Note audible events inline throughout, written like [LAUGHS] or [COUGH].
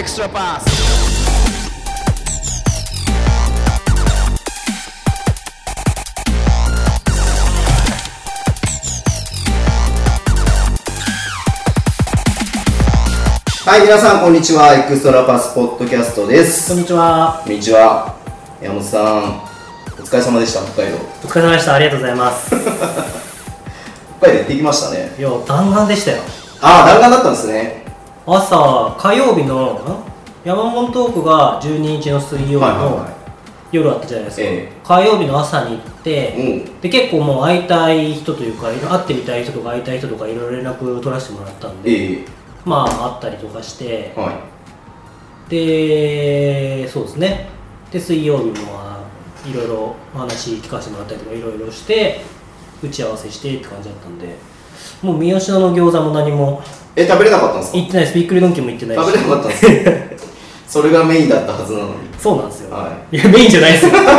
extra pass. はい、皆さん、こんにちは。エクストラパスポッドキャストです。こんにちは。こんにちは。山本さん、お疲れ様でした、北海道。お疲れ様でした。ありがとうございます。い [LAUGHS] 北海道行ってきましたね。や、弾丸でしたよ。ああ、弾丸だったんですね。朝、火曜日の、ん？山本トークが12日の水曜日のはいはいは夜あったじゃないですか。え火曜日の朝に行って、うんで、結構もう会いたい人というか、会ってみたい人とか会いたい人とかいろいろ連絡取らせてもらったんで、えまあ、会ったりとかしてえ、はい。で、そうですね。で、水曜日もまあ、いろいろお話聞かせてもらったりとかいろいろして、打ち合わせしてって感じだったんで、もう三好の餃子も何もえ、食べれなかったんですか？行ってないです。びっくりドンキーも行ってないし。食べれなかったんですか？[LAUGHS] それがメインだったはずなのに。そうなんですよ。、はいや、メインじゃないですよ。[LAUGHS] 山本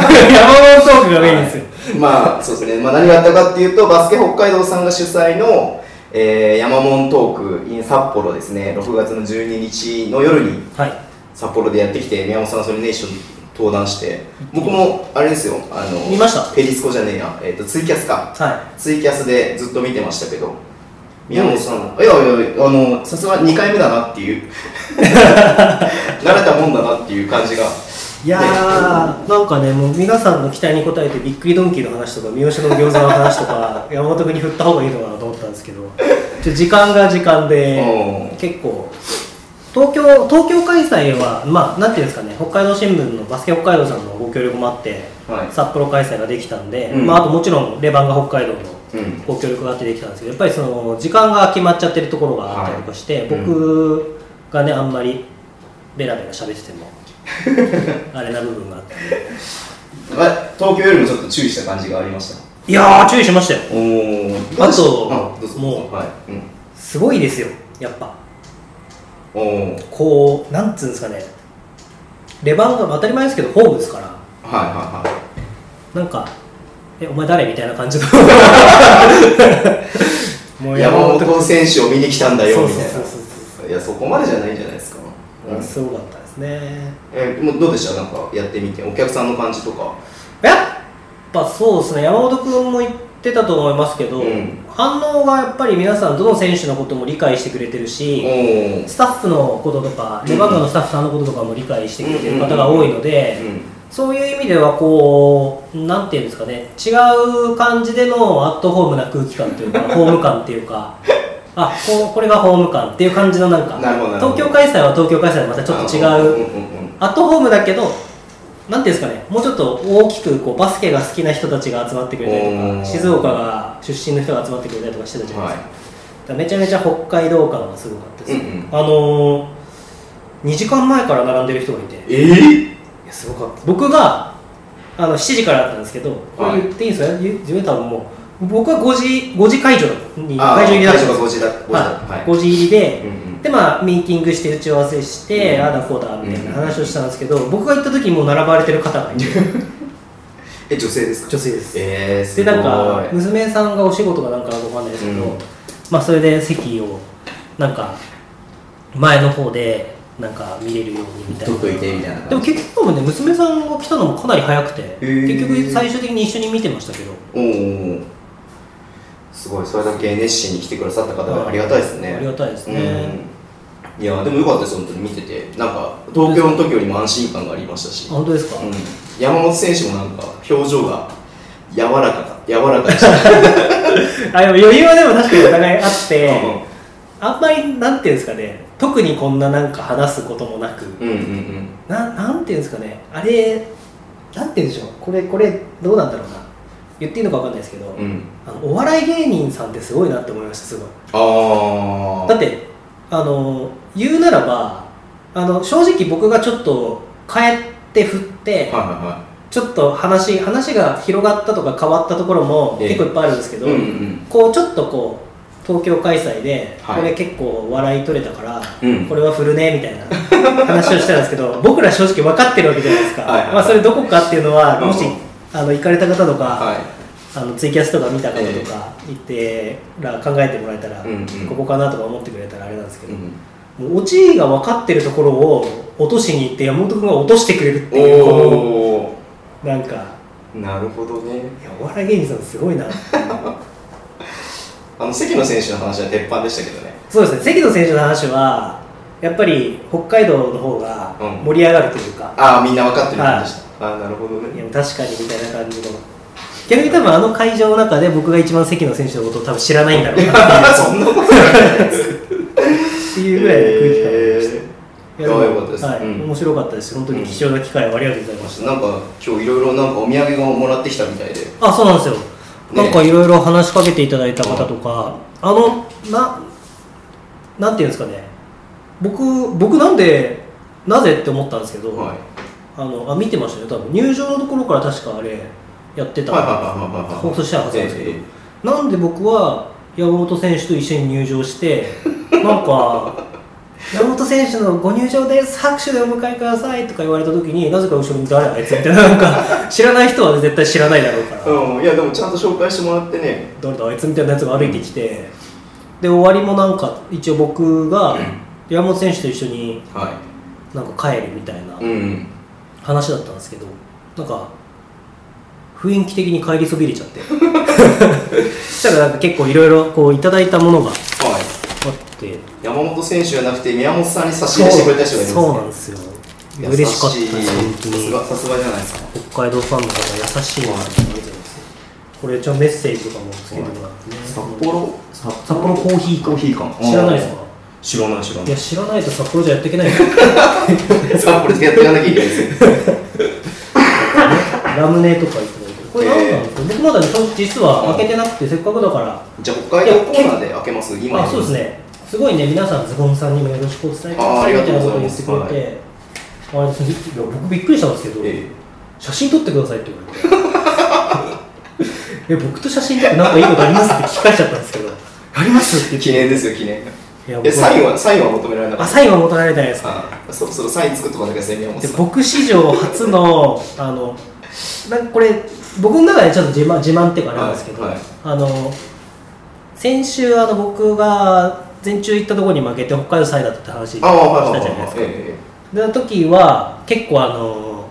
トークがメインですよ。まあ、そうですね。まあ、何があったかっていうと、バスケ北海道さんが主催の、えー、山門トーク in 札幌ですね、6月の12日の夜にはい。札幌でやってきて、宮本さんそれね一緒に登壇して、僕もあれですよ、あの、見ました？ペリスコじゃねえや、えっ、と、ツイキャスか。はツイキャスでずっと見てましたけど、宮本さん、いやいや、あの、さすが2回目だなっていう、[LAUGHS] 慣れたもんだなっていう感じが。い。いやー、なんかね、もう皆さんの期待に応えて、びっくりドンキーの話とか、三好の餃子の話とか、[LAUGHS] 山本君に振った方がいいのかなと思ったんですけど、ちょ時間が時間で、うん。結構、東京東京開催は、まあ、なんていうんですかね、北海道新聞のバスケ北海道さんのご協力もあって、はい札幌開催ができたんで、うんまあ、あともちろんレバンガ北海道のうん。ご協力があってできたんですけどやっぱりその時間が決まっちゃってるところがあったりとかして、はい僕がねあんまりベラベラ喋ってても [LAUGHS] あれな部分があってまあ東京よりもちょっと注意した感じがありました？いやー注意しましたよおーあともうはい。うん。すごいですよやっぱこうなんつうんですかね。レバンガ当たり前ですけどホームですから。はいはいはい。なんかえお前誰みたいな感じの。[LAUGHS] も山本選手を見に来たんだよみたいな。いや、そこまでじゃないんじゃないですか。うん。すごかったですね。えもうどうでした？なんかやってみて、お客さんの感じとか。やっぱそうですね。山本君も言ってたと思いますけど、うん反応がやっぱり皆さんどの選手のことも理解してくれてるおし、ースタッフのこととかレバンガのスタッフさんのこととかも理解してくれてる方が多いので、うん。そういう意味ではこうなんていうんですかね違う感じでのアットホームな空気感というか [LAUGHS] ホーム感っていうかあこうこれがホーム感っていう感じのなんか東京開催は東京開催でまたちょっと違うアットホームだけど、なんていうんですかね、もうちょっと大きくこうバスケが好きな人たちが集まってくれたりとか、静岡が出身の人が集まってくれたりとかしてたじゃないですか。はだからめちゃめちゃ北海道感がすごかったです、うんうん。あのー、2時間前から並んでる人がいて、いい。えー？やすごかった。僕があの7時からだったんですけど、これ言っていいんですか、言自分多分もう、僕は5時 ,5 時会場に会場入りだったんです会場が5時だ5時だ。はい。はい。5時入りで、うんうんでまあミーティングして打ち合わせして、うん。ああだこうだみたいな話をしたんですけど、僕が行った時にもう並ばれてる方がいて。え、女性ですか？女性です。えー、すでごい。なんか娘さんがお仕事かなんかわかんないですけど、うん。まあそれで席をなんか前の方でなんか見れるようにみたいな。得意でみたいなでも。結局もね娘さんが来たのもかなり早くてー。結局最終的に一緒に見てましたけど。おー。すごい、それだけ熱心に来てくださった方がありがたいですね。ありがたいですね、うんいや、でもよかったです、本当に見てて。なんか、東京の時よりも安心感がありましたし。あ本当ですか、うん山本選手もなんか、表情が柔らかか、柔らかでした。[LAUGHS] あでも余裕はでも確かにお互いあって、うんあんまりなんていうんですかね特にこんななんか話すこともなく、うんうんうん。ななんていうんですかねあれなんていうんでしょうこれこれどうなんだろうな言っていいのかわかんないですけど、うん。あのお笑い芸人さんってすごいなって思いましたすごい。だってあの言うならばあの正直僕がちょっと帰って振って、はいはいはちょっと話話が広がったとか変わったところもええ。結構いっぱいあるんですけど、うんうんこうちょっとこう東京開催で、はい。これ結構笑い取れたから、うん。これは振るねみたいな [LAUGHS] 話をしたんですけど僕ら正直分かってるわけじゃないですか。はいはい。まあ、それどこかっていうのはうん。もしあの行かれた方とか、はい。あのツイキャスとか見た方とか行ってら考えてもらえたら、うんうん。ここかなとか思ってくれたらあれなんですけど、うんもうオチが分かってるところを落としに行って山本君が落としてくれるっていうこおのなんかおなるほどね。いやお笑い芸人さんすごいな。[LAUGHS] あの関野選手の話は鉄板でしたけどね。そうですね。関野選手の話はやっぱり北海道の方が盛り上がるというか、ああみんな分かってる感じでした、ああなるほどね。いや確かにみたいな感じの逆に多分あの会場の中で僕が一番関野選手のことを多分知らないんだろうなそんなことないですっていうぐらいの空気感がありました、え [LAUGHS] いやでもいやよかったです。はい。うん。面白かったです。本当に貴重な機会をありがとうございました、なんか今日いろいろなんかお土産がもらってきたみたいで。あそうなんですよ、なんかいろいろ話しかけていただいた方とか、あのななんていうんですかね。僕僕なんでなぜって思ったんですけど、はい。あのあ見てましたよ多分。入場のところから確かあれやってた。放送したはずなんですけど、えなんで僕は山本選手と一緒に入場して [LAUGHS] なんか山本選手のご入場です。拍手でお迎えくださいとか言われた時になぜか後ろに誰あいつみたいななんか知らない人は絶対知らないだろうから、うんいやでもちゃんと紹介してもらってね。誰だあいつみたいなやつが歩いてきて、で終わりもなんか一応僕が山本選手と一緒にはなんか帰るみたいな話だったんですけど。なんか雰囲気的に帰りそびれちゃって。そしたらなんか結構いろいろこういただいたものがはい。あって。山本選手じゃなくて宮本さんに差し入れしてくれた人がいるんですね。そうなんですよ。嬉しかったです優本当にさすがじゃないですか。北海道ファンの方優しいなこれ一応メッセージとかもつけてもらってね。札幌？札札幌コーヒーコーヒー館知らないですか？知らない知らない。いや知らないと札幌じゃやっていけないよ。[LAUGHS] 札幌でやっていかなきゃいけないですよ。ラムネとか言ってたけどこれ何なんですか、僕まだね実は開けてなくてせっかくだから。じゃあ北海道コーナーで開けます今あそうですね。すごいね皆さんズボンさんにもよろしくお伝えくださいみたいなことを言ってくれますて、あれいや僕びっくりしたんですけど、え写真撮ってくださいって言われて。[LAUGHS] え僕と写真撮ってなんかいいことありますって聞き返しちゃったんですけど。ありますって記念ですよ記念。いサインはサインは求められなかった？あサインは求められてないです。あそろそろサイン作っとかなきゃですね宮本でさん。僕史上初のあのなんかこれ僕の中でちょっと自慢自慢っていうかあれなんですけど、はいはい。あの先週あの僕が全中行ったところに負けて北海道3位だったって話したじゃないですか、はいえでの時は結構あの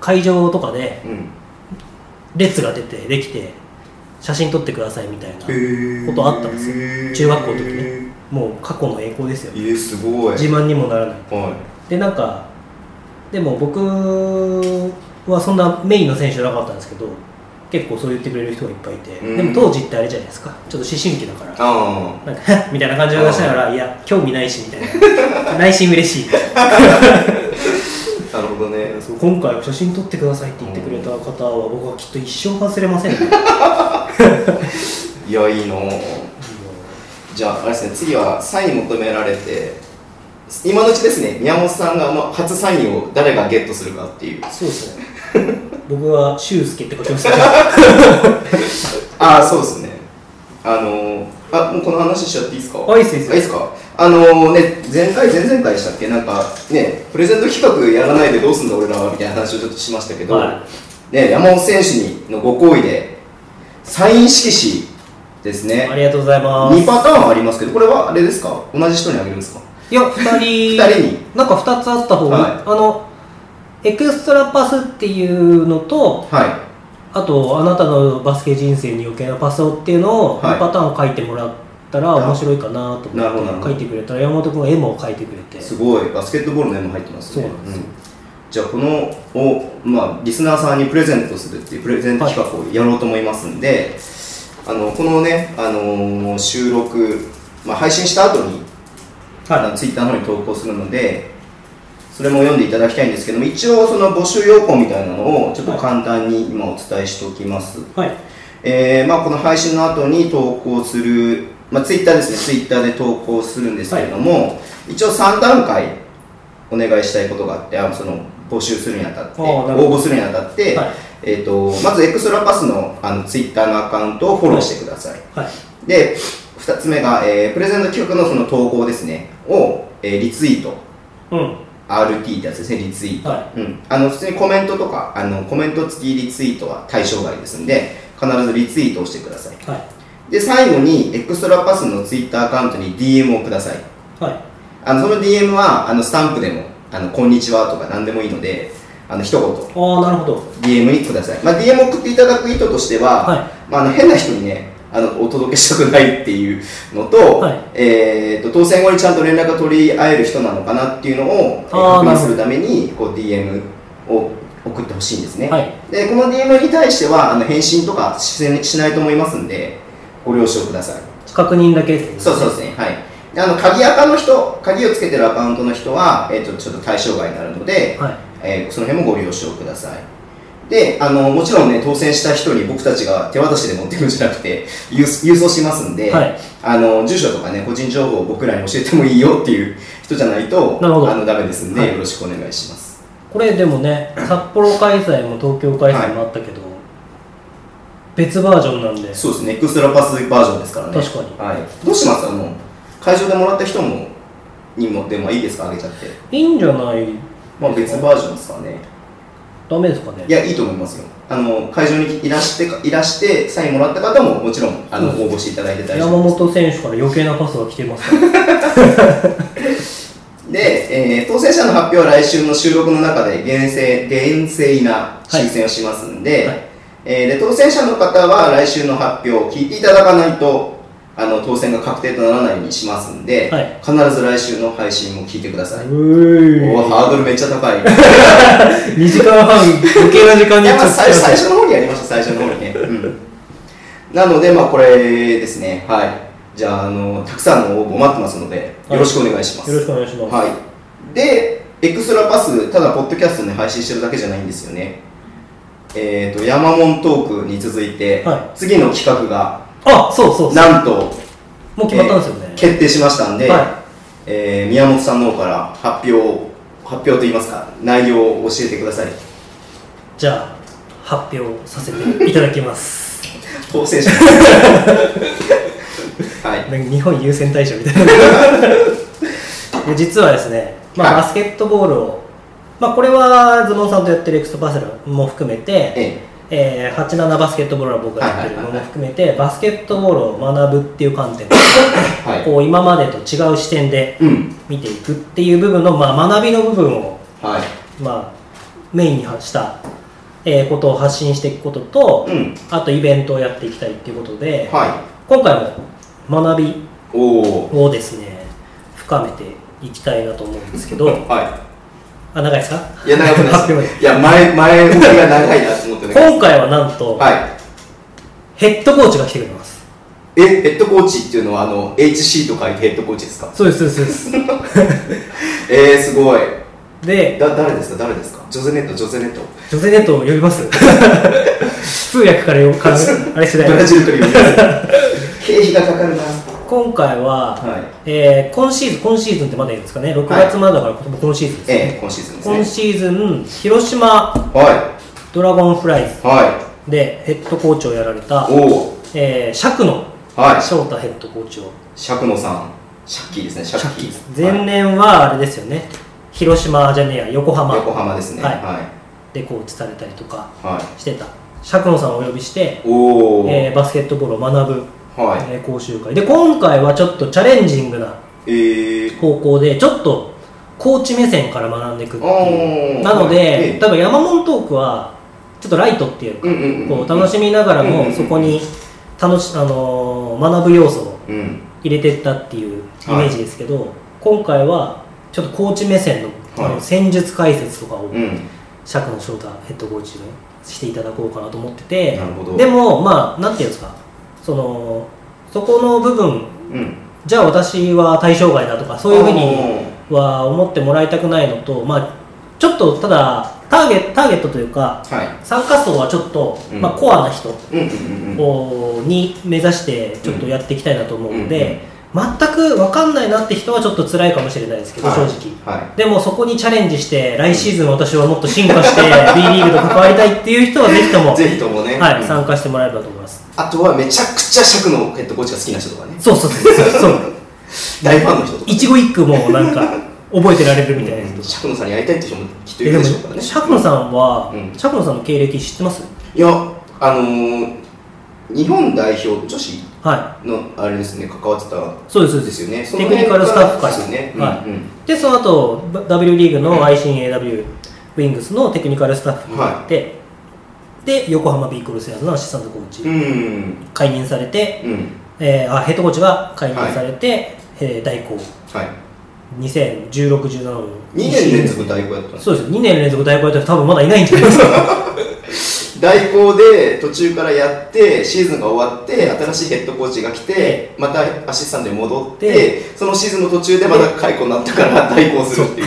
会場とかで列が出てできて写真撮ってくださいみたいなへことあったんですよ。へえ中学校の時ね。もう過去の栄光ですよえー、すごい。自慢にもならない。はでなんかでも僕はそんなメインの選手じゃなかったんですけど結構そう言ってくれる人がいっぱいいて、うん。でも当時ってあれじゃないですか。ちょっと思春期だからなんか [LAUGHS] みたいな感じを出しながらいや興味ないしみたいな。[LAUGHS] 内心嬉しい。あ [LAUGHS] なるほどね。そう今回は写真撮ってくださいって言ってくれた方は僕はきっと一生忘れませんね。いやいいのじゃああれですね次はサイン求められて今のうちですね宮本さんが初サインを誰がゲットするかっていう。そうですね [LAUGHS] 僕は俊介って書きましたけああそうですね。あのー、あもうこの話しちゃっていいですか？あいいっすいす。あいいですか？あのー、ね前回前々回でしたっけ？なんかねプレゼント企画やらないでどうすんだ俺らはみたいな話をちょっとしましたけど、はね山本選手にのご厚意でサイン色紙ですね。ありがとうございます。2パターンありますけどこれはあれですか？同じ人にあげるんですか？いや2人。2人に？なんか2つあった方が、はい。あのエクストラパスっていうのとはあとあなたのバスケ人生に余計なパスをっていうのをはい。2パターン書いてもらったら面白いかなと思って書いてくれたら山本君が絵も描いてくれて。いすごい。バスケットボールの絵も入ってますね。そうなんですよ。じゃあこのを、まあ、リスナーさんにプレゼントするっていうプレゼント企画をやろうと思いますんで、あのこのね、あのー収録、まあ、配信した後に、あのツイッターの方に投稿するのでそれも読んでいただきたいんですけども一応その募集要項みたいなのをちょっと簡単に今お伝えしておきます、はい。えーまあ、この配信の後に投稿する、まあ、ツイッターですね。ツイッターで投稿するんですけれども、一応3段階お願いしたいことがあってあのその募集するにあたって応募するにあたって、はい。えー、とまずエクストラパスのあのツイッターのアカウントをフォローしてください、はい。で2つ目が、えープレゼント企画のその投稿ですね。を、えーリツイート。うん RT ってやつですねリツイート、はうん、あの普通にコメントとかあのコメント付きリツイートは対象外ですんで必ずリツイートをしてください。はい。で最後にエクストラパスのツイッターアカウントに DM をください。はい。あのその DM はあのスタンプでも「あのこんにちは」とか何でもいいのであの一言。ああなるほど。DM にください、まあ、DM を送っていただく意図としては、はい。まあ、あの変な人にねあのお届けしたくないっていうのと,、はい。えー、と当選後にちゃんと連絡が取り合える人なのかなっていうのを確認するためにこう DM を送ってほしいんですね、はい。でこの DM に対してはあの返信とかししないと思いますんでご了承ください。確認だけ？ねそうそうですね、はい。であの鍵アカの人、鍵をつけてるアカウントの人は、えー、とちょっと対象外になるので、はい。えーその辺もご了承ください。であのもちろんね、当選した人に僕たちが手渡しで持ってくるんじゃなくて、郵郵送しますんで、はい。あの住所とかね、個人情報を僕らに教えてもいいよっていう人じゃないと、なるほど。あのダメですんで、はい。よろしくお願いします。これでもね札幌開催も東京開催もあったけど、別バージョンなんで。そうですね、エクストラパスバージョンですからね。確かに。はい、どうします？あの会場でもらった人もにもでもいいですか？あげちゃって。いいんじゃないまあ別バージョンですかね。ダメですかね？いや、いいと思いますよ。あの会場にいらしていらしてサインもらった方ももちろんあの、うん。応募していただいて大丈山夫です。本選手から余計なパスが来てますから。[LAUGHS] で、えー当選者の発表は来週の収録の中で厳正厳正な申請をしますんで,、はい。えーで当選者の方は来週の発表を聞いていただかないとあの当選が確定とならないようにしますんで、はい。必ず来週の配信も聞いてください。うおーーハードルめっちゃ高い。[LAUGHS] 2時間半余計な時間いやまあにちょっと。最最初の方にやりました最初の方にね、[LAUGHS] うん、なのでまあこれですね。はい。じゃああのたくさんの応募待ってますのでよろしくお願いします、よろしくお願いします、はい。でエクストラパスただポッドキャストで配信してるだけじゃないんですよね。えっ、とヤマモントークに続いて、はい。次の企画があそうそうそう。なんともう決まったんですよね、えー決定しましたんで、はい。えー宮本さんの方から発表を発表といいますか内容を教えてください。じゃあ発表させていただきます。[LAUGHS] 当選者 [LAUGHS] はい。日本優先大賞みたいな。で実はですね、まあはい。バスケットボールを、まあ、これはズボンさんとやってるエクストパセルも含めて、ええー、87バスケットボールは僕がやってるのも含めてバスケットボールを学ぶっていう観点えはい。こう今までと違う視点でうん。見ていくっていう部分の、まあ、学びの部分を、はい。まあ、メインにした、えーことを発信していくことと、うん。あとイベントをやっていきたいっていうことで、は今回も学びをですね深めていきたいなと思うんですけどはあ長いですか？いいや長くないでで。すいや前前向きが長いなと思ってね今回はなんと、はい。ヘッドコーチが来てくれます。えヘッドコーチっていうのはあの HC と書いてヘッドコーチですか？そうですそうですそう [LAUGHS] えー、すごい。ですでだ誰ですか？誰ですか？ジョゼネットジョゼネット。女性ネットを呼びます。[LAUGHS] 通訳から呼からあれ世代ブラジルという [LAUGHS] 経費がかかるな今回は、はい。えー今シーズン今シーズンってまだいいんですかね？6月までだから今シーズンですね、ええ今シーズンですね。今シーズン広島はドラゴンフライズい。はでヘッドコーチをやられたい、おお。えー、釈野はい。翔太ヘッドコーチを。釈野さん。シャッキーですねシャッキー。前年はあれですよね。広島じゃねえや横浜。横浜ですね。ははい。でコーチされたりとかい、はしてた。釈野さんをお呼びして、えーバスケットボールを学ぶ、はい。えー講習会。で今回はちょっとチャレンジングなえー、方向でちょっとコーチ目線から学んでいくっていう。なので、ええ。多分山門トークはちょっとライトっていうか、うんうんうんこう楽しみながらうんうんうんもそこに楽し、あのー学ぶ要素をうん。入れてったっていうイメージですけど、今回はちょっとコーチ目線の,、あのはい戦術解説とかをうん。釈野翔太ヘッドコーチにしていただこうかなと思っててなるほど。でもまあなんていうんですかそのそこの部分うん。じゃあ私は対象外だとかそういうふうには思ってもらいたくないのとまあちょっとただターゲターゲットというかはい。参加層はちょっと、うん。まあ、コアな人うんうんうんうん。をに目指してちょっとやっていきたいなと思うので、うんうん全く分かんないなって人はちょっと辛いかもしれないですけど、はい。正直。はでもそこにチャレンジして来シーズン私はもっと進化して B リーグと関わりたいっていう人はぜひともい [LAUGHS] ぜひともね、はい、うん。参加してもらえればと思いますあとはめちゃくちゃ尺のヘッドコーチが好きな人とかね。そうそうそうそう。[LAUGHS] 大ファンの人とか一語一句もうなんか覚えてられるみたいな。人釈野さんに会いたいって人もきっといるでしょうからね。釈野さんは、うん。釈野さんの経歴知ってます？いやあのー日本代表女子はのあれですね関わってたいそうですそうでですすよね。そテクニカルスタッフ会。ですよね、はい。うんうん。でその後 W リーグの ICAW ウィングスのテクニカルスタッフになって、で横浜ビーコルセアーズのアシスタントコーチ、うん。解任されて、うん。えーあヘッドコーチが解任されて、えー代行。はい。2016-17の2年連続代行やったそうです。2年連続代行やったら多分まだいないんじゃないですか。[LAUGHS] 代行で途中からやってシーズンが終わって新しいヘッドコーチが来てまたアシスタントに戻ってでそのシーズンの途中でまた解雇になったから代行するっていう。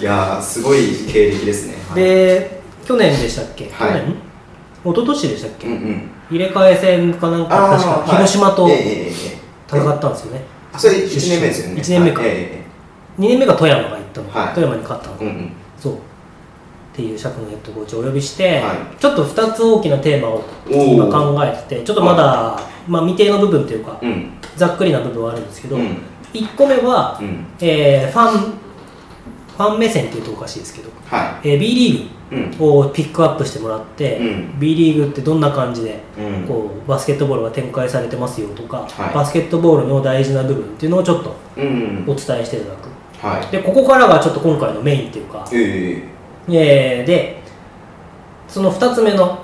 いやーすごい経歴ですね。はいで去年でしたっけ、はい。去年？一昨年でしたっけ、うんうん。入れ替え戦かなんか確かはい。広島とええええええ。戦ったんですよね、あそれ1年目ですよね。一年目か。はい。え2年目が富山が行ったの。か、はい。富山に勝ったのか、えええうんうん。そう。っていう釈のヘッドコーチをお呼びして、はい。ちょっと2つ大きなテーマを今考えててちょっとまだ、まあ、未定の部分というか、うん。ざっくりな部分はあるんですけど、うん。1個目は、うん。えーファンファン目線っていうとおかしいですけど、はえー B リーグをピックアップしてもらって、うん。B リーグってどんな感じでうん。こうバスケットボールが展開されてますよとか、はい。バスケットボールの大事な部分っていうのをちょっとうんお伝えしていただく。はい。でここからがちょっと今回のメインっていうか、ええ。ーでその2つ目の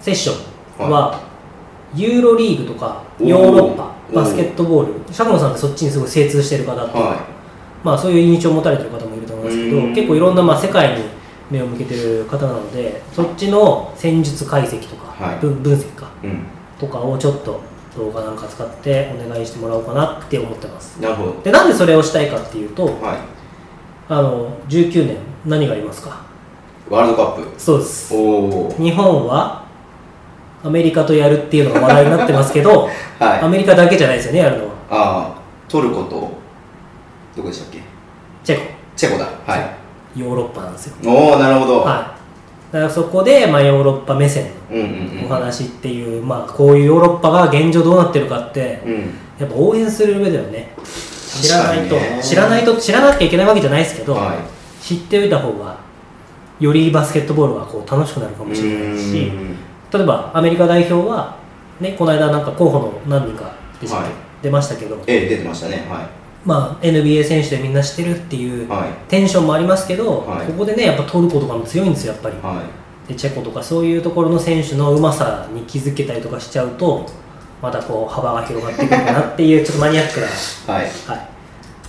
セッションは、ユーロリーグとかヨーロッパバスケットボール釈野さんってそっちにすごい精通してる方ってはまあ、そういう印象を持たれてる方もいると思いますけどうん。結構いろんなまあ世界に目を向けてる方なのでそっちの戦術解析とか、はい。分分析かいうん。とかをちょっと動画なんか使ってお願いしてもらおうかなって思ってます。なるほど。でなんでそれをしたいかっていうとはい。あの19年何がありますか？ワールドカップ。そうです。日本はアメリカとやるっていうのが話題になってますけど、[LAUGHS] はい。アメリカだけじゃないですよねやるのは。ああトルコとどこでしたっけ？チェコ。チェコだ。はい。ヨーロッパなんですよ。おおなるほど、はい、だからそこで、まあ、ヨーロッパ目線のお話っていう、まあ、こういうヨーロッパが現状どうなってるかってうん。やっぱ応援する上ではね知らないと、知らないと知らなきゃいけないわけじゃないですけど、は知っておいた方がよりバスケットボールがこう楽しくなるかいもしれないしうん例えばアメリカ代表は、ね、この間なんか候補の何人かはい。出ましたけど、ええ出てましたね。はまあ、NBA 選手でみんな知ってるっていうテンションもありますけど、はい。ここでねやっぱトルコとかも強いんですよやっぱり。はい。でチェコとかそういうところの選手のうまさに気づけたりとかしちゃうとまたこう幅が広がってくるかなっていうちょっとマニアックな、はい。はい、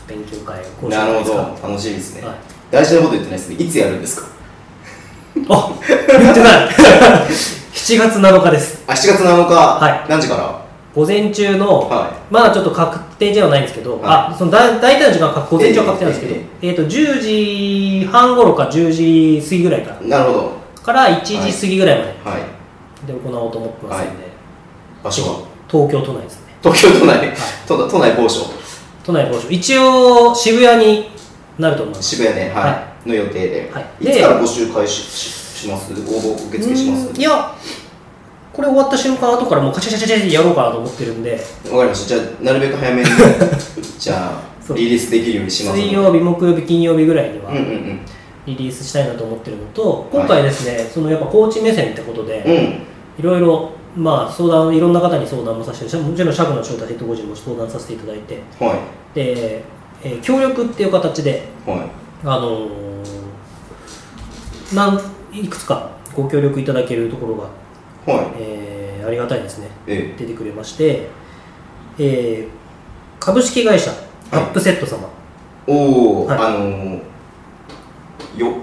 勉強会をなるほど。楽しみですね、はい。大事なこと言ってないですね。いつやるんですか？あ言ってない。[LAUGHS] 7月7日です。あ7月7日、はい。何時から？午前中の、はまだちょっと確定じゃないんですけど、はあそのだ大体の時間は午前中は確定なんですけど、ええー。と10時半頃か10時過ぎぐらいからいなるほど。から1時過ぎぐらいまで。はい。で行おうと思ってますんで、場所は？東京都内ですね。東京都内、都都内某所。都内某所。一応渋谷になると思います。渋谷で、はい。はの予定で、はい。い、つから募集開始しします？応募受付します？いやこれ終わった瞬間後からもうカチャカチャカチャってやろうかなと思ってるんで。わかりました。じゃあなるべく早めに [LAUGHS] じゃあリリースできるようにします水曜日木曜日金曜日ぐらいにはリリースしたいなと思ってるのと今回ですね、そのやっぱコーチ目線ってことで、いろいろまあ相談いろんな方に相談もさせてもちろん社区の翔太ヘッドコーチにも相談させていただいて。はい。で、えー協力っていう形ではい。あのーなんいくつかご協力いただけるところが、はい。えーありがたいですね。え出てくれまして、えー株式会社アップセット様、えおお、はい。あのー、よ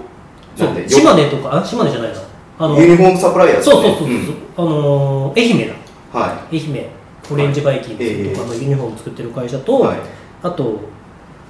そう島根とかあ島根じゃないな。あのユニフォームサプライヤーですそうそうそうそう、ん。あのー愛媛だ。は愛媛オレンジバイキングとかのユニフォーム作ってる会社と、はい。あと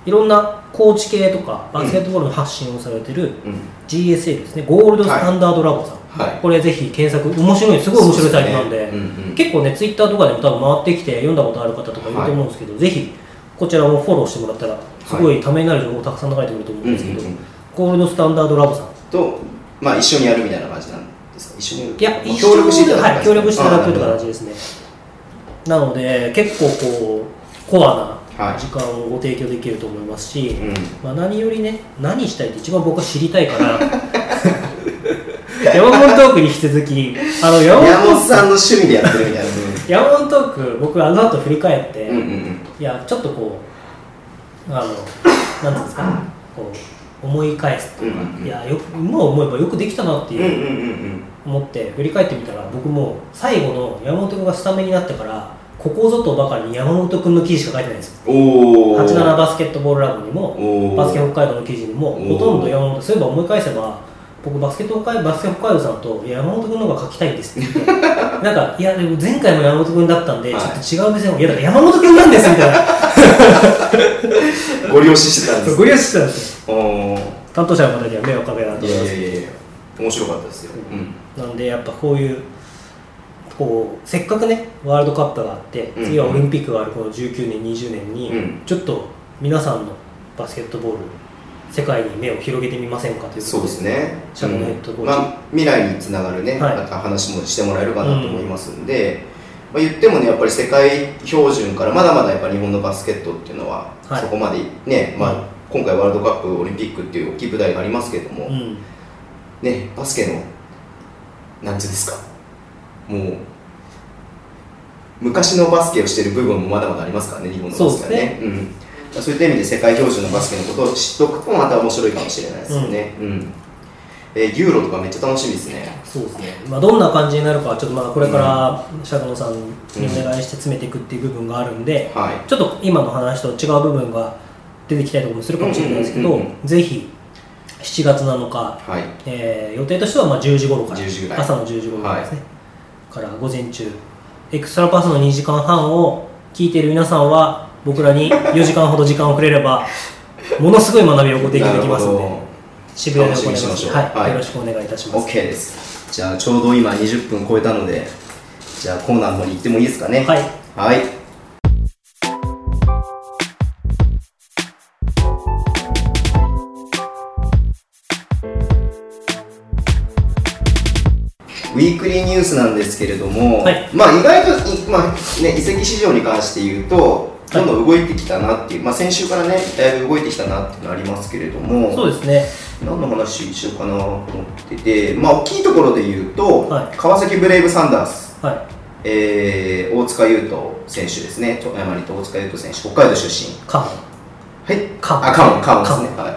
いろんなコーチ系とかバスケットボールの発信をされてるい、うん、GSL ですね。ゴールドスタンダードラボさん、はい。これぜひ検索面白いすごい面白いサイトなんでそうすね。うんうん。結構ねツイッターとかでも多分回ってきて読んだことある方とかいると思うんですけど、ぜひこちらもフォローしてもらったらすごいためになる情報たくさん流れてくると思うんですけど、うんうんうん。ゴールドスタンダードラボさんと、まあ、一緒にやるみたいな感じなんですか？一緒にやる。いや、協力していただくはい、協力していただく形ですね。なので、結構こう、コアはない時間をご提供できると思いますし、うん。まあ、何よりね、何したいって一番僕は知りたいから、[LAUGHS] 山本トークに引き続き、あの山本さんの趣味でやってるみたいな。山本トーク僕あの後振り返って、うんうんうん。いやちょっとこうあのなんていうんですかこう思い返すというか、うんうんうん。いやよく今思えばよくできたなっていう、うんうんうんうん。思って振り返ってみたら僕もう最後の山本君がスタメンになってからここぞとばかりに山本君の記事しか書いてないんですよ。おお87バスケットボールラボにもバスケ北海道の記事にもほとんど山本そういえば思い返せば僕バスケット北海バスケ北海道さんと山本君の方が書きたいんです。って言ってなんかいやでも前回も山本君だったんで、はい。ちょっと違う目線をいやだから山本君なんですみたいな。[LAUGHS] ご了承してたんです。ご利用してたんです担当者の方には迷惑かけたとい思います。やいやいやいや面白かったですよ、う。ん。なんでやっぱこういうこうせっかくねワールドカップがあってうん。次はオリンピックがあるこの19年20年に、うん。ちょっと皆さんのバスケットボール世界に目を広げてみませんかというそうですね、シャドウヘッドコーチ。まあ、未来につながるね、はい。また話もしてもらえるかなと思いますんで、まあ、言ってもねやっぱり世界標準からまだまだやっぱ日本のバスケットっていうのは、はい。そこまでね、まあうん。今回ワールドカップオリンピックっていう大きい舞台がありますけども、うん。ねバスケのなんていうんですかもう昔のバスケをしてる部分もまだまだありますからね日本のバスケはね。うん、そういった意味で世界標準のバスケのことを知っておくとまた面白いかもしれないですよね、うん。えーユーロとかめっちゃ楽しみですね。そうですね、まあ、どんな感じになるかはちょっとまだこれからシャドウさんにお願いして詰めていくっていう部分があるんで、はい。ちょっと今の話と違う部分が出てきたりとかもするかもしれないですけど、うんうんうん。ぜひ7月7日、はい。えー予定としてはまあ10時頃から10時ぐらい。朝の10時頃からですね、から午前中エクストラパスの2時間半を聞いている皆さんは僕らに4時間ほど時間をくれればものすごい学びをご提供できますので渋谷で行います。しょう。はいはい。よろしくお願いいたします。OK です。じゃあちょうど今20分超えたのでじゃあコーナーの方に行ってもいいですかね？はい。はい。ウィークリーニュースなんですけれども、はい。まあ意外とい、まあね、移籍市場に関して言うと、どんどん動いてきたなっていう、まあ、先週からね、だいぶ動いてきたなっていうのありますけれども、そうですね。何の話しようかなと思ってて、まあ、大きいところで言うと、はい。川崎ブレイブサンダース、はい。えー大塚優斗選手ですね、富山にと大塚優斗選手、北海道出身。カモはい、カモあ、カモン、カモンですね。カはい。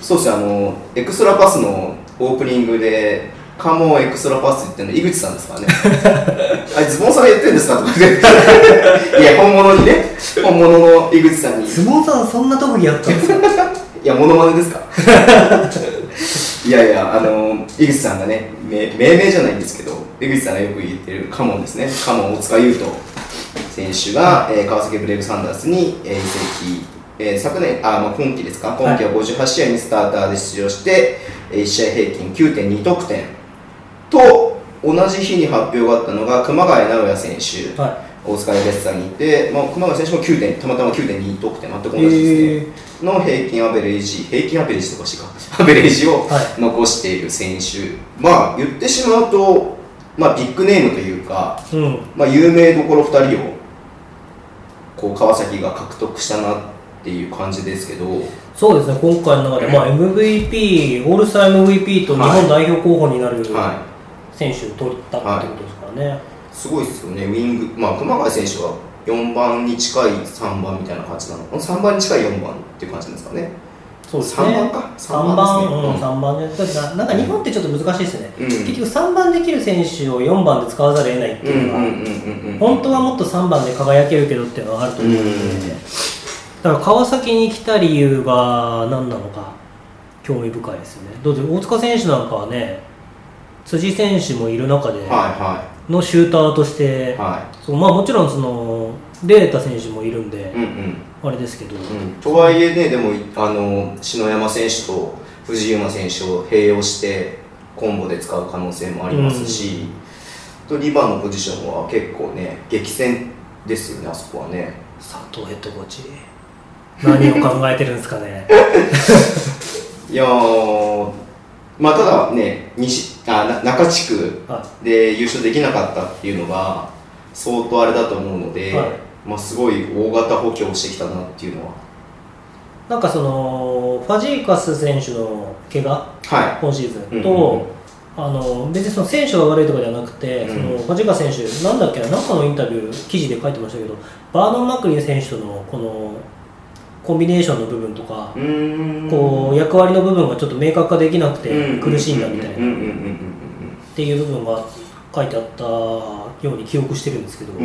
そうですね、あの、エクストラパスのオープニングで、カモンエクストラパスって言ってるの井口さんですからね。[LAUGHS] あれ、ズボンさんが言ってるんですかとか言って。[LAUGHS] いや、本物にね、本物の井口さんに。相撲さんそんな特技あったんですか？[LAUGHS] いや、モノマネですか？いやいや、あの、井口さんがね、め命名じゃないんですけど、井口さんがよく言ってるカモンですね、カモン大塚優斗選手が、えー川崎ブレイブサンダースに、えー移籍、えー昨年、あ、まあ、今季ですか、今季は58試合にスターターで出場して、えー1試合平均9.2得点と、同じ日に発表があったのが熊谷直也選手。は大塚レッサーにいて、まあ、熊谷選手も9点たまたま9.2得点全く同いじですね、えの平均アベレージ平均アベレージとかしか [LAUGHS] アベレージをは残している選手、まあ言ってしまうと、まあ、ビッグネームというか、ーうん。まあ、有名どころ2人をこう川崎が獲得したなっていう感じですけど。そうですね今回の中で、まあ、[LAUGHS] MVP オールスター MVP と日本代表候補になるは選手を取ったってことですからね、い、すごいですよね。ウィング、まあ、熊谷選手は4番に近い3番みたいな感じなの。3番に近い4番っていう感じですかね。そうですね。3番か？3番ですね。うん、3番ななんか日本ってちょっと難しいですね、うん。結局3番できる選手を4番で使わざるを得ないってうんいうのが、うんうんうんうん本当はもっと3番で輝けるけどっていうのはあると思うので、うんだから川崎に来た理由が何なのか興味深いですよね。どうぞ大塚選手なんかはね辻選手もいる中ではのシューターとして、いはい。はそうまあ、もちろんそのレータ選手もいるんでい、うんうん。あれですけど、うん、とはいえね、でもあの篠山選手と藤井馬選手を併用してコンボで使う可能性もありますし、と2番のポジションは結構ね、激戦ですよね、あそこはね。佐藤ヘッドコーチ何を考えてるんですかね。[LAUGHS] いやー、まあ、ただね、西あな中地区はで優勝できなかったっていうのが相当あれだと思うので、はい。まあ、すごい大型補強をしてきたなっていうのは。なんかそのファジーカス選手の怪我？は今シーズンと、うんうんうん。あの別にその選手が悪いとかじゃなくて、うん。そのファジカ選手、なんだっけな、なんかのインタビュー、記事で書いてましたけど、バーノン・マクリン選手とのこのコンビネーションの部分とか、こう役割の部分がちょっと明確化できなくてうん苦しんだみたいなっていう部分が書いてあったように記憶してるんですけど、まあ、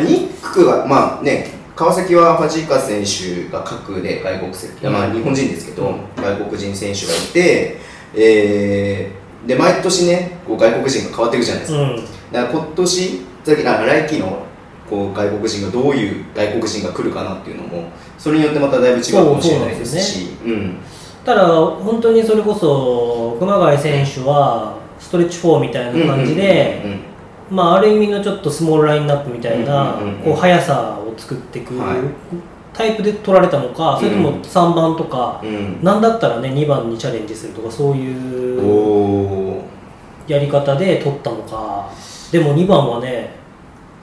ニックはまあね川崎はファジーカ選手が各で外国籍、うん。まあ日本人ですけど、外国人選手がいて、えーで毎年ねこう外国人が変わっていくじゃないですか、うん、だから今年さっきあ来季のこう外国人がどういう外国人が来るかなっていうのもそれによってまただいぶ違うかもしれないですしうんただ、本当にそれこそ熊谷選手はストレッチ4みたいな感じで、まあ、ある意味のちょっとスモールラインナップみたいな、こう速さを作っていくはい。タイプで取られたのか、それともうん3番とか、うん。なんだったらね2番にチャレンジするとかそううんいうやり方で取ったのか。でも2番はね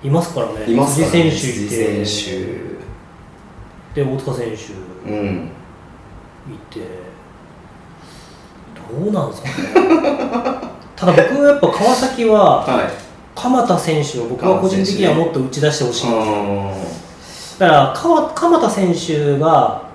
いますからね。いますか辻選手いて。辻で大塚選手いてどうなんですかね。ただ僕はやっぱ川崎ははい。鎌田選手を僕は個人的にはもっと打ち出してほしい、あだから川鎌田選手が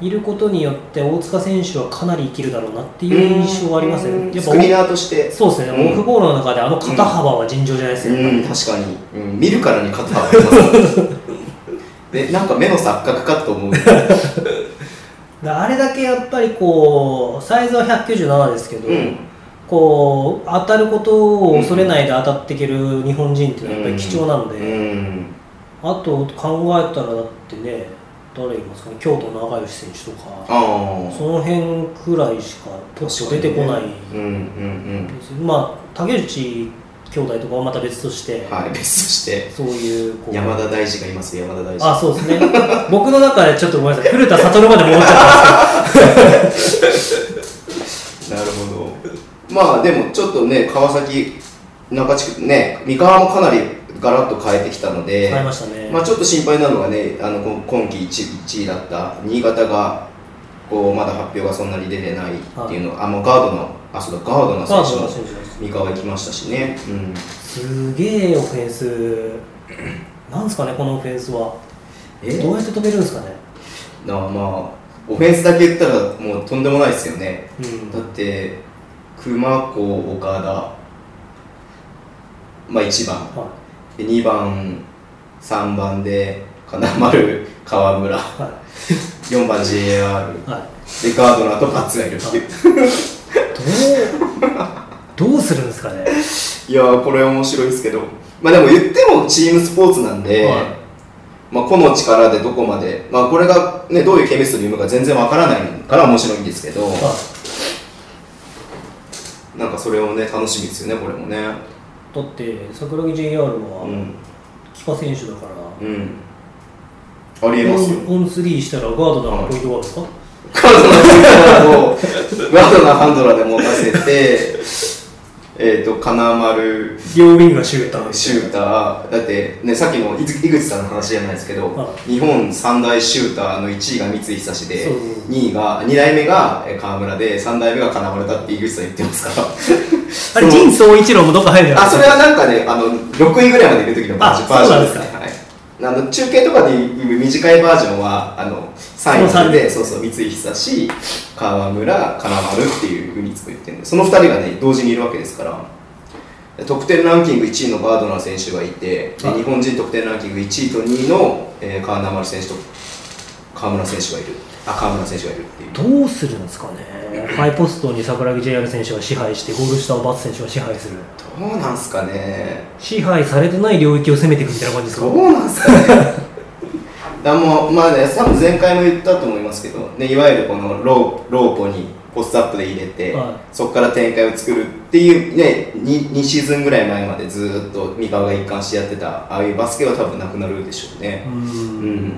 いることによって大塚選手はかなり生きるだろうなっていう印象はありますねやっぱスクリーナーとして。そうですね、うん。オフボールの中であの肩幅は尋常じゃないですよ、うん。確かに、うん、見るからに肩幅 [LAUGHS] でなんか目の錯覚かと思うあれだけやっぱりこうサイズは197ですけど、うん。こう当たることを恐れないで当たっていける日本人っていうのはやっぱり貴重なんで、うん。あと考えたらだってね誰いますかね京都の長吉選手とかその辺くらいしかポッと出てこないうんうんですまあ竹内兄弟とかはまた別として、うんはい別として。そういう山田大二がいますよ山田大二。あそうですね。[LAUGHS] 僕の中でちょっとごめんなさい。古田悟まで戻っちゃったんですなるほど。まあでもちょっとね川崎中地区ね三河もかなりガラッと変えてきたのでけど変えましたね、まあ、ちょっと心配なのがねあのこ今季 1, 1位だった新潟がこうまだ発表がそんなに出てないっていうの、あもうガードのあそうだガードな選ガードの手も選手です三河行きましたしね、うん、すげえオフェンス。なんですかねこのオフェンスは。え？どうやって止めるんですかね。なあまあオフェンスだけ言ったらもうとんでもないですよね。うん。だって熊子岡田。まあ1番。はで2番3番で金丸川村。い。は4番 JR いはい。でガードナーとバッツがいるっていう。どう？どうするんですかね？いやーこれ面白いですけど。まあでも言ってもチームスポーツなんで、はい。まあ、個の力でどこまで、まあ、これが、ね、どういうケミストリー生むか全然わからないから面白いんですけど、はなんかそれをね楽しみですよねこれもね。いだって桜木 JR はうん。帰化選手だから、うん。ありえますよ。オンスリーしたらガードなポイントがあるんですか、ガードナーハンドラーをガードナーハンドラーで持たせてえっと金丸。両ウィンがシューター。シューター。だってねさっきの井井口さんの話じゃないですけど、は日本三大シューターの1位が三井久志でそう。そう2位が2代目がえー川村で3代目が金丸だって井口さん言ってますから。[LAUGHS] あれ仁総一郎もどっか入るんじゃないあそれはなんかねあの6位ぐらいまでいる時のバージョン。ですか。ね、はい。あの中継とかでいう短いバージョンはあの3位まででそうそう三井久志川村金丸っていうふうにいつも言ってるんでその2人がね同時にいるわけですから。得点ランキング1位のガードナー選手がいて日本人得点ランキング1位と2位の、えー選手と川村選手がいる。あ川村選手がいるっていう。どうするんですかね。[LAUGHS] ハイポストに桜木 JR 選手が支配してゴール下をバツ選手が支配する。どうなんすかね。支配されてない領域を攻めていくみたいな感じですかどうなんすかねだもうまあね多分前回も言ったと思いますけど、ね、いわゆるこのローローポにポストアップで入れて、はい。そこから展開を作るっていうね 2, 2シーズンぐらい前までずーっと三河が一貫してやってたああいうバスケは多分なくなるでしょうね。ううん。ん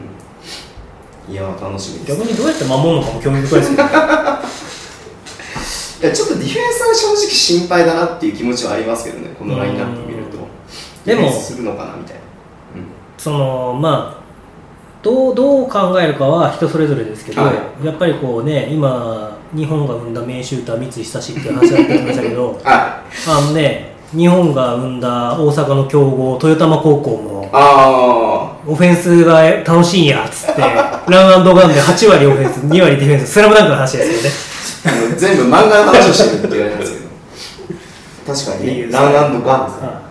いやー楽しみです。逆にどうやって守るのかも興味深いですけど [LAUGHS] やちょっとディフェンスは正直心配だなっていう気持ちはありますけどねこのラインナップ見ると。でもするのかなみたいな、そのまあどうどう考えるかは人それぞれですけど、はやっぱりこうね今日本が生んだ名シューター三井久志っていう話が出てましたけどああのね日本が生んだ大阪の強豪豊玉高校もあオフェンスが楽しいんやっつって [LAUGHS] ランガンで8割オフェンス2割ディフェンススラムダンクの話ですよね。全部漫画の話をしてるって言われるんですけど。確かにねランガンガンですね。は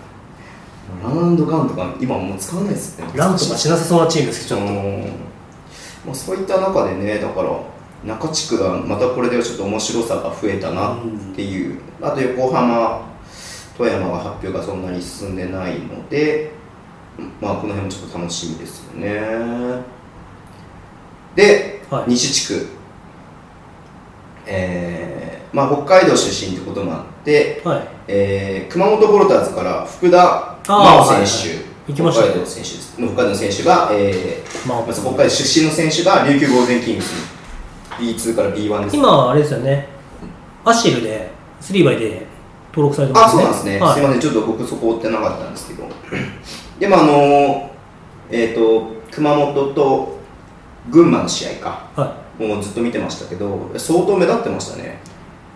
ランガンとか今もう使わないですね。いランとかしなさそうなチームですけどちょっと。うん。まあ、そういった中でねだから中地区がまたこれでちょっと面白さが増えたなっていう、あと横浜富山が発表がそんなに進んでないのでまあこの辺もちょっと楽しみですよね。で、はい。西地区。えーまあ、北海道出身ってこともあって、はい。えー熊本ボルターズから福田真央選手、行きました。ね北海道選手北海道の選手が、えーまあ北海道出身の選手が琉球ゴールデンキングスに B2 から B1 です。今あれですよね。アシェルで3バイで登録されてますね。あそうなんですね、はい。すいませんちょっと僕そこ追ってなかったんですけど。でもあのえっ、と熊本と群馬の試合か。はもうずっと見てましたけど相当目立ってましたね。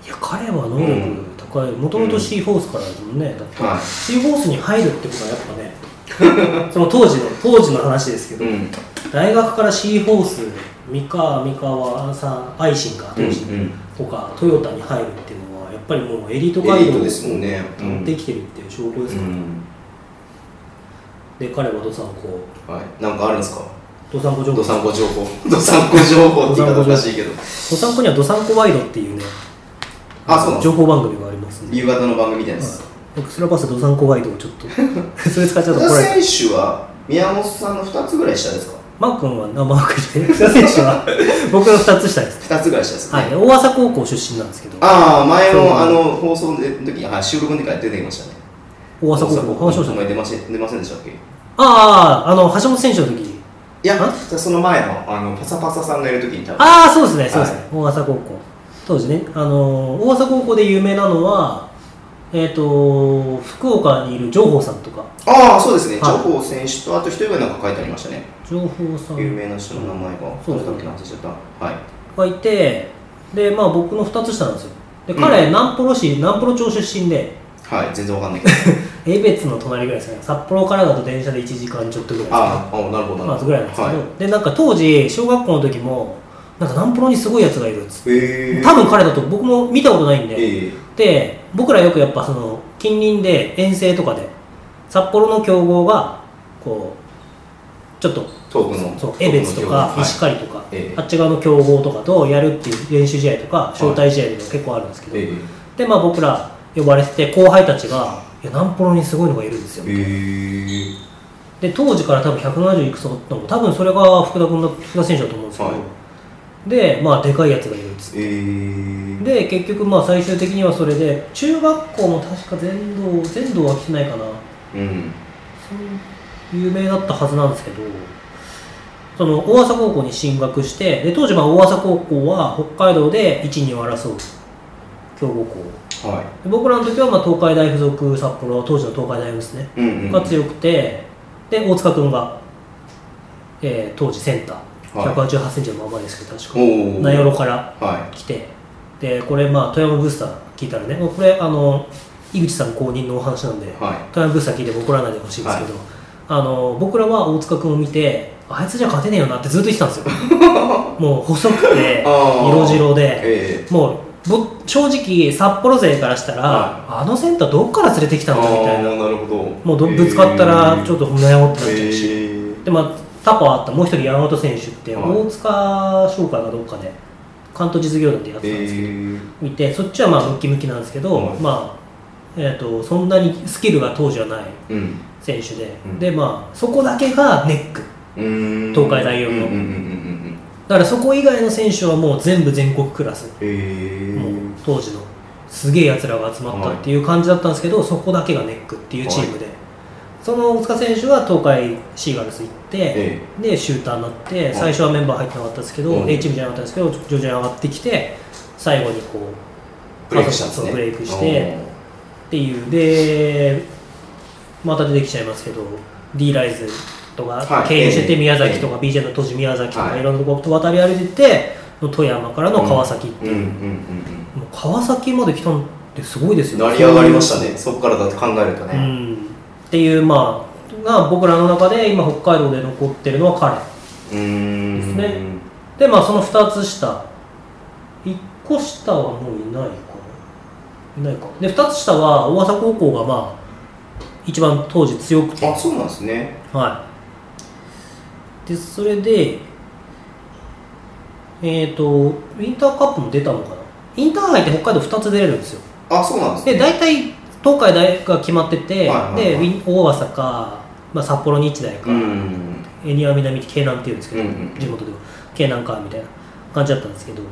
い、いや彼は能力もともとシーフォースからですもんね。だって、はい。シーフォースに入るってことはやっぱね [LAUGHS] その当時の当時の話ですけど、うん。大学からシーフォース三河三河さん愛心か当時、うんうん。とかトヨタに入るっていうのはやっぱりもうエリート街道をですもんね。うんできてるっていう証拠ですから、うん。で彼はドサンコはい。なんかあるんですか？ドサンコ情報。ドサンコ情報。ドサンコ情報って言い方おかしいけど。ドサンコにはドサンコワイドっていうねあそう情報番組があります夕方の番組みたいなやつエクストラパスドサンコワイドをちょっと [LAUGHS] それ使っちゃうと福田怒られ。る選手は宮本さんの2つぐらい下ですか？マー君はあマー君じゃない。福田選手は。[LAUGHS] 僕の2つ下です。2つぐらい下ですね、はい。大朝高校出身なんですけど。ああ前のあの放送の時に、はい、収録の時から出てきましたね。大朝高校。話しましたお前出ません出ませんでしたっけ？いあああの橋本選手の時。やあ？その前のあのパサパサさんがいる時に多分。ああそうですねそうですね、大朝高校当時ね。あの大朝高校で有名なのはえっ、と福岡にいる情報さんとか。ああそうですね。はい。情報選手とあと一人ぐらいなんか書いてありましたね。情報さん。有名な人の名前がそう誰だっけな忘れちゃった。はい。がいてでまあ僕の2つ下なんですよ。で彼、南幌市南幌町出身で。はい全然わかんないけど。[LAUGHS] 江別の隣ぐらいですね。札幌からだと電車で1時間ちょっとぐらいですね。あああなるほど。まあぐらいなんですけど、はい。でなんか当時小学校の時もなんか南幌にすごいやつがいるっつって。へえ多分彼だと僕も見たことないんで、えで僕らよくやっぱその近隣で遠征とかで札幌の強豪がこうちょっとそう江別とかはい。石狩とか、ええ。あっち側の強豪とかとやるっていう練習試合とか招待試合とか結構あるんですけど、えでまあ僕ら呼ばれてて後輩たちが「いや南幌にすごいのがいるんですよ」えへえで当時から多分170いくつだったのも多分それが福田君の福田選手だと思うんですけど、はいでまあでかいやつがいるっつって。えー、で結局まあ最終的にはそれで中学校も確か全道全道は来てないかな。うん。有名だったはずなんですけどその大朝高校に進学してで当時まあ大朝高校は北海道で12を争う強豪校。はで僕らの時はまあ東海大附属札幌当時の東海大ですね。いうんうん。が強くてで大塚君が、えー当時センター、はい。1 8 8センチのままですけど確か。名寄からは来て。でこれまあ富山ブースター聞いたらねもうこれあの井口さん公認のお話なんで、いはい。富山ブースター聞いても怒らないでほしいんですけど、あの僕らは大塚君を見てあいつじゃ勝てねえよなってずっと言ってたんですよ。[LAUGHS] もう細くて色白で。えもうぼ正直札幌勢からしたら、はあのセンターどっから連れてきえたんだみたいな。あーなるほど。もうどぶつかったらちょっと悩もうってなっちゃうし、えでまあタパあったもう一人山本選手ってはい。大塚商会がどっかで関東実業団でやっえてたんですけど、ー、見てそっちはまあムキムキなんですけど、はい。まあえー、とそんなにスキルが当時はないうん。選手で、うん。でまあそこだけがネック。東海大四のだからそこ以外の選手はもう全部全国クラス、えもう当時のすげえやつらが集まったっていう感じだったんですけど、そこだけがネックっていうチームで、その大塚選手は東海シーガルス行って、えでシューターになって最初はメンバー入ってなかったですけど、うん。A チームじゃなかったんですけど徐々に上がってきて最後にこうブレイクしたね。ブレイクしてっていう。でまた出てきちゃいますけど D ライズとかはい。経由しててええ。宮崎とか BJ の当時宮崎とはい。かいろんなとこ渡り歩いてっての富山からの川崎っていう,、川崎まで来たのってすごいですうんよ成り上がりましたね。そこからだって考えるとうねんっていうまあが僕らの中で今北海道で残ってるのは彼ですね。でまあその2つ下。1個下はもういないかな。いないか。で2つ下は大浅高校がまあ一番当時強くて。あそうなんですね。はい。でそれでえっ、とウィンターカップも出たのかな。インターハイって北海道2つ出れるんですよ。あそうなんですね。で大体東海大が決まってて、はいはいはい。で大浅か、まあ、札幌日大か、うん。エニア南って京南っていうんですけど、うんうん地元では。京南かみたいな感じだったんですけど。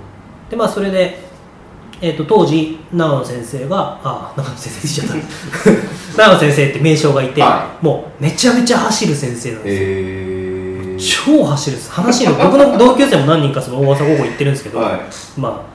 でまあそれで、えー、と当時長野先生があ長野先生って言っちゃった。[LAUGHS] 長野先生って名称がいて、はもうめちゃめちゃ走る先生なんですよ、へえ超走るです。話の僕の同級生も何人かその大浅高校行ってるんですけど、はい。まあ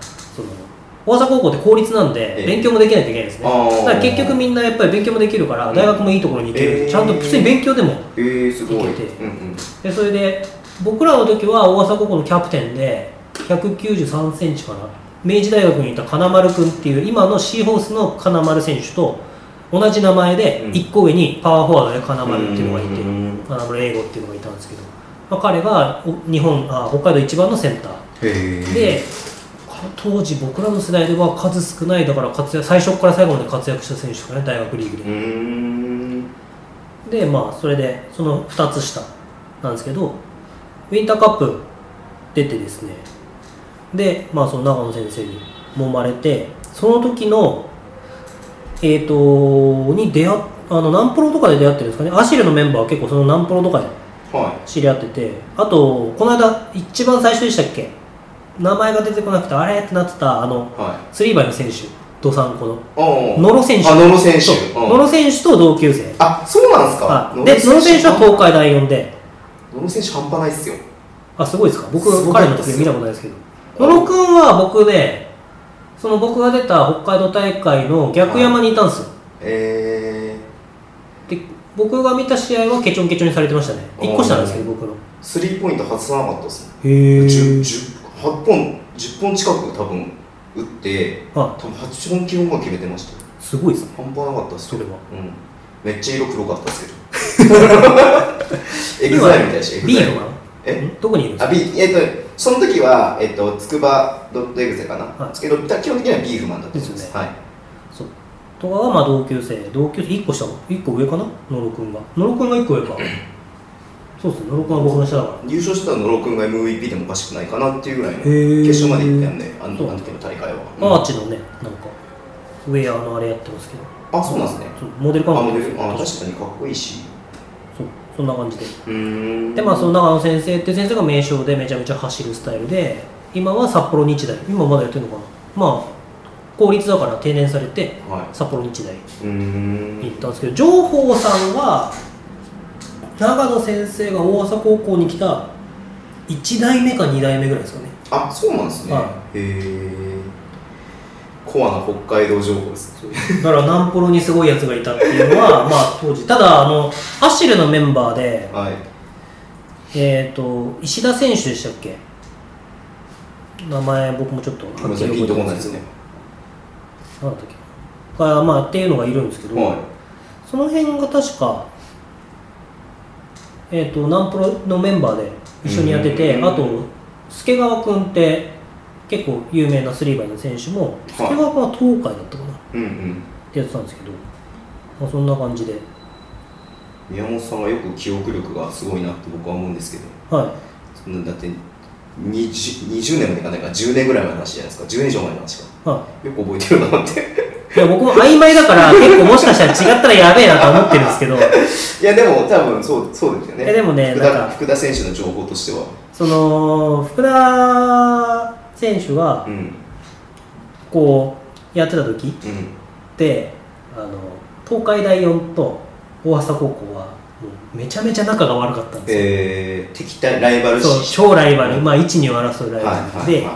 大浅高校って公立なんでええ。勉強もできないといけないんですね、だから結局みんなやっぱり勉強もできるからうん。大学もいいところに行ける、ええ。ちゃんと普通に勉強でもえー、すごい。いけて。うんうん。でそれで僕らの時は大浅高校のキャプテンで193センチかな。明治大学にいた金丸君っていう今のシーホースの金丸選手と同じ名前でうん。1個上にパワーフォワードで金丸っていうのがいてうん金丸英語っていうのがいたんですけど、まあ、彼がお日本あ北海道一番のセンター。でか当時僕らの世代では数少ないだから活躍最初から最後まで活躍した選手とかね大学リーグで。でまあそれでその2つ下なんですけどウィンターカップ出てですね。でまあその長野先生に揉まれてその時のえっ、とに出会っあのナンプロとかで出会ってるんですかね。アシルのメンバーは結構そのナンプロとかでは知り合ってて。あとこの間一番最初でしたっけ？名前が出てこなくてあれ？ってなってたあのいはい。スリーバイの選手。ドサンコの。あ野呂選手。あ野呂選手。野呂選手と同級生。あそうなんですか？はい、で野呂選手は東海大4で。野呂選手半端ないっすよ。あすごいですか？僕彼の時見たことないですけど。野呂君は僕ねその僕が出た北海道大会の逆山にいたんですよ、えで僕が見た試合はケチョンケチョンにされてましたね。1個下なんですけど僕の。ー、スリーポイント外さなかったっすね。へえ10 10 8本10本近く多分打っては多分8本9本が決めてましたよ。いすごいですね。半端なかったっすよ。それは。うん。めっちゃ色黒かったっすけど。[LAUGHS] エグザイルみたいだしエグ B ザイル。のかなえん？どこにいるんですあかえっ、とその時はえっ、と筑波ドットエグゼかな、はい。ですけど基本的にはビーフマンだったんです。ですよね。はい。そう。とかはまあ同級生。同級生1個下1個上かな？野呂君が。野呂君が1個上かそうですね野呂君は僕の下だから。優勝したら野呂君が MVP でもおかしくないかなっていうぐらいの決勝まで行ったんであの時の大会は、アーチのねなんかウェアのあれやってますけど。あそうなんですね。モデルかあもモデル？あ確かにかっこいいし。そうそんな感じで。でまあその長野先生って先生が名将でめちゃめちゃ走るスタイルで今は札幌日大。今まだやってるのかな？まあ公立だから定年されては札幌日大に行ったんですけど情報さんは長野先生が大浅高校に来た1代目か2代目ぐらいですかね。あそうなんですね、はへえコアな北海道情報ですだからナンポロにすごいやつがいたっていうのは [LAUGHS] まあ当時。ただあのアシルのメンバーではい。えっ、と石田選手でしたっけ？名前僕もちょっとごめんなさいピンとこないですね。なんだっけがまあっていうのがいるんですけど、はい。その辺が確かえっ、とナンプロのメンバーで一緒にやっててうん。あと助川君って結構有名なスリーバイの選手も助川君は東海だったかな？っうんうん。てやってたんですけど、まあ、そんな感じで。宮本さんはよく記憶力がすごいなって僕は思うんですけど。はい。そんなだって 20, 20年までいかないから10年ぐらい前の話じゃないですか。10年以上前の話か。はよく覚えてるなってい、いや僕も曖昧だから [LAUGHS] 結構もしかしたら違ったらやべえなと思ってるんですけど。いやでも多分そうそうですよね。えでもね福なんか田福田選手の情報としては。その福田選手がうん。こうやってた時うん。であの東海大4と大浅高校はめちゃめちゃ仲が悪かったんですよ、えー、敵対ライバルそう視超ライバル、まあ、1、2を争うライバル、はいはい。で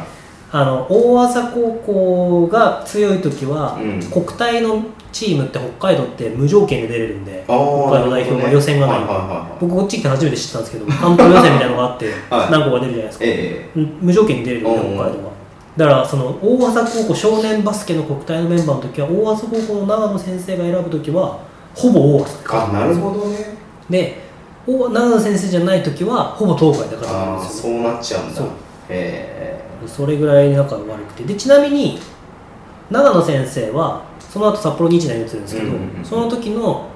あの大浅高校が強い時は、うん。国体のチームって北海道って無条件で出れるんで北海道代表が予選がない。んで、はいはいはいはい。僕こっち来て初めて知ったんですけど関東予選みたいなのがあって [LAUGHS] はい。何個か出るじゃないですか、えうん無条件に出れるんでうん北海道は。だからその大朝高校少年バスケの国体のメンバーの時は大朝高校の長野先生が選ぶ時はほぼ大朝ってえあなるほどね。で大長野先生じゃない時はほぼ東海で勝ってるんああですよ。そうなっちゃうんだ。そう。えそれぐらい仲悪くて。でちなみに長野先生はその後札幌日大に移るんですけど、その時の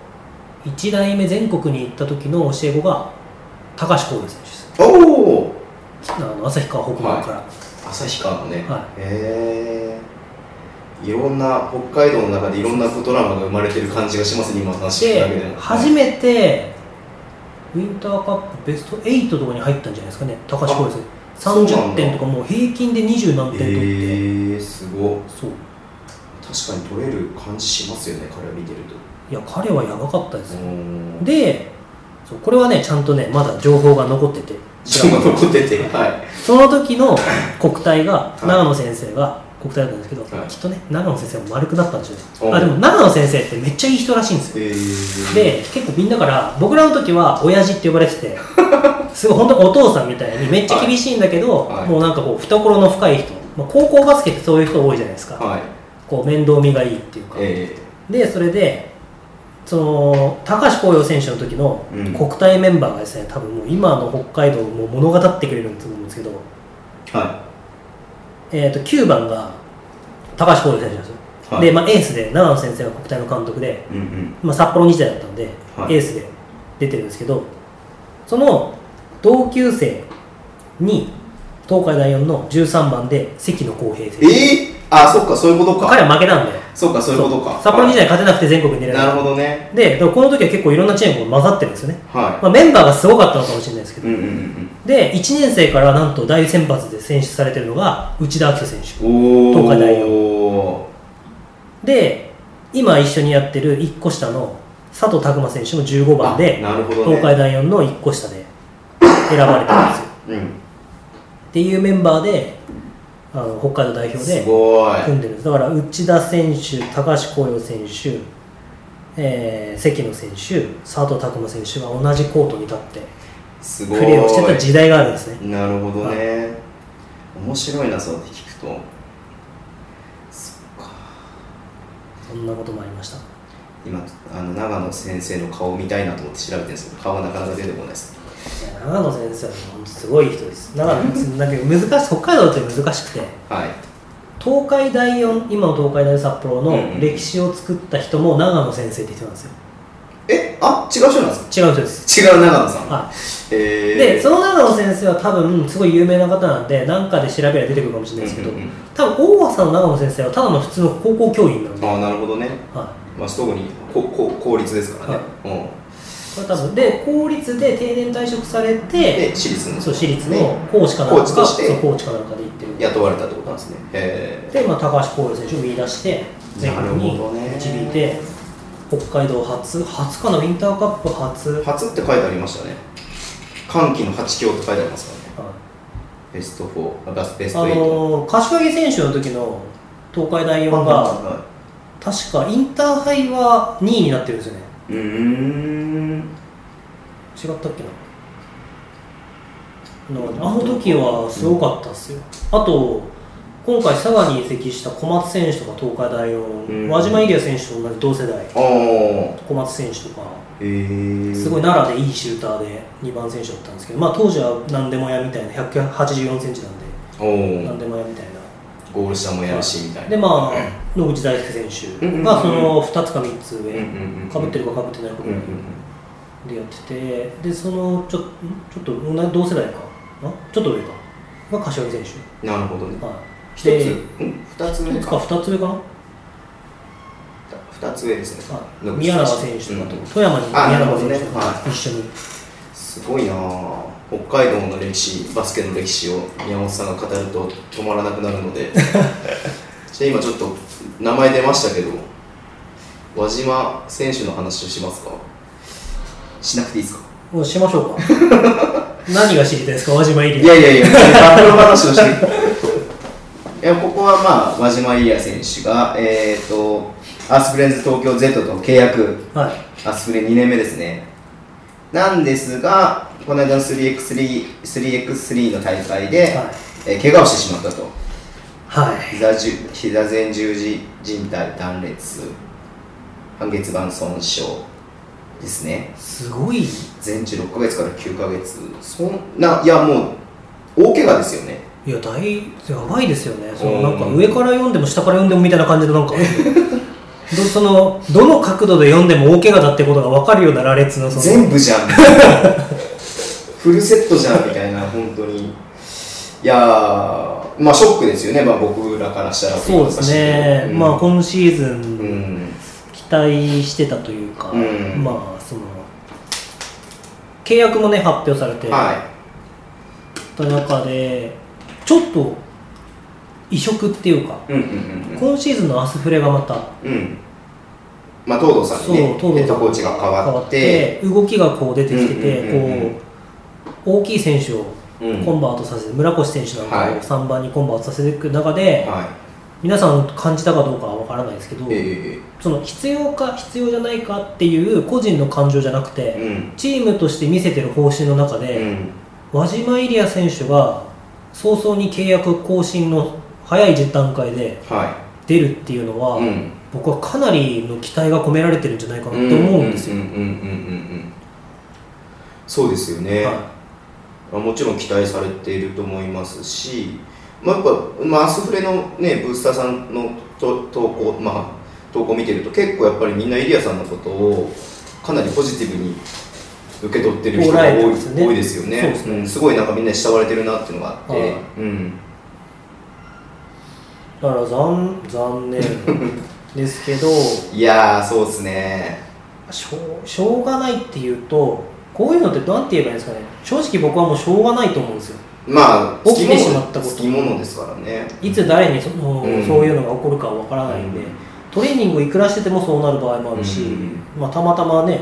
1代目全国に行った時の教え子が高橋光陽選手です。えおおあの旭川北部から、旭川のね、はへえいろんな北海道の中でいろんなドラマが生まれてる感じがしますね今話聞くだけで。でも初めてウィンターカップベスト8とかに入ったんじゃないですかね高橋光陽選手30点とかもう平均で20何点取って、へえすごそう。確かに取れる感じしますよね彼を見てると。いや彼はやばかったですよ。うんでそうこれはねちゃんとねまだ情報が残ってて。しかも残っててはい。その時の国体がはい。長野先生が国体だったんですけど、はい。きっとね長野先生も丸くなったんでしょうおねあでも長野先生ってめっちゃいい人らしいんですよ。へえで結構みんなから僕らの時は親父って呼ばれてて [LAUGHS] すごい本当お父さんみたいにめっちゃ厳しいんだけど、はい。もうなんかこう懐の深い人、まあ、高校バスケってそういう人多いじゃないですか、はい。こう面倒見がいいっていうか、えでそれでその高橋光陽選手の時のうん。国体メンバーがですね多分もう今の北海道をもう物語ってくれると思うんですけど、えはえー、と9番が高橋光陽選手なんですよ、はい。で、まあ、エースで長野先生が国体の監督で、いうんうん。まあ、札幌日大だったんで、はい。エースで出てるんですけどその同級生に東海大4の13番で関野浩平選手。ええあそっかそういうことか。彼は負けたんでそっかそういうことか。札幌日大勝てなくて全国に出れないなるほどね。でこの時は結構いろんなチームが混ざってるんですよね、はまあ、メンバーがすごかったのかもしれないですけど、いうんうんうん。で1年生からなんと大先発で選出されてるのが内田篤人選手。東海大で今一緒にやってる1個下の佐藤拓磨選手も15番でね。東海大4の1個下で選ばれたんですよ。うん。っていうメンバーであの北海道代表すでごい。組んでるんです。だから内田選手高橋光陽選手、えー関野選手佐藤拓磨選手が同じコートに立ってプレーをしてた時代があるんですね。なるほどね。面白いなそうやって聞くと。そっか。そんなこともありました。今あの長野先生の顔見たいなと思って調べてるんですけど顔はなかなか出てこないです長野先生は本当すごい人です。長野なんか難しい北海道って難しくて。はい。東海大4今の東海大札幌うんうんの歴史を作った人も長野先生って人なんですよ。え？あ？違う人なんです違う人です。か違う長野さん。はへいでその長野先生は多分すごい有名な方なんで何かで調べれば出てくるかもしれないですけど、うんうんうん。多分大浅の長野先生はただの普通の高校教員なんで、ああなるほどね。はまあ特にここ公立ですからね、い、これ多分で公立で定年退職されうん、てで私立の。そう私立ね。の講師かなんかコーチとして。そうコーチかなんかで行ってる。雇われたってことなんですね。へで、まあ、高橋光陽選手を見出して全国に導いて北海道初初かなウィンターカップ初、え初って書いてありましたね。歓喜の8強って書いてありますからね。はい。ベスト4あベスベスあト8のー柏木選手の時の東海大4がは確かインターハイは2位になってるんですよね。いうん。違ったっけなあの時はすごかったっすよ、あと今回佐賀に移籍した小松選手とか東海大うん。輪島入江選手と同じ同世代小松選手とかへえすごい奈良でいいシューターで2番選手だったん。ですけど、まあ、当時は何でもやみたいな184センチなん。でおお何でもやみたいなゴール下もやるしみたいな。でまあ野口大輔選手がその2つか3つうん上かぶってるかかぶってないかでやっててでそのちょちょっと同世代かな？ちょっと上か。が柏木選手。うんなるほどね。はい。一つ。でうん？二つ1つか目か2つ上かな？二つ上ですね。はい。宮永選手とかと、うん。富山にあ宮永選手と一緒に、すごいなあ北海道の歴史バスケの歴史を宮本さんが語ると止まらなくなるので。[LAUGHS] じゃあ今ちょっと名前出ましたけど輪島選手の話をしますか？しなくていいですか？もうしましょうか。[LAUGHS] 何が知りたいですか？輪島エリア。いやいやいやバトル話をして。いやここはまあ輪島リア選手がえっ、とアースフレンズ東京 Z と契約。はい。アースフレ2年目ですね。なんですがこの間の 3x3, 3x3 の大会で、はい。えー怪我をしてしまったと。はい。膝じゅ膝前十字靭帯断裂半月板損傷ですね。すごい。全治6ヶ月から9ヶ月。そんないやもう大怪我ですよね。いや大やばいですよね。そのうん。なんか上から読んでも下から読んでもみたいな感じでなんか [LAUGHS] どそのどの角度で読んでも大怪我だってことが分かるような羅列のその。全部じゃん [LAUGHS] フルセットじゃんみたいな本当に。いやーまあショックですよね、まあ、僕らからしたらそうですね、うん。まあ今シーズン、うん。期待してたというか、うん。まあその契約もね発表されてはた中でちょっと異色っていうかいうんうんうん。今シーズンのアスフレがまたうん。うんまあ東堂さんにね東堂さんコーチが変わって。動きがこう出てきてて、うんうんうんうん。こう大きい選手をうん。コンバートさせて、村越選手なんかはい。を3番にコンバートさせていく中で、は皆さん感じたかどうかは分からないですけど、その必要か必要じゃないかっていう個人の感情じゃなくて、チームとして見せてる方針の中で、うん。輪島イリア選手が早々に契約更新の早い段階では出るっていうのは、僕はかなりの期待が込められてるんじゃないかなって思うんですよ。そうですよね、はいまあもちろん期待されていると思いますし、まあ、やっぱ、まあ、アスフレの、ね、ブースターさんのと投稿、まあ、投稿見てると結構やっぱりみんなイリアさんのことをかなりポジティブに受け取ってる人が多いね。多いですよね。そうんすごいなんかみんなに慕われてるなっていうのがあって、はい。うん、だから残残念ですけど。[LAUGHS] いやーそうですね。しょうしょうがないっていうとこういうのって何て言えばいいんですかね？正直僕はもうしょうがないと思うんですよ。まあ起きてしまったこと。つきものですからね。いつ誰にその、うん。そういうのが起こるかは分からないんで、うん。トレーニングいくらしててもそうなる場合もあるし、うん。まあ、たまたまね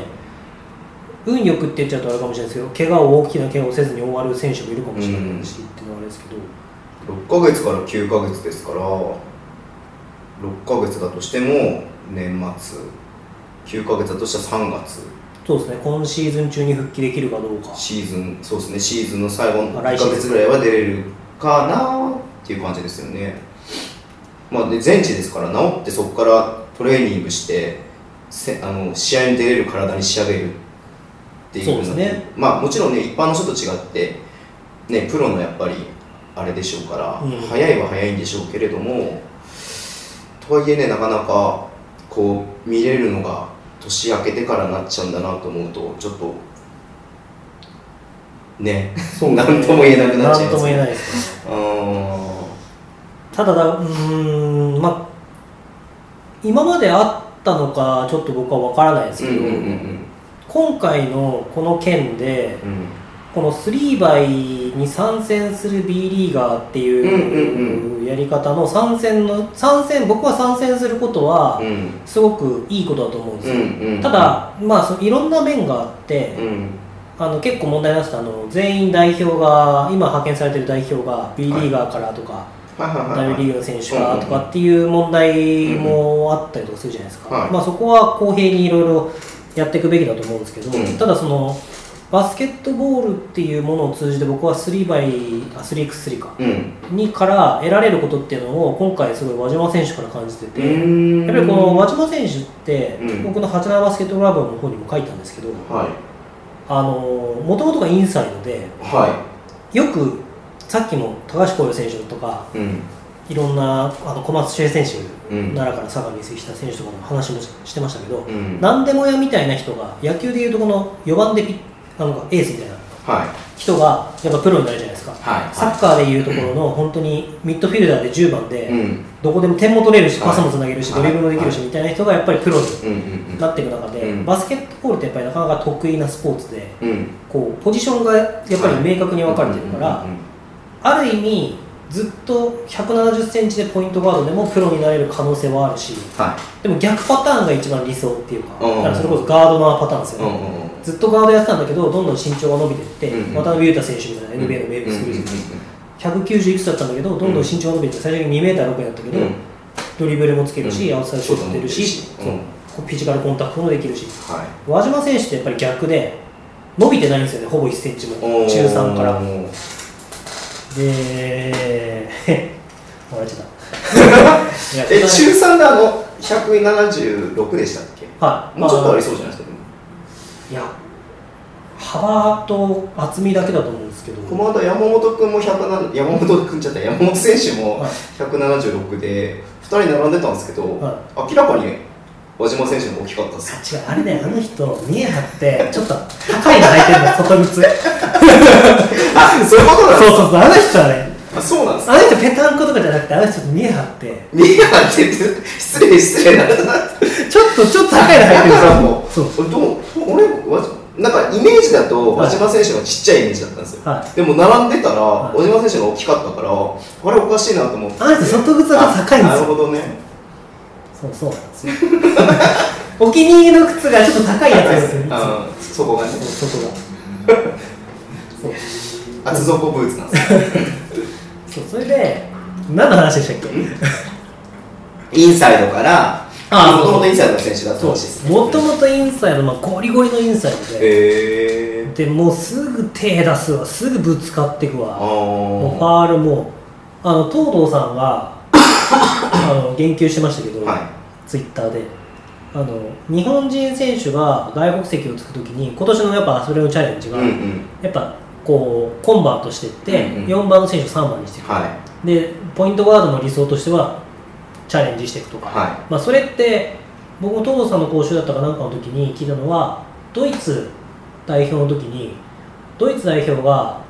運よくって言っちゃうとあれかもしれないですけど怪我を大きな怪我をせずに終わる選手もいるかもしれないし、うん。っていうのはあれですけど。6ヶ月から9ヶ月ですから6ヶ月だとしても年末。9ヶ月だとしたら3月そうですね今シーズン中に復帰できるかどうか。シーズンそうですねシーズンの最後の1まあ来シーズン。ヶ月ぐらいは出れるかなっていう感じですよね。まあで全治ですから治ってそこからトレーニングしてせあの試合に出れる体に仕上げるっていうのそうですね。まあもちろんね一般の人と違ってねプロのやっぱりあれでしょうから、うん。早いは早いんでしょうけれどもとはいえねなかなかこう見れるのが年明けてからなっちゃうんだなと思うとちょっとね。なんとも言えなくなっちゃいますなんとも言えないですね。あただだうーんまあ今まであったのかちょっと僕は分からないですけど、今回のこの件でうんうんこの3倍に参戦する B リーガーっていうやり方の参戦の参戦僕は参戦することはうん。すごくいいことだと思うんですよ、うんうんただまあそいろんな面があって、うん。あの結構問題になってたあの全員代表が今派遣されてる代表が B リーガーからとか、W リーグの選手かとかっていう問題もあったりとかするじゃないですか、はい。まあ、そこは公平にいろいろやっていくべきだと思うんですけど、うん。ただそのバスケットボールっていうものを通じて僕は 3x3 あ 3x3 か。うん。にから得られることっていうのを今回すごい輪島選手から感じてて、うん。やっぱりこの輪島選手って、うん僕の八七バスケットラブの方にも書いたんですけど。もともとがインサイドではよくさっきも高橋光陽選手とかいうん。いろんなあの小松周平選手、うん。奈良から佐賀に移籍した選手とかの話もしてましたけど、うん。何でもやみたいな人が野球でいうとこの4番でピッあのエースみたいな。はい。人がやっぱプロになるじゃないですか、はい。サッカーでいうところの本当にミッドフィルダーで10番で、うん。どこでも点も取れるしはい。パスもつなげるし、はい。ドリブルもできるしみたいな人がやっぱりプロになっていく中で、うん。バスケットボールってやっぱりなかなか得意なスポーツでこうポジションがやっぱり明確に分かれてるから、ある意味ずっと1 7 0センチでポイントガードでもプロになれる可能性はあるしはでも逆パターンが一番理想っていうかからそれこそガードのパターンですよね、ずっとガードやってたんだけどどんどん身長が伸びていって、うん渡辺裕太選手みたいな NBA のメールするじゃない190いくつだったんだけどどんどん身長が伸びて最初に2メーター6やったけど、うんドドリブルもつけるし、うんアウトサイドシュートも出るしフィジカルコンタクトもできるしは和島選手ってやっぱり逆で伸びてないんですよねほぼ1センチもい中3からで笑っちゃった中3であの176でしたっけはいもうちょっとありまそうじゃないですかいや幅と厚みだけだと思うんですけど。この間山本君も107山本君じゃった山本選手もはい。176で2人並んでたんですけど、は明らかに和島選手の方が大きかったです。よ違うあれねあの人見え張ってちょっと高いの履いてるの外靴。[LAUGHS] あそういうことなんですそうそうそうあの人はねあそうなんですあの人ペタンコとかじゃなくてあの人見え張って。見え張ってって失礼失礼な。ちょっとちょっと高いの履いてるだからもうそう。どう俺わなんかイメージだとはい。和島選手がちっちゃいイメージだったんですよ、はでも並んでたら、はい。和島選手が大きかったからあれおかしいなと思って。あの人外靴が高いんですよ。あなるほどね。そうそうなんですよ。[LAUGHS] お気に入りの靴がちょっと高いやつですよ [LAUGHS] いつも。あそこがね。そう外が。[LAUGHS] 厚底ブーツなんですよそうそれで何の話でしたっけ？インサイドからあもともとインサイドの選手だったらしいですね。もともとインサイド、まあ、ゴリゴリのインサイドで、でもうすぐ手出すわ。すぐぶつかってくあわもうフあァールも。あの東堂さんがあの言及してましたけど、はい。ツイッターで。あの日本人選手が外国籍をつくときに今年のやっぱそれのチャレンジが、うんうん。やっぱこうコンバートしていって、うんうん。4番の選手を3番にしていく、はでポイントガードの理想としてはチャレンジしていくとか、はまあ、それって僕も東堂さんの講習だったかなんかの時に聞いたのはドイツ代表の時にドイツ代表が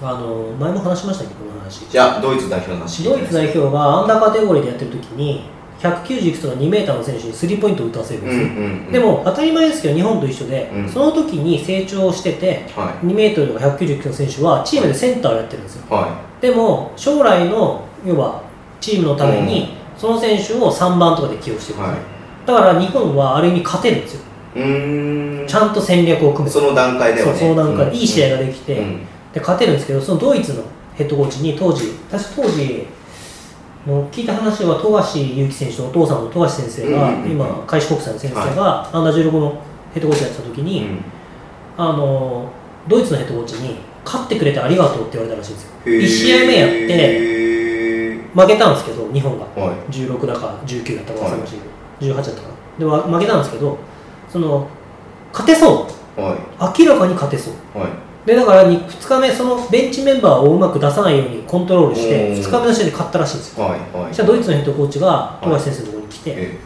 あの前も話しましたけどこの話。いじゃあドイツ代表の話ドイツ代表がアンダーカテゴリーでやってる時に190いくつの2メーターの選手にスリーポイントを打たせるんうんですよ、うんうんでも当たり前ですけど日本と一緒で、うん。その時に成長してては2メートルとか190いくつの選手はチームでセンターをやってるんですよ。い。はでも将来の要はチームのためにその選手を3番とかで起用してるんですよ、はい。だから日本はある意味勝てるんですよ。ちゃんと戦略を組めて。その段階ではね。その段階。うん。でいい試合ができて、うん。で勝てるんですけどそのドイツのヘッドコーチに当時確か当時の聞いた話は富樫勇樹選手のお父さんの富樫先生が、今開志国際の先生が、アンダー16のヘッドコーチやってた時に、うん。あのドイツのヘッドコーチに勝ってくれてありがとうって言われたらしいんですよ。へー。1試合目やって負けたんですけど日本が。はい。16だか19だったか忘れましたけど、18だったかな。でわ負けたんですけどその勝てそう。は明らかに勝てそう。いはいでだから2日目そのベンチメンバーをうまく出さないようにコントロールしてうん。2日目の試合で勝ったらしいんですよ。はいはい。そしたらドイツのヘッドコーチが富樫先生のところに来て、い、え。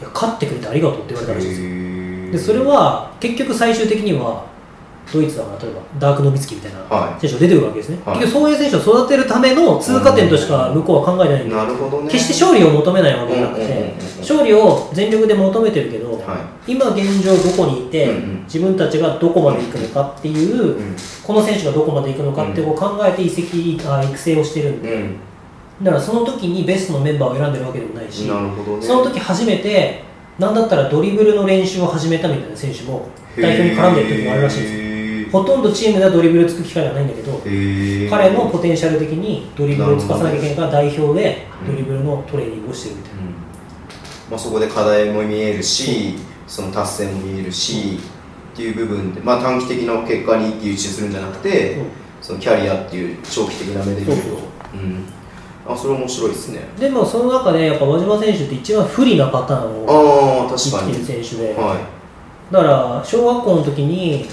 や勝ってくれてありがとうって言われたらしいんですよ。へでそれは結局最終的にはドイツは例えばダークノビツキみたいなは選手が出てくるわけですね、はい。結局そういう選手を育てるための通過点としか向こうは考えてないんで。なるほどね。決して勝利を求めないわけじゃなくて勝利を全力で求めてるけど、は今現状どこにいて、うんうん。自分たちがどこまで行くのかっていう、うんこの選手がどこまで行くのかってこう考えて移籍あ育成をしてるんで、うん。だからその時にベストのメンバーを選んでるわけでもないし、ね。その時初めてなんだったらドリブルの練習を始めたみたいな選手も代表に絡んでる時があるらしいんですよ。ですほとんどチームではドリブルつく機会がないんだけど彼彼のポテンシャル的にドリブルをつかさなきゃいけないから代表でドリブルのトレーニングをしてるみたいな、まあ、そこで課題も見えるしその達成も見えるしっていう部分で、まあ、短期的な結果に一喜一憂するんじゃなくて、うん。そのキャリアっていう長期的な目で見ると。あそれ面白いですね。でもその中でやっぱ和島選手って一番不利なパターンを生きてる選手で、はだから小学校の時に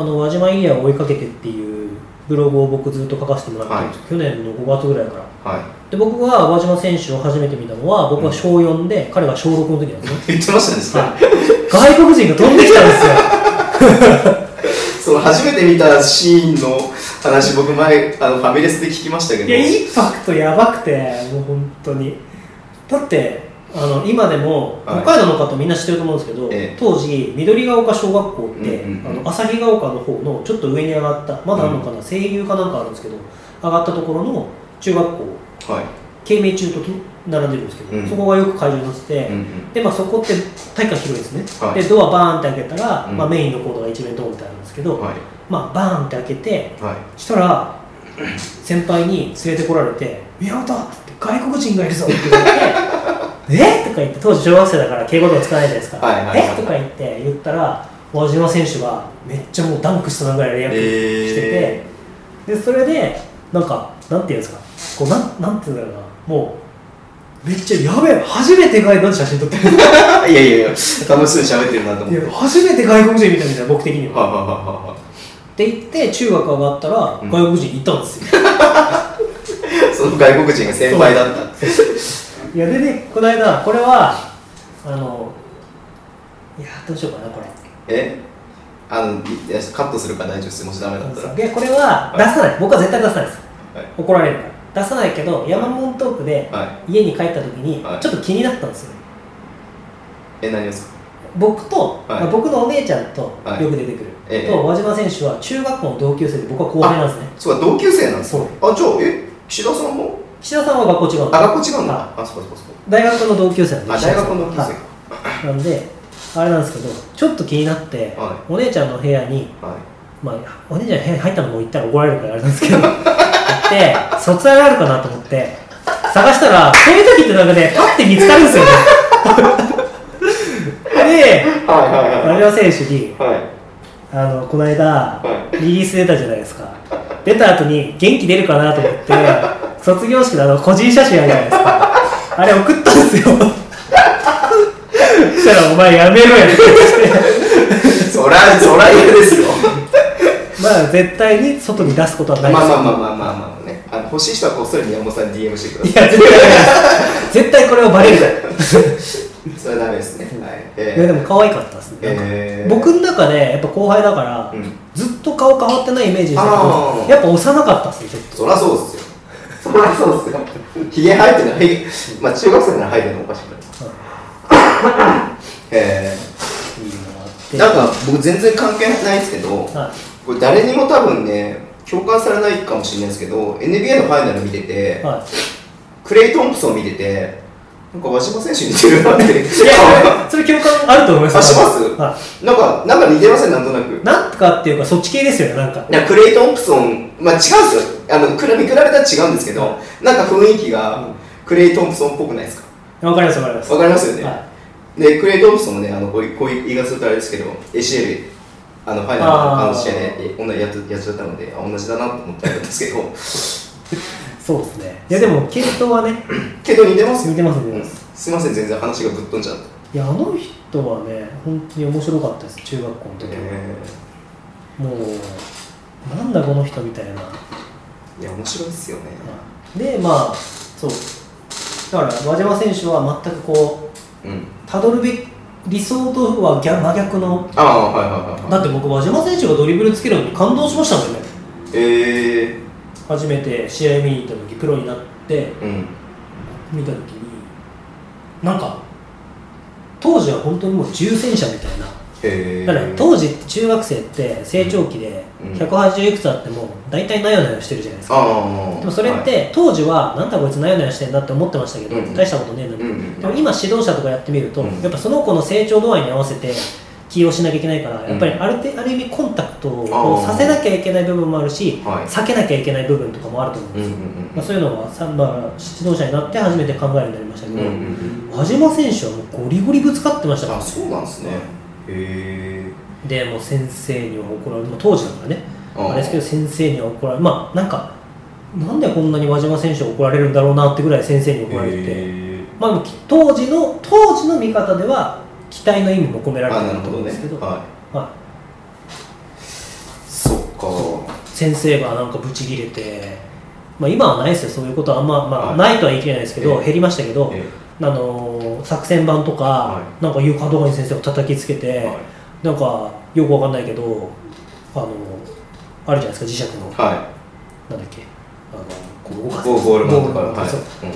あの輪島イリアを追いかけてっていうブログを僕ずっと書かせてもらってるんですよ、去年の5月ぐらいから。い。はで僕が輪島選手を初めて見たのは僕は小4で、彼が小6の時なんですね。い [LAUGHS] 言ってましたねはい。外国人が飛んできたんですよ。[LAUGHS] その初めて見たシーンの話僕前あのファミレスで聞きましたけど。いやインパクトやばくてもう本当に。だってあの今でもはい。北海道の方みんな知ってると思うんですけど、ええ。当時緑が丘小学校って、うんうんうん。あの旭ヶ丘の方のちょっと上に上がったまだあるのかな、声優かなんかあるんですけど上がったところの中学校はい。慶明中と並んでるんですけど、うん。そこがよく会場になってて、うんうん。でまあ、そこって体育館広いですね、はい。でドアバーンって開けたら、うん。まあ、メインのコードが一面ドってあるんですけど、はい。まあ、バーンって開けてはい。したら先輩に連れてこられて「宮本!」って外国人がいるぞって言われて [LAUGHS] えとか言って当時小学生だから敬語とか使わないじゃないですか、はいはいはいえとか言って言ったら輪島選手がめっちゃもうダンクしそうなぐらいレイアップしてて、えでそれでなんかなんていうんですかこうなんなんていうんだろうなもうめっちゃやべえ初めて外国の写真撮ってる。ー、[LAUGHS] いやいやいや楽しそうに喋ってるなと思って。初めて外国人見たみたいな僕的には。ははははは。って言って中学上がったらうん。外国人いたんですよ、[LAUGHS] その外国人が先輩だったいやでねこの間これはあのいやどうしようかなこれ。え？あのいやカットするから大丈夫ですもしダメだったら。でこれは出さない、僕は絶対出さないです。はい。怒られるから。出さないけど山門トークでは家に帰った時にはい。ちょっと気になったんですよいえ何をですか？僕と、はい。まあ僕のお姉ちゃんとはい。よく出てくる、ええ。と和島選手は中学校の同級生で僕は後輩なんですね。そうか同級生なんですそう。あじゃあえ？岸田さんも？岸田さんは学校違うんあで学校違うんだ。はあそうかそうかそうか大学の同級生なんであ大学の同級生か。はいなんであれなんですけどちょっと気になって、はお姉ちゃんの部屋にはい。まあ、お姉ちゃんの部屋に入ったのも言ったら怒られるからあれなんですけど [LAUGHS] 行って卒アルあるかなと思って探したらそういう時ってなんかねパッて見つかるんですよね。[LAUGHS] で丸山選手にはい。あのこの間、はリリース出たじゃないですか。出た後に元気出るかなと思って卒業式のあの個人写真あるじゃないですか。[LAUGHS] あれ送ったんですよ。[LAUGHS] そしたら「お前やめろや」って言って。[LAUGHS] そらそら嫌ですよ。まあ絶対に外に出すことはない。ですまあまあまあまあまあまあね。あの欲しい人はこっそり宮本さんに DM してください。いや、絶対。絶対これはバレるそれはダメですね。はい。えや、でも可愛かったですね。えー。僕の中で、やっぱ後輩だから、うん。ずっと顔変わってないイメージでしたけあど、ー。やっぱ幼かったっすね、ちょっと。そりゃそうですよそりゃそうですよひげ生えてるのはひげまあ中学生なら生えてるのおかしくない。えなんか僕全然関係ないですけどはこれ誰にも多分ね共感されないかもしれないですけど NBA のファイナル見ててい。はい。クレイ・トンプソン見ててなんか和島選手似てるなって [LAUGHS] いや、それ、共感あると思います。あします？はなんかなんか似てません？なんとなくい。なんかっていうか、そっち系ですよね、なんか。いやクレイ・トンプソン、まあ、違うんですよあの比べ比べたら違うんですけど、なんか雰囲気がクレイ・トンプソンっぽくないですか？わかります、わかります。わかりますよね、はでクレイ・トンプソンもねあのこういう言い方するとあれですけど ACL あのファイナルの試合でえ同じやつやっちゃったのであ同じだなと思ってあるんですけどい。[LAUGHS] そうですね。いや、でも、系統はね、[LAUGHS] けど似てますよ似てます、似てうんます。すいません全然話がぶっ飛んじゃったいや、あの人はね、本当に面白かったです、中学校の時は。えもう、なんだこの人みたいな。ーいや面白いっすよね。でまあそう。だから和島選手は全くこううん。たどるべき理想とは逆真逆のああはいはいはいはい。だって僕和島選手がドリブルつけるのに感動しましたもんね。え初めて試合見に行った時プロになってー、うん。見た時になんか当時は本当にもう重戦車みたいなだから当時中学生って成長期でうん。180いくつあっても大体なよなよしてるじゃないですか。でもそれって当時はなんだこいつなよなよしてんだって思ってましたけど、うん。大したことねえのに、でも今指導者とかやってみると、うん。やっぱその子の成長度合いに合わせて起用しなきゃいけないからやっぱりある程ある意味コンタクトをさせなきゃいけない部分もあるし、はい。避けなきゃいけない部分とかもあると思うんですよ、まあ、そういうのはさ、まあ、指導者になって初めて考えるようになりましたけど、う島選手はもうゴリゴリぶつかってましたからあそうなんですねでもう先生には怒られる、まあ、当時だからね。あれですけど先生には怒られるまあなんかなんでこんなに和島選手は怒られるんだろうなってぐらい先生に怒られてまあ、当時の当時の見方では期待の意味も込められてると思うんですけど、ははい。そっか。先生がなんかブチギレて、まあ、今はないですよ。そういうことはあんま、まあはい。ないとは言い切れないですけど、ええ。減りましたけど、えあのー作戦版とか、はなんか床とかに先生を叩きつけて、はい。なんかよくわかんないけどあのあるじゃないですか磁石の。はなんだっけあのこう動かすボールマンとかはい。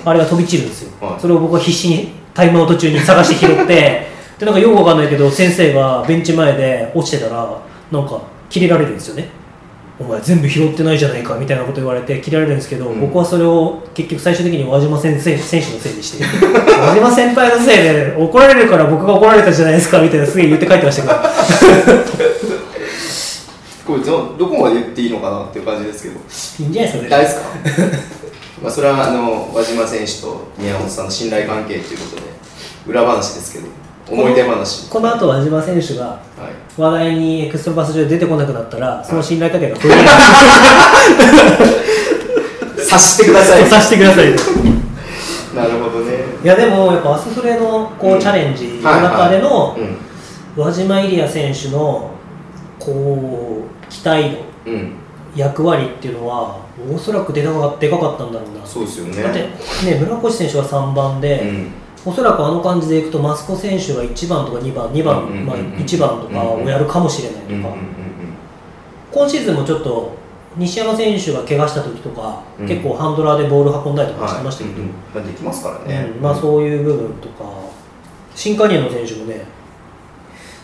あれが飛び散るんですよ、はい。それを僕は必死にタイムアウト中に探して拾ってでなんかよくわかんないけど先生がベンチ前で落ちてたらなんかキレられるんですよねお前全部拾ってないじゃないかみたいなこと言われて切られるんですけど、うん。僕はそれを結局最終的に和島先生選手のせいにして [LAUGHS] 和島先輩のせいで怒られるから僕が怒られたじゃないですかみたいなすげえ言って帰ってましたけど。[LAUGHS] これどどこまで言っていいのかなっていう感じですけど。いいんじゃないですか大ですか？[LAUGHS] まあそれはあの和島選手と宮本さんの信頼関係ということで裏話ですけど思い出話。この後輪島選手がはい。話題にエクストラパス上で出てこなくなったらその信頼関係が途切れる。察してください。とさせてくださいなるほどね。いやでもやっぱアスフレのこうチャレンジの中でのうん。輪島イリア選手のこう期待度うん。役割っていうのはおそらくでかかでかかったんだろうな。そうですよね。だってね村越選手は3番で、うんおそらくあの感じでいくと益子選手が1番とか2番2番、まあ、1番とかをやるかもしれないとか、今シーズンもちょっと西山選手が怪我した時とか、うん。結構ハンドラーでボール運んだりとかしてはいましたけど、うんうん。まあできますからね。うん。まあ、そういう部分とか。新加入の選手もね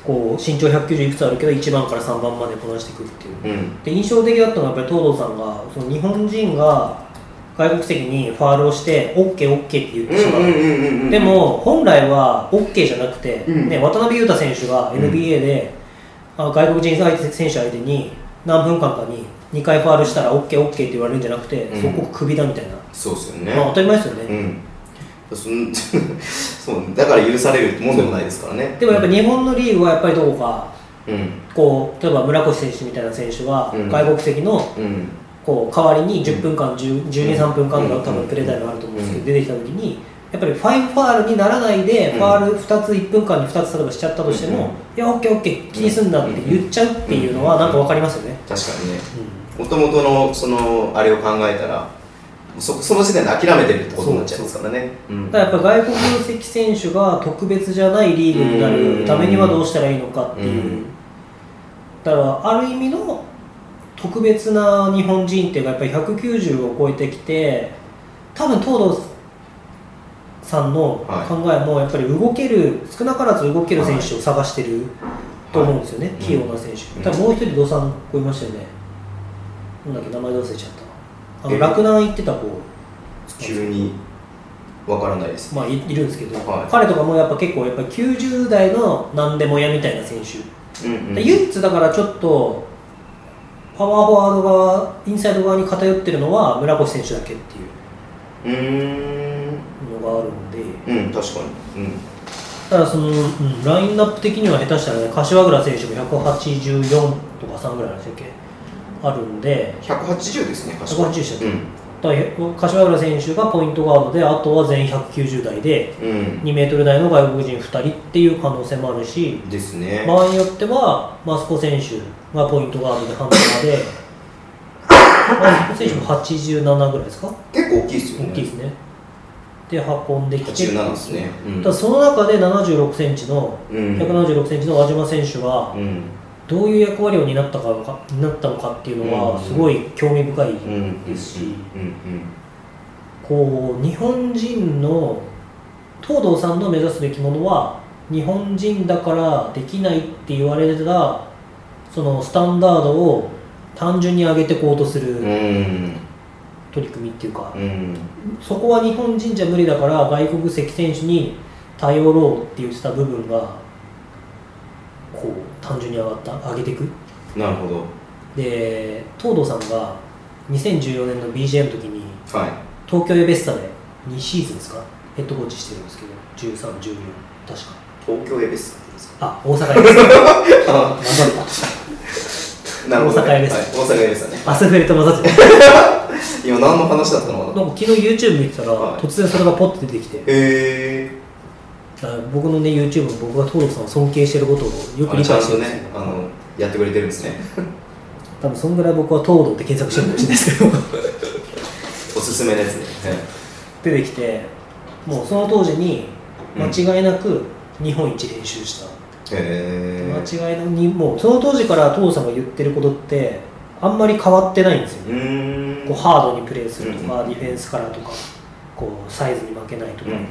こう身長190いくつあるけど1番から3番までこなしていくっていう。うん。で印象的だったのはやっぱり東堂さんがその日本人が外国籍にファールをして OKOK、OK OK って言ってしまう、うんうんうんうんでも本来は OK じゃなくて、うん。ね、渡辺裕太選手が NBA で、あ外国人相手選手相手に何分間かに2回ファールしたら OKOK、OK って言われるんじゃなくて、うん。そこクビだみたいな、そうですよね。まあ、当たり前ですよね、うん。そ [LAUGHS] うだから許されるもんでもないですからね。でもやっぱ日本のリーグはやっぱりどこかうん。こう例えば村越選手みたいな選手はうん。外国籍のうんこう代わりに10分間、10 12、3分間とか多分プレータイムあると思うんですけど、うん。出てきた時にやっぱりファインファールにならないで、うん。ファール2つ1分間に2つ例えばしちゃったとしても、いや OKOK 気にすんなって言っちゃうっていうのはなんか分かりますよね、確かにね。うん。もともとのそのあれを考えたらそその時点で諦めてるってことになっちゃいますからね。うん。だからやっぱ外国籍選手が特別じゃないリーグになるためにはどうしたらいいのかっていう、うん。だからある意味の特別な日本人っていうかやっぱり190を超えてきて多分東堂さんのはい。考えもやっぱり動ける少なからず動ける選手を探してると思うんですよね、はい。器用な選手、うん。多分もう一人土さん子いましたよね。なんだっけ名前忘れちゃった。あのえ洛南行ってた子急にわからないです。まあいいるんですけど、はい。彼とかもやっぱ結構やっぱ90代の何でも屋みたいな選手、うんうん。で唯一だからちょっとパワーフォワード側インサイド側に偏ってるのは村越選手だけっていう。のがあるんで。うん確かに。うん。ただその、うん、ラインナップ的には下手したらね柏倉選手も184とか3ぐらいなんでしたっけあるんで。180ですね180でしたっけ、うん柏倉選手がポイントガードであとは全員190台でうん。2メートル台の外国人2人っていう可能性もあるしですね。場合によってはマスコ選手がポイントガードでハンドでマスコ選手も87ぐらいですか？結構大きいですよね。大きいですね。で運んできて。87ですね。うん。ただその中で7 6センチのうん。176センチの輪島選手はうんどういう役割を担ったか担ったのかっていうのはうんすごい興味深いうんですしうんこう日本人の東堂さんの目指すべきものは日本人だからできないって言われてたそのスタンダードを単純に上げていこうとするん取り組みっていうかうん。そこは日本人じゃ無理だから外国籍選手に頼ろうって言ってた部分が単純に上がった上げていく。なるほど。で東堂さんが2014年の BGM の時にはい。東京エベッサで2シーズンですかヘッドコーチしてるんですけど1314確か。東京エベスですか？あ大阪エベッサ。あ混ざったなるほどね。大阪エベスはい大阪エベスだね。アスフレと混ざって [LAUGHS] 今何の話だったのかな？たなんか昨日 YouTube 見てたら、はい。突然それがポッて出てきて。へえ僕のね YouTube も僕が東堂さんを尊敬してることをよく理解してるんですけど、ねあのやってくれてるんですね。[LAUGHS] 多分そんぐらい僕は東堂って検索してるかもしれないですけど。[LAUGHS] おすすめのやつね。出てきてもうその当時に間違いなく日本一練習した、へえ間違いなくにもうその当時から東堂さんが言ってることってあんまり変わってないんですよ。うね、こうハードにプレーするとか、うん。ディフェンスからとかこうサイズに負けないとか、うんうん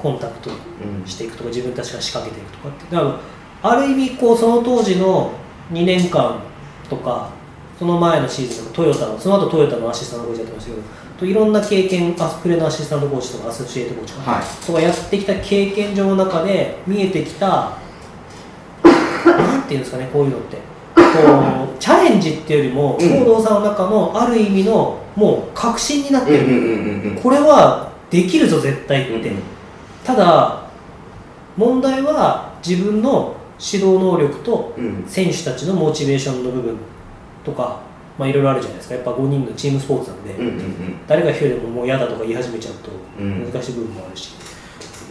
コンタクトうんしていくとか自分たちが仕掛けていくとかって。だからある意味こうその当時の2年間とかその前のシーズンとかトヨタのその後トヨタのアシスタントコーチやってましたけどといろんな経験アスプレのアシスタントコーチとかアソシエイトコーチとか,、はい。とかやってきた経験上の中で見えてきたなんていうんですかねこういうのって。こうチャレンジっていうよりもうん。東堂さんの中のある意味のもう確信になってる、これはできるぞ絶対って、うんうんただ問題は自分の指導能力とうん。選手たちのモチベーションの部分とか、まあ、いろいろあるじゃないですか。やっぱ5人のチームスポーツなんで、うんうんうん。誰が一人でももう嫌だとか言い始めちゃうとうん。難しい部分もあるし、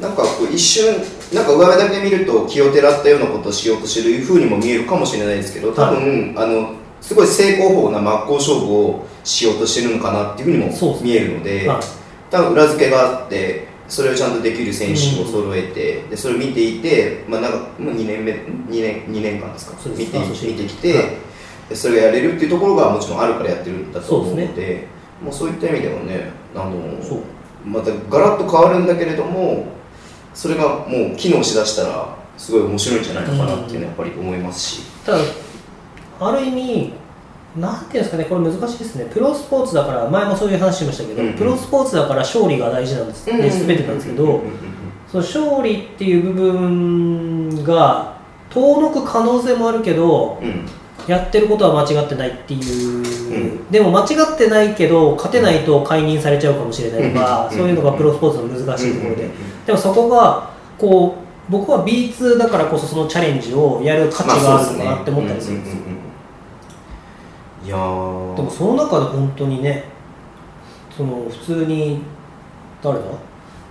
なんかこう一瞬なんか上目だけ見ると気をてらったようなことをしようとしてるふうにも見えるかもしれないですけど多分、あのすごい正攻法な真っ向勝負をしようとしてるのかなっていうふうにも見えるのではい。多分裏付けがあってそれをちゃんとできる選手を揃えて、でそれを見ていて、まあ、なんかもう2年目2年二年間ですか？見て見てきて、はい。でそれがやれるっていうところがもちろんあるからやってるんだと思うのでそうでもうそういった意味ではねあのまたガラッと変わるんだけれどもそれがもう機能しだしたらすごい面白いんじゃないのかなっていうのはやっぱり思いますし、ただある意味なんていうんですかねこれ難しいですね。プロスポーツだから前もそういう話しましたけど、うんうん。プロスポーツだから勝利が大事なんです。ね、全てなんですけど、その勝利っていう部分が遠のく可能性もあるけどうん。やってることは間違ってないっていう、うでも間違ってないけど勝てないと解任されちゃうかもしれないとか、うん。そういうのがプロスポーツの難しいところで、でもそこがこう僕は B2 だからこそそのチャレンジをやる価値があるのかなって思ったりするんですよ、いやー。でもその中で本当にねその普通に誰だ？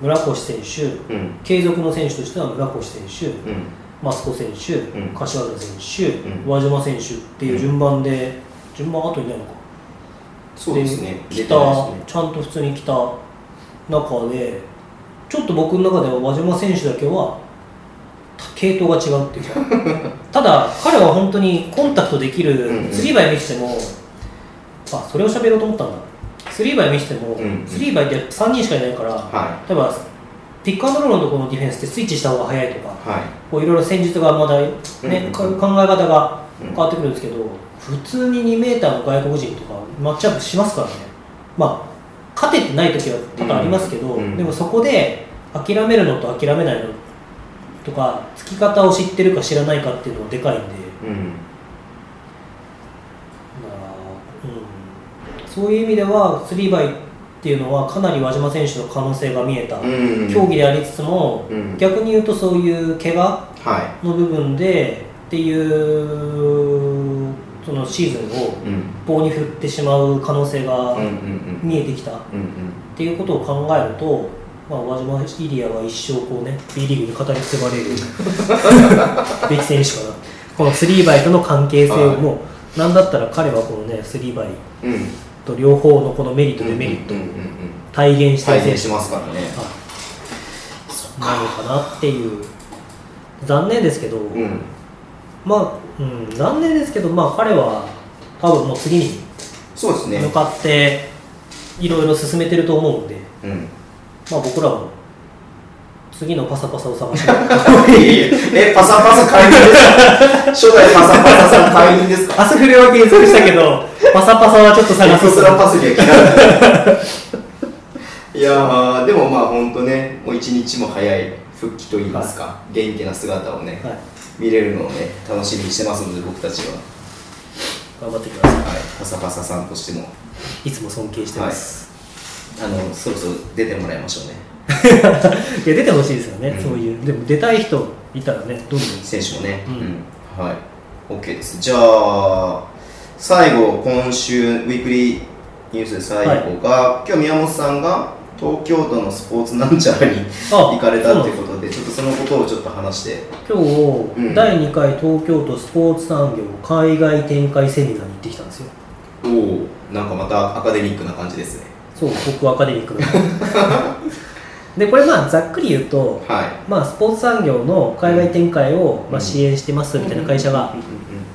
村越選手。うん。継続の選手としては村越選手。うん。益子選手、うん。柏田選手、うん。輪島選手っていう順番で、順番あといないのか。そうですね。ですた、ねちゃんと普通に来た中でちょっと僕の中では輪島選手だけは系統が違うっていうか。[LAUGHS] ただ彼は本当にコンタクトできる、うんうん。スリーバイ見せてもあそれを喋ろうと思ったんだ。スリーバイ見せても、うんうん。スリーバイって3人しかいないから、は例えばピックアンドロールのところのディフェンスってスイッチした方が早いとかいはい。こういろいろ戦術がまだ、ね考え方が変わってくるんですけど、普通に2メーターの外国人とかマッチアップしますからね、まあ、勝ててない時は多々ありますけど、うんうん。でもそこで諦めるのと諦めないのとか、つき方を知ってるか知らないかっていうのはでかいんで、うん。うん、そういう意味では、スリーバイっていうのは、かなり輪島選手の可能性が見えたうん競技でありつつも、うん。逆に言うとそういう怪我はの部分でっていうそのシーズンをいうん。棒に振ってしまう可能性がうんうんうん。見えてきたっうんうん。ていうことを考えると、まあ、輪島イリアは一生こうね B リーグに語り継がれる [LAUGHS] べき選手かな。このスリーバイとの関係性も、なんだったら彼はこのねスリーバイうん。と両方のこのメリットデメリット体現してる再現し選手ますからね。なのかなっていう。残念ですけど、うん。まあ、うん、残念ですけど、まあ、彼は多分もう次にそうですね。向かっていろいろ進めてると思うんで、うんまあ、僕らも次のパサパサを探して [LAUGHS] いやいやえパサパサ解任ですか？[LAUGHS] 初代パサパサさん解任ですか？アスフレは検索したけどパサパサはちょっと探す。エクストラパスには嫌いいやーでもまあ本当ねもう一日も早い復帰といいますか、元気な姿をね、はい、見れるのをね楽しみにしてますので僕たちは、頑張ってくださはい、パサパサさんとしても。いいつも尊敬してます、あのそろそろ出てもらいましょうね。[LAUGHS] い、や出てほしいですよね、うん。そういう。でも出たい人いたらねどんどん。選手もね、うん。はい。OK です。じゃあ最後今週ウィークリーニュースで最後が、今日宮本さんが東京都のスポーツなんちゃらにあ行かれたっていうことでちょっとそのことをちょっと話して。今日、うん。第2回東京都スポーツ産業海外展開セミナーに行ってきたんですよ。おおなんかまたアカデミックな感じですねそう僕はアカデミックなでこれまあざっくり言うと、はい。まあ、スポーツ産業の海外展開を、まあ、うん。支援してますみたいな会社が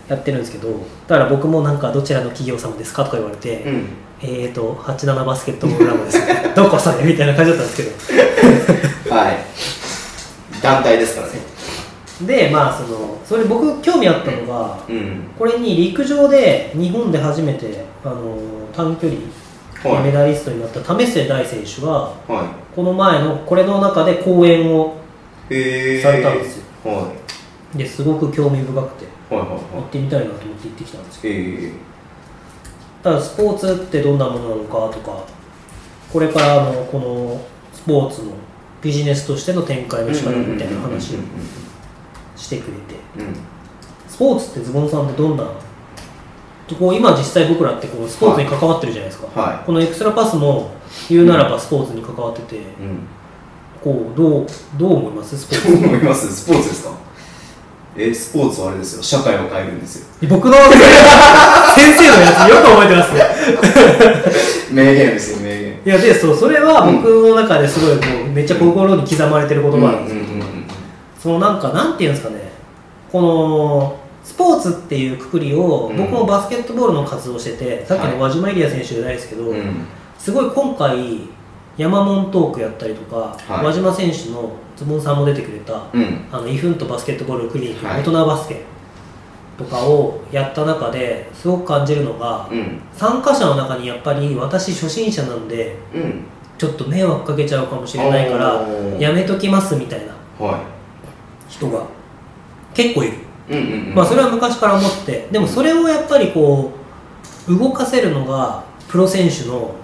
やってるんですけどだから僕もなんかどちらの企業様ですかとか言われて、うん。うんえーと87バスケットボールラボですどこそれみたいな感じだったんですけど。[LAUGHS] はい。団体ですからね。でまあそのそれ僕興味あったのがうん。これに陸上で日本で初めてあの短距離はいメダリストになった為末大選手がはこの前のこれの中で講演をされたんですよ。はですごく興味深くて行はってみたいなと思って行ってきたんですけど。ただスポーツってどんなものなのかとかこれからのこのスポーツのビジネスとしての展開の仕方みたいな話をしてくれて。うん。スポーツってズボンさんってどんなこう今実際僕らってこうスポーツに関わってるじゃないですか、はこのエクストラパスも言うならばスポーツに関わってて、いうん。こうどうどう思います？スポーどう思います？スポーツですか？えスポーツはあれですよ。社会を変えるんですよ。ツ僕の [LAUGHS] 先生のやつよく覚えてます。ね名言ですよ名言。いやでそうそれは僕の中ですごいもうめっちゃ心に刻まれてる言葉なんですけど、そのなんかなんていうんですかね。このスポーツっていうくくりを、うん。僕もバスケットボールの活動しててさっきの輪島エリア選手じゃないですけど、うん。すごい今回山門トークやったりとか、はい。輪島選手のズボンさんも出てくれたうん。あのイフントバスケットボールクリニック、はい大人バスケとかをやった中ですごく感じるのが、うん。参加者の中にやっぱり私初心者なんでうん。ちょっと迷惑かけちゃうかもしれないからやめときますみたいなは人が結構いる、いうんうんうん。まあそれは昔から思って。でもそれをやっぱりこう動かせるのがプロ選手の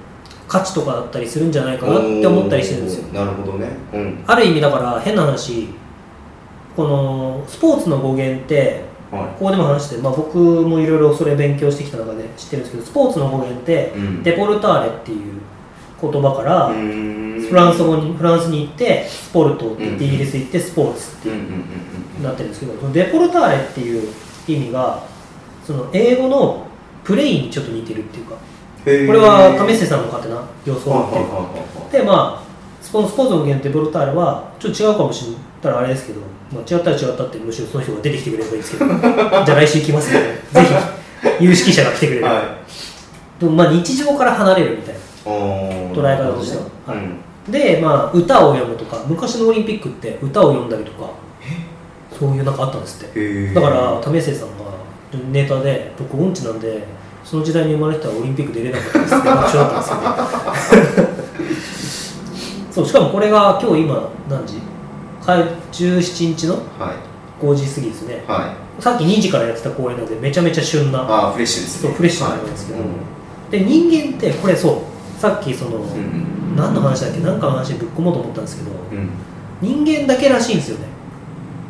価値とかだったりするんじゃないかなって思ったりしてるんですよ。なるほどね。うん。ある意味だから変な話このスポーツの語源ってはここでも話して、まあ、僕もいろいろそれ勉強してきた中で知ってるんですけどスポーツの語源っていうん。デポルターレっていう言葉からフランス語にフランスに行ってスポルトって言ってうん。イギリス行ってスポーツってうんうんうんなってるんですけどそのデポルターレっていう意味がその英語のプレイにちょっと似てるっていうかうんこれは為末さんの勝手な予想はいって。いうかはでまあスポスポーツの語源デポルターレはちょっと違うかもしれたらあれですけど、まあ、違ったら違ったってむしろその人が出てきてくれればいいですけど [LAUGHS] じゃあ来週来ますのでぜひ有識者が来てくれる、いはい。でもまあ日常から離れるみたいな捉え方としては。でまあ歌を読むとか昔のオリンピックって歌を読んだりとかそういうなんかあったんですって。だから為末さんがネタで僕音痴なんでその時代に生まれてたらオリンピック出れなかったですって爆笑だったんですけど [LAUGHS] そうしかもこれが今日今何時？か17日のはい。5時過ぎですね。はい。さっき2時からやってた公演なのでめちゃめちゃ旬なああフレッシュですね。そうフレッシュなんですけど。はい。で人間ってこれそうさっきその、うんうん。何の話だっけ？何かの話でぶっ込もうと思ったんですけどうん。人間だけらしいんですよね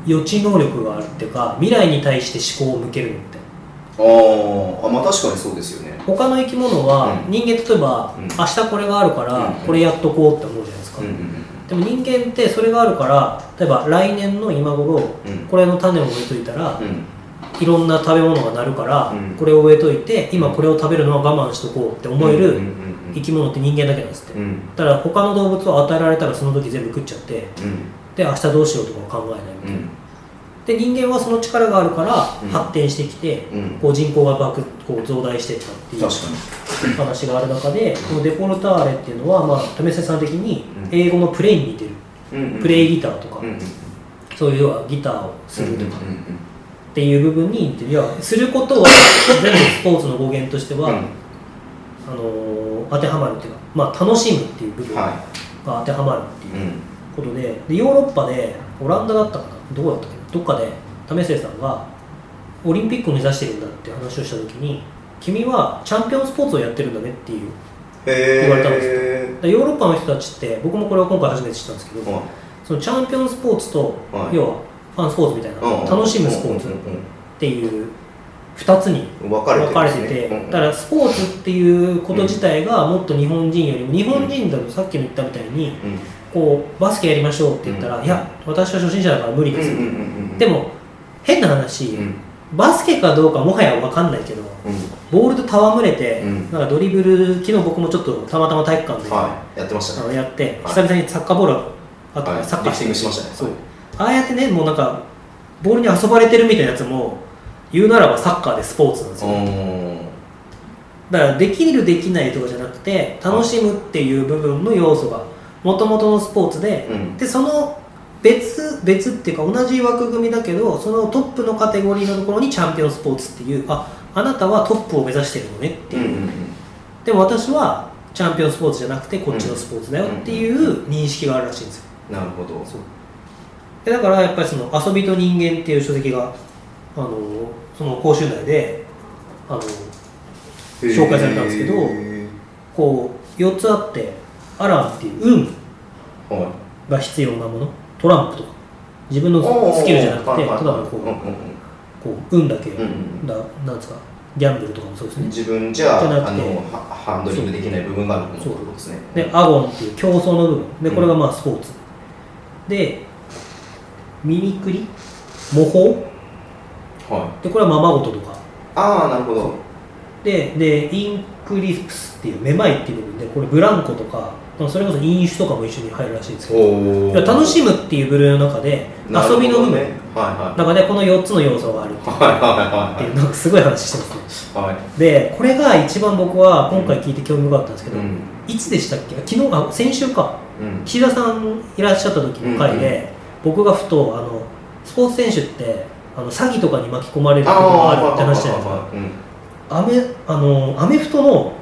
予知能力があるっていうか未来に対して思考を向けるのって。あーあまあ確かにそうですよね。他の生き物はうん。人間例えば、うん。明日これがあるからうん。これやっとこうって思うじゃないですか、でも人間ってそれがあるから例えば来年の今頃うん。これの種を植えといたら、うん。いろんな食べ物がなるから、うん。これを植えといて今これを食べるのは我慢しとこうって思える生き物って人間だけなんですって、うん。だから他の動物を与えられたらその時全部食っちゃってうんで明日どうしようとかを考えないみたいな、うん。で人間はその力があるからうん。発展してきて、うん。こう人口が爆こう増大していったっていう話がある中でこのデポルターレっていうのは、まあ、為末さん的にうん。英語のプレイに似てる、プレイギターとか、そういう要はギターをするとか。うんっていう部分に似てる。要はすることは全部スポーツの語源としては、あのー当てはまるっていうか、まあ、楽しむっていう部分がは当てはまるっていうことででヨーロッパでオランダだったかなどこだったっけどっかで為末さんがオリンピックを目指してるんだって話をした時に君はチャンピオンスポーツをやってるんだねっていうへ言われたんですヨーロッパの人たちって僕もこれは今回初めて知ったんですけど、そのチャンピオンスポーツと、はい。要はファンスポーツみたいな、楽しむスポーツっていう2つに分かれててて、うんだからスポーツっていうこと自体がもっと日本人よりも日本人だとさっきの言ったみたいにうんこうバスケやりましょうって言ったら、うん。いや私は初心者だから無理です、でも変な話、うん。バスケかどうかもはや分かんないけどボールと戯れて、うん。なんかドリブル昨日僕もちょっとたまたま体育館で、はい。やってましたね。あのやってはい。久々にサッカーボールあった、はい。サッカーしましたね。そう。ああやってねもうなんかボールに遊ばれてるみたいなやつも言うならばサッカーでスポーツなんですよ、だからできるできないとかじゃなくて楽しむっていう部分の要素がもともとのスポーツで、うん。でその別別っていうか同じ枠組みだけどそのトップのカテゴリーのところにチャンピオンスポーツっていうああなたはトップを目指してるのねっていう、うんうんうん。でも私はチャンピオンスポーツじゃなくてこっちのスポーツだよっていう認識があるらしいんですよ。なるほど。でだからやっぱりその「遊びと人間」っていう書籍があのその講習内であの紹介されたんですけどへこう4つあってアランっていう運が必要なものトランプとか。自分のスキルじゃなくてただのこう,、こう運だけ、だなんですかギャンブルとかもそうですね。自分じゃじゃなくてハンドリングできない部分があるものってことですね。でアゴンっていう競争の部分。でこれがまあスポーツ、でミミクリ？模倣？はい。でこれはままごととか。ああなるほど。ででインクリプスっていうめまいっていう部分でこれブランコとかまあそれこそ飲酒とかも一緒に入るらしいんですけど楽しむっていう部類の中で遊びの部分、ねは中でこの4つの要素があるっていういはいはいはいってい。うなんかすごい話してますね。はい。はいでこれが一番僕は今回聞いて興味深かったんですけど、うん。いつでしたっけ？昨日あ先週か。うん。岸田さんいらっしゃった時の回で、僕がふとあのスポーツ選手ってあの詐欺とかに巻き込まれることがあるって話じゃないですか。アメあのアメフトの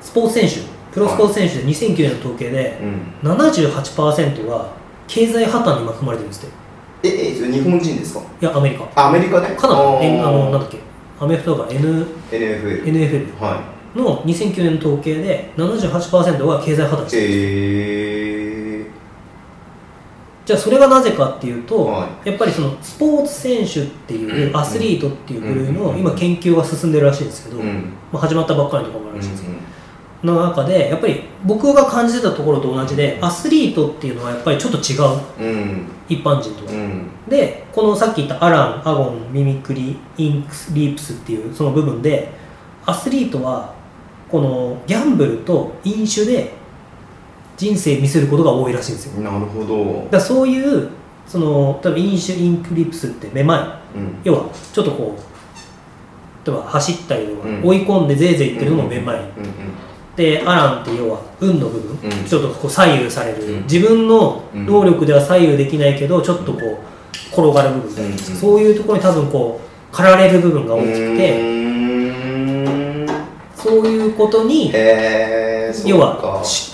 スポーツ選手プロスポーツ選手で2009年の統計でうん。78%が経済破綻に巻き込まれてるんですって。ええそれ日本人ですか？いやアメリカ。あアメリカで？カナダ。あー。えあのなんだっけ？アメフトが N NFL NFL はの2009年の統計で78%が経済破綻いしてるえじゃあそれがなぜかっていうと、はやっぱりそのスポーツ選手っていううん。アスリートっていう部類うん。の今研究が進んでるらしいんですけど、ーうん。まあ、始まったばっかりのところもあうんるらしいんですけど、の中でやっぱり僕が感じてたところと同じでアスリートっていうのはやっぱりちょっと違う。うん。一般人とは、うん。でこのさっき言ったアランアゴンミミクリインクスリープスっていうその部分でアスリートはこのギャンブルと飲酒で人生見せることが多いらしいんですよ。なるほど。だそういうその例えば飲酒インクリプスってめまい。うん。要はちょっとこう例えば走ったりとか、うん。追い込んでぜいぜい言ってるのもめまい、うんでアランって要は運の部分、うん。ちょっとこう左右される、うん。自分の能力では左右できないけどちょっとこう転がる部分。みたいな、うん。そういうところに多分こう駆られる部分がうん大きくて、そういうことにへえ要はし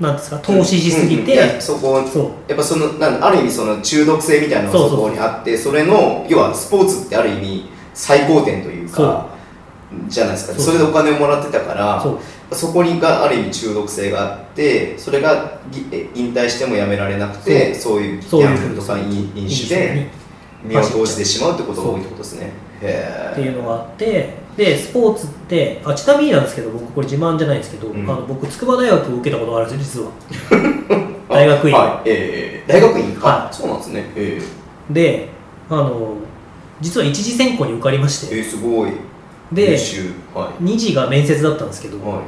なんですか投資しすぎて、うんうんそこそう。やっぱそのなんある意味その中毒性みたいなのがそこにあってそれの要はスポーツってある意味最高点というかじゃないですか。それでお金をもらってたからそこにがある意味中毒性があってそれが引退してもやめられなくてそう。いうギそういうャンブルとか飲飲酒で身を投じてしまうってことが多いってことですね。へっていうのがあってでスポーツってあちなみになんですけど僕これ自慢じゃないんですけど、うん。あの僕筑波大学を受けたことがあるんですよ実は。[LAUGHS] 大学院。はい。ええ大学院か？はそうなんですね。えであの実は一次選考に受かりまして。えええすごいでは2次が面接だったんですけど、いはい。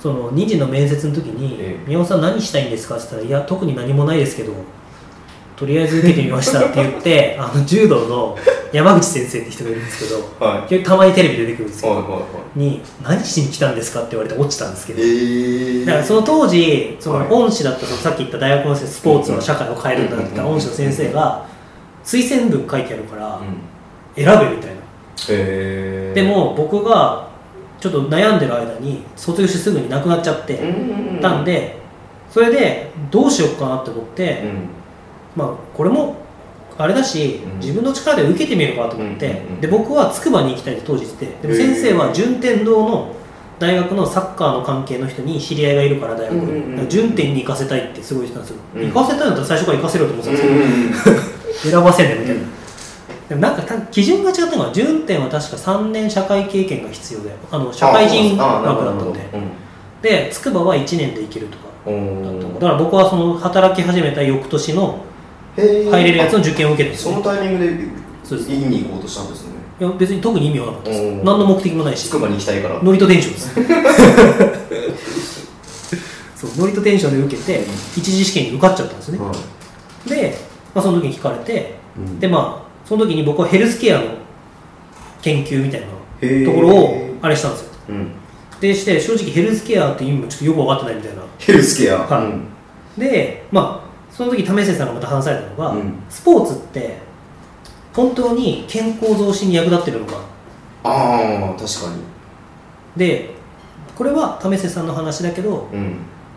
その2次の面接の時にええ「宮本さん何したいんですか?」って言ったら「いや特に何もないですけどとりあえず受けてみました」って言って [LAUGHS] あの柔道の山口先生って人がいるんですけどはい。たまにテレビで出てくるんですけど、はいはいはい。に「何しに来たんですか?」って言われて落ちたんですけど、えだからその当時そはい。の恩師だったそのさっき言った大学の先生スポーツは社会を変えるんだって言った恩師の先生が推薦文書いてあるから選べみたいなでも僕がちょっと悩んでる間に卒業してすぐに亡くなっちゃってうんたんでそれでどうしようかなって思ってまあこれもあれだしうん。自分の力で受けてみようかなと思ってうんうんうんで僕は筑波に行きたいって当時言っててでも先生は順天堂の大学のサッカーの関係の人に知り合いがいるから大学順天に行かせたいってすごい言ってたんですよ、うん。行かせたいんだったら最初から行かせろと思ってたんですけど、うん選ばせんねみたいな、うんでもなんかた基準が違ったのは順天は確か3年社会経験が必要であの社会人あ枠だったんで。で筑波は1年で行けるとかだったの。だから僕はその働き始めた翌年の入れるやつの受験を受けてるんですよ。そのタイミングでそうです院に行こうとしたんですね。いや別に特に意味はなかったです。何の目的もないし。筑波に行きたいからノリとテンションです。[LAUGHS] そうノリとテンションで受けて一次試験に受かっちゃったんですね。はい。で、まあ、その時に聞かれてうん。でまあその時に僕はヘルスケアの研究みたいなところをあれしたんですよ。うん。でして正直ヘルスケアって意味もちょっとよく分かってないみたいな。ヘルスケア。はい。うん。でまあその時為末さんがまた話されたのが、うん。スポーツって本当に健康増進に役立ってるのか。ああ確かに。でこれは為末さんの話だけどうん。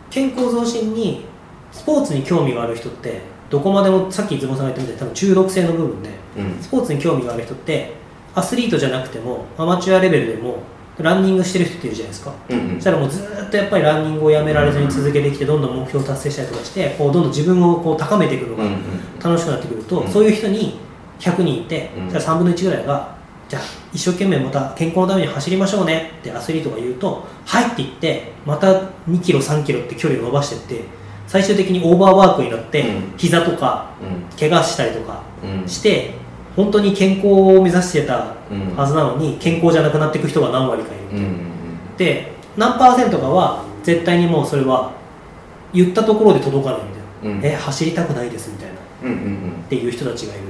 健康増進にスポーツに興味がある人ってどこまでもさっきズボンさんが言ったみたいに多分中毒性の部分でうん。スポーツに興味がある人ってアスリートじゃなくてもアマチュアレベルでもランニングしてる人っているじゃないですか。うんうん。そしたらもうずーっとやっぱりランニングをやめられずに続けてきてどんどん目標を達成したりとかしてこうどんどん自分をこう高めていくのがうんうん楽しくなってくると、うん。そういう人に100人いて、うん。じゃあ3分の1ぐらいがじゃあ一生懸命また健康のために走りましょうねってアスリートが言うと「はい」って言ってまた2キロ3キロって距離を伸ばしていって最終的にオーバーワークになって、うん。膝とかう怪我したりとかして本当に健康を目指してたうん。はずなのに健康じゃなくなっていく人が何割かいる、うんうんで何パーセントかは絶対にもうそれは言ったところで届かないんだよ、うん。え走りたくないですみたいな。うんうんうん。っていう人たちがいる。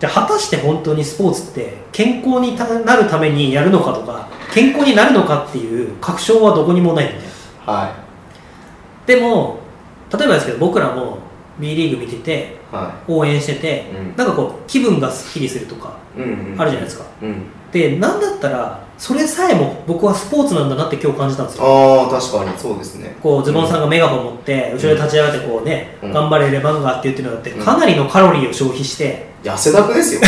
じゃあ果たして本当にスポーツって健康になるためにやるのかとか健康になるのかっていう確証はどこにもないんだよ。はでも例えばですけど僕らも B リーグ見ててい。は応援してて、うん。なんかこう気分がすっきりするとかいうんうん。あるじゃないですか。うん。でなんだったらそれさえも僕はスポーツなんだなって今日感じたんですよ。ああ確かにそうですね。こうズボンさんがメガホン持って後ろで立ち上がってこうね、うん。頑張れレバンガーって言ってるのだってうん。かなりのカロリーを消費して、いや汗だくですよ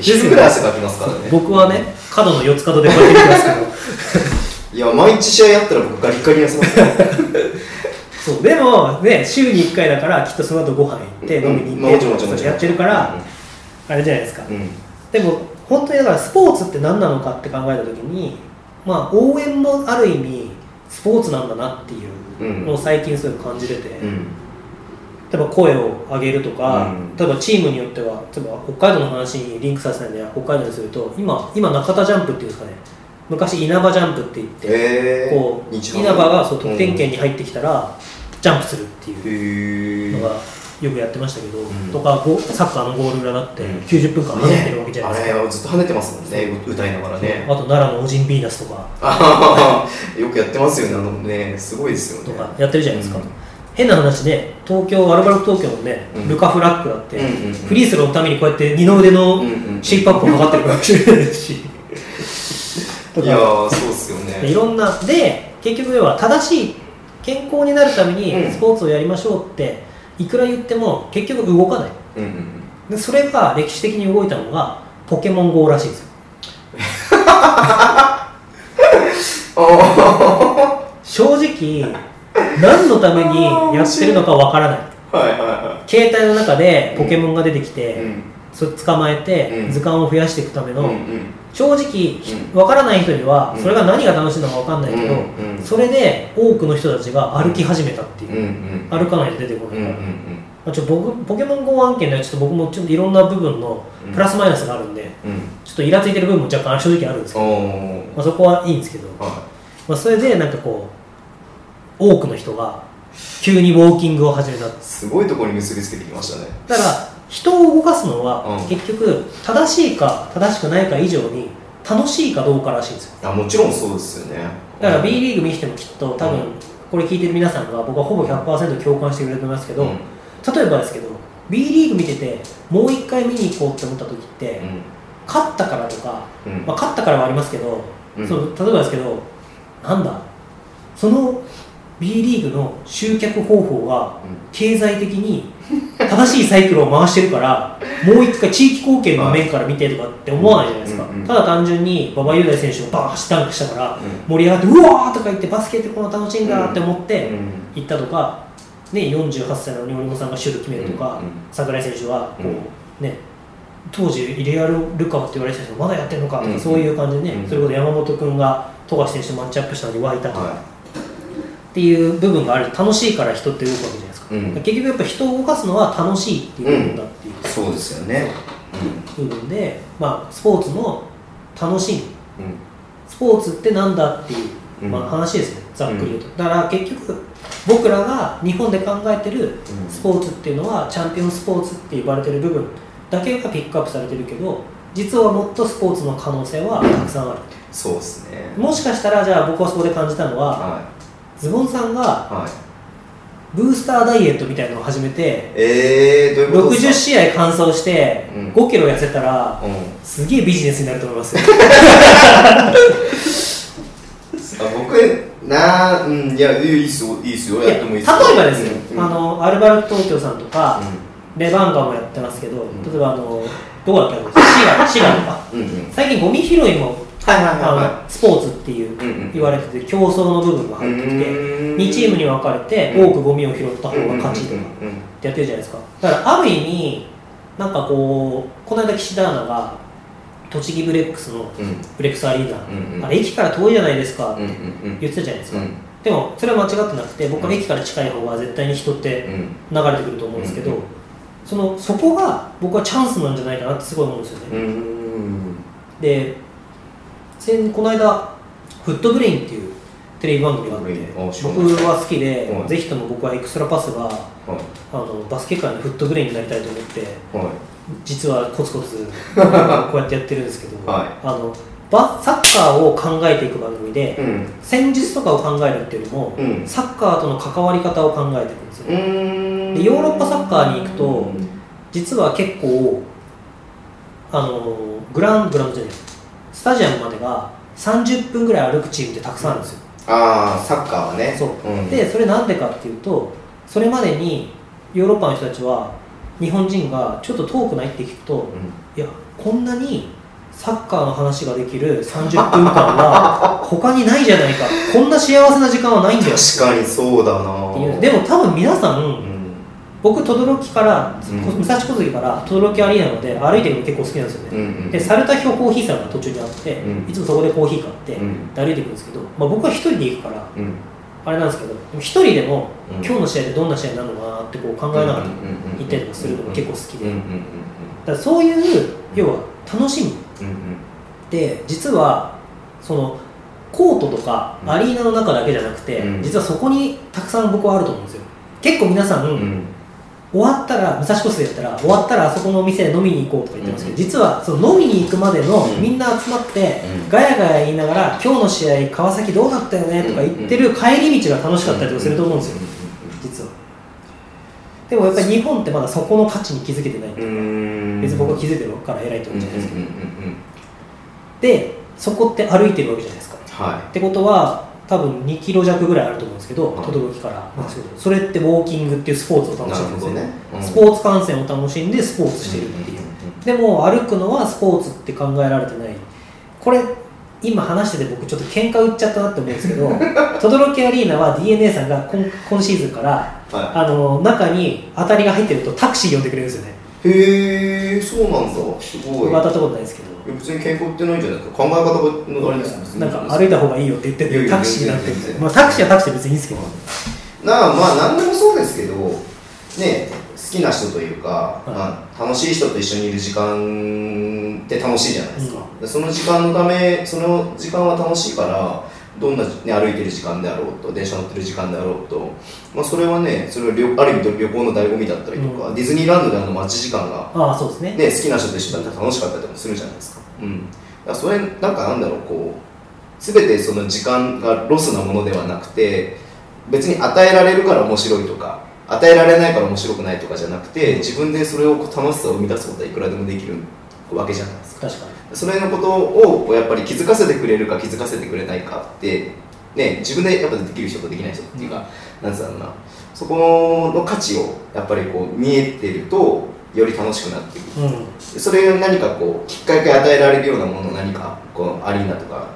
昼ぐらい汗かきますからね。僕はね角の四つ角でこうやってますけど。いや毎日試合やったら僕ガリガリに痩せますよ [LAUGHS] そうでもね週に1回だからきっとその後ご飯行ってうん飲みにまあ行ってもちろんやってるからあれじゃないですか。でも本当にだからスポーツって何なのかって考えた時にまあ応援もある意味スポーツなんだなっていうのを最近すごい感じてて、うん。例えば声を上げるとか、うん。例えばチームによっては例えば北海道の話にリンクさせたいんで北海道にすると今今中田ジャンプっていうんですかね。昔稲葉ジャンプって言って、こう稲葉がそう得点圏に入ってきたら、ジャンプするっていうのがよくやってましたけど、ん。とかゴサッカーのゴール裏だってうん。90分間跳ねてるわけじゃあないですか、れずっと跳ねてますもんね歌いながらね。あと奈良のオジンビーナスとか。よくやってますよねあのね。すごいですよね。とかやってるじゃないですか、うん。変な話で東京アルバルク東京のね、うん。ルカ・フラッグだって、フリースローのためにこうやって二の腕のシェイプアップを測ってるかもしれないし。といやそうっすよね。いろんなで結局要は正しい健康になるためうん。にスポーツをやりましょうっていくら言っても結局動かない。うんうんうん。でそれが歴史的に動いたのがポケモン GO らしいんですよ。[LAUGHS] あ正直何のためにやってるのかわからない。あはいはいは携帯の中でポケモンが出てきて、いうん。それ捕まえてうん。図鑑を増やしていくための、正直うん。わからない人にはうん。それが何が楽しいのかわかんないけど、それで多くの人たちが歩き始めたっていう、歩かないと出てこないから、まあ、ちょっと僕ポケモン GO 案件ではちょっと僕もちょっといろんな部分のプラスマイナスがあるんで、ちょっとイラついてる部分も若干正直あるんですけど、まあ、そこはいいんですけど、はまあ、それでなんかこう多くの人が急にウォーキングを始めた。いすごいところに結びつけてきましたね。だから人を動かすのはうん。結局正しいか正しくないか以上に楽しいかどうからしいんですよ。あもちろんそうですよね。だから B リーグ見てもきっと多分うん。これ聞いてる皆さんが僕はほぼ100%共感してくれると思いますけど、うん。例えばですけど B リーグ見ててもう一回見に行こうって思った時って、勝ったからとか、うん。うんまあ、勝ったからはありますけど、うん。その例えばですけどなんだその B リーグの集客方法が経済的に正しいサイクルを回してるからもう一回地域貢献の面から見てとかって思わないじゃないですか、ただ単純に馬場雄大選手がバーン走ダンクしたからうん。盛り上がってうわーとか言ってバスケってこんな楽しいんだって思ってうん。行ったとか、ね、48歳の日本さんがシュート決めるとか、櫻井選手はこう、うん。ね当時イレアル・ルカワって言われてた人まだやってるのかとか、うんそういう感じでね、うんそれこそ山本君が富樫選手とマッチアップしたのに湧いたとか、はっていう部分がある。楽しいから人って動くわけじゃないうん。結局やっぱ人を動かすのは楽しいっていう部分だっていう。いそうですよね。部分で、まあ、スポーツの楽しみ。うん。うんスポーツってなんだっていう、うん。まあ、話ですね。ざっくり言うと、だから結局僕らが日本で考えてるうん。スポーツっていうのはチャンピオンスポーツって呼ばれてる部分だけがピックアップされてるけど実はもっとスポーツの可能性はたくさんある。そうですね。もしかしたらじゃあ僕はそこで感じたのははズボンさんがいはいブースターダイエットみたいなのを始めてえー、どういうこと60です試合完走してうん。5キロ痩せたらかうん。すげえビジネスになると思いますよ。あ僕なあうんいやいいっすよ。いいっすよ。いややってもいいっすよ。例えばですよ、うん。あのアルバルク東京さんとか、うレバンガもやってますけど、ん。例えばあのどこだっけあの滋賀滋賀とか。んうんうん。最近ゴミ拾いもはいはいはい。あはのスポーツっていう言われてて競争の部分がい入ってきて2 2チームに分かれて多くゴミを拾った方が勝ちとかってやってるじゃないですか。だからある意味なんかこうこの間岸田アナが栃木ブレックスのブレックスアリーナ、うんうん。あれ駅から遠いじゃないですかって言ってたじゃないですか、うん。でもそれは間違ってなくて僕は駅から近い方が絶対に人ってうん。流れてくると思うんですけど、うんそのそこが僕はチャンスなんじゃないかなってすごい思うんですよね、うん。で先この間「フットブレイン」っていうテレビ番組があって僕は好きで、はいぜひとも僕はエクストラパスがはいあのバスケ界のフットブレインになりたいと思ってはい。実はコツコツ [LAUGHS] こうやってやってるんですけど、はい。あのバサッカーを考えていく番組で、うん。戦術とかを考えるっていうよりも、うん。サッカーとの関わり方を考えていくんですよ、うん。でヨーロッパサッカーに行くと実は結構あのグラングラウンドじゃないスタジアムまでが30分ぐらい歩くチームってたくさんあるんですよ、ああサッカーはね。そう、ん。でそれなんでかっていうとそれまでにヨーロッパの人たちは日本人がちょっと遠くないって聞くと、うん。いやこんなにサッカーの話ができる30分間は [LAUGHS] 他にないじゃないか。こんな幸せな時間はないんだよ。確かにそうだな。でも多分皆さん、うん僕等々力から、うん。武蔵小杉から等々力アリーナまで歩いてるの結構好きなんですよね、うんうん。で猿田氷コーヒーさんが途中にあって、うん。いつもそこでコーヒー買って、うん。で歩いていくんですけど、まあ、僕は一人で行くからうん。あれなんですけど一人でも、うん。今日の試合でどんな試合になるのかなってこう考えながら行ったりとかするのが結構好きで、だからそういう要は楽しみ。うんうん。って実はそのコートとかうん。アリーナの中だけじゃなくて、うん。実はそこにたくさん僕はあると思うんですよ。結構皆さん終わったら武蔵小杉だったら終わったらあそこのお店で飲みに行こうとか言ってますけど、うん実はその飲みに行くまでのうん。みんな集まって、うん。ガヤガヤ言いながら今日の試合川崎どうだったよねとか言ってる帰り道が楽しかったりとかすると思うんですよ、実は。でもやっぱり日本ってまだそこの価値に気づけてない、うんうん。別に僕は気づいてるから偉いとうんうんうん思うじゃないですか、うんでそこって歩いてるわけじゃないですか。はってことは多分2キロ弱ぐらいあると思うんですけどはい轟から、それってウォーキングっていうスポーツをい楽しんでるんですよね。うん。スポーツ観戦を楽しんでスポーツしてるっていう、でも歩くのはスポーツって考えられてない。これ今話してて僕ちょっと喧嘩売っちゃったなって思うんですけど [LAUGHS] 轟アリーナは d n a さんが今今シーズンからはあの中に当たりが入ってるとタクシー呼んでくれるんですよね。いへえそうなんだ。すごい。僕当たったことないですけど。別に健康ってないじゃないですか？考え方のあれですなんか歩いた方がいいよって言っていやいやてタクシーになってるまあ、タクシーはタクシーで別にいいんですけど。なあまあ何でもそうですけどね好きな人というか、い。まあ、楽しい人と一緒にいる時間って楽しいじゃないですか、でその時間のためその時間は楽しいからどんな、ね、歩いてる時間であろうと電車乗ってる時間であろうと、まあ、それはねそれある意味旅行の醍醐味だったりとか、うディズニーランドであの待ち時間がああそうですねね、好きな人と一緒だったら楽しかったりもするじゃないですか。うん。だそれ、なんかなんだろう、こう、すべてその時間がロスなものではなくて、別に与えられるから面白いとか、与えられないから面白くないとかじゃなくて、自分でそれを楽しさを生み出すことはいくらでもできるわけじゃないですか。確かにそれのことをやっぱり気づかせてくれるか気づかせてくれないかって、ね、自分でやっぱできる人とできない人っていうか、なんつうんだろうな、そこの価値をやっぱりこう見えてると、より楽しくなっていく。うん。それを何かこうきっかけ与えられるようなものを何かこうアリーナとか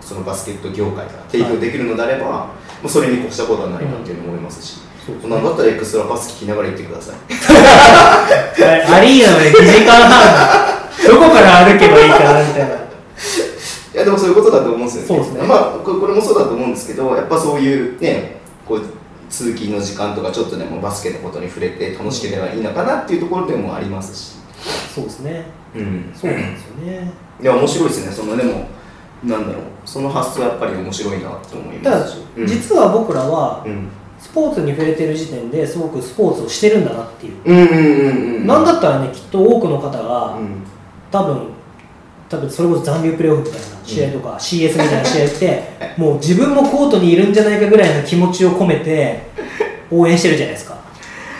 そのバスケット業界が提供できるのであれば、もうそれに越したことはないなっていうふうに思いますし、そうですなんだったらエクストラパス聞きながら行ってください。[LAUGHS] アリーナまで2時間半どこから歩けばいいかなみたいな。いやでもそういうことだと思うんですよね。そうですね。まあここれもそうだと思うんですけどやっぱそういうねこう通勤の時間とかちょっとでもバスケのことに触れて楽しければいいのかなっていうところでもありますし、そうですね。うん、そうなんですよね。いや面白いですね。そのでもなんだろう。その発想やっぱり面白いなと思いただますし、うん。実は僕らはうん。スポーツに触れてる時点ですごくスポーツをしてるんだなっていう、うんうんうんうん。なんだったらねきっと多くの方がうん多分多分それこそ残留プレーオフみたいな試合とか、CS みたいな試合ってもう自分もコートにいるんじゃないかぐらいの気持ちを込めて応援してるじゃないですか。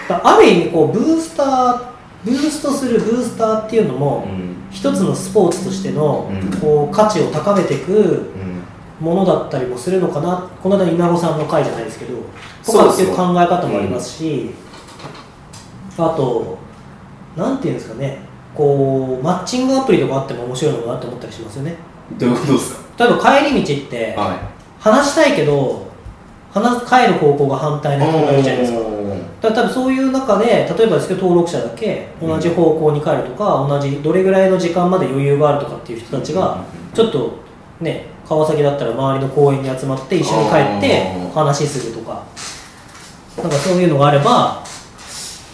ある意味こうブースターブーストするブースターっていうのも、一つのスポーツとしてのうん。こう価値を高めていくうん。ものだったりもするのかな。この間稲子さんの回じゃないですけどとかっていう考え方もありますし、あとなんていうんですかねこうマッチングアプリとかあっても面白いのかなって思ったりしますよね。どういうことですか？例えば帰り道っては話したいけど話帰る方向が反対いな人がいるじゃないですか。だ多分そういう中で例えばですけど登録者だけ同じ方向に帰るとか、同じどれぐらいの時間まで余裕があるとかっていう人たちがちょっとね川崎だったら周りの公園に集まって一緒に帰って話するとか。なんかそういうのがあれば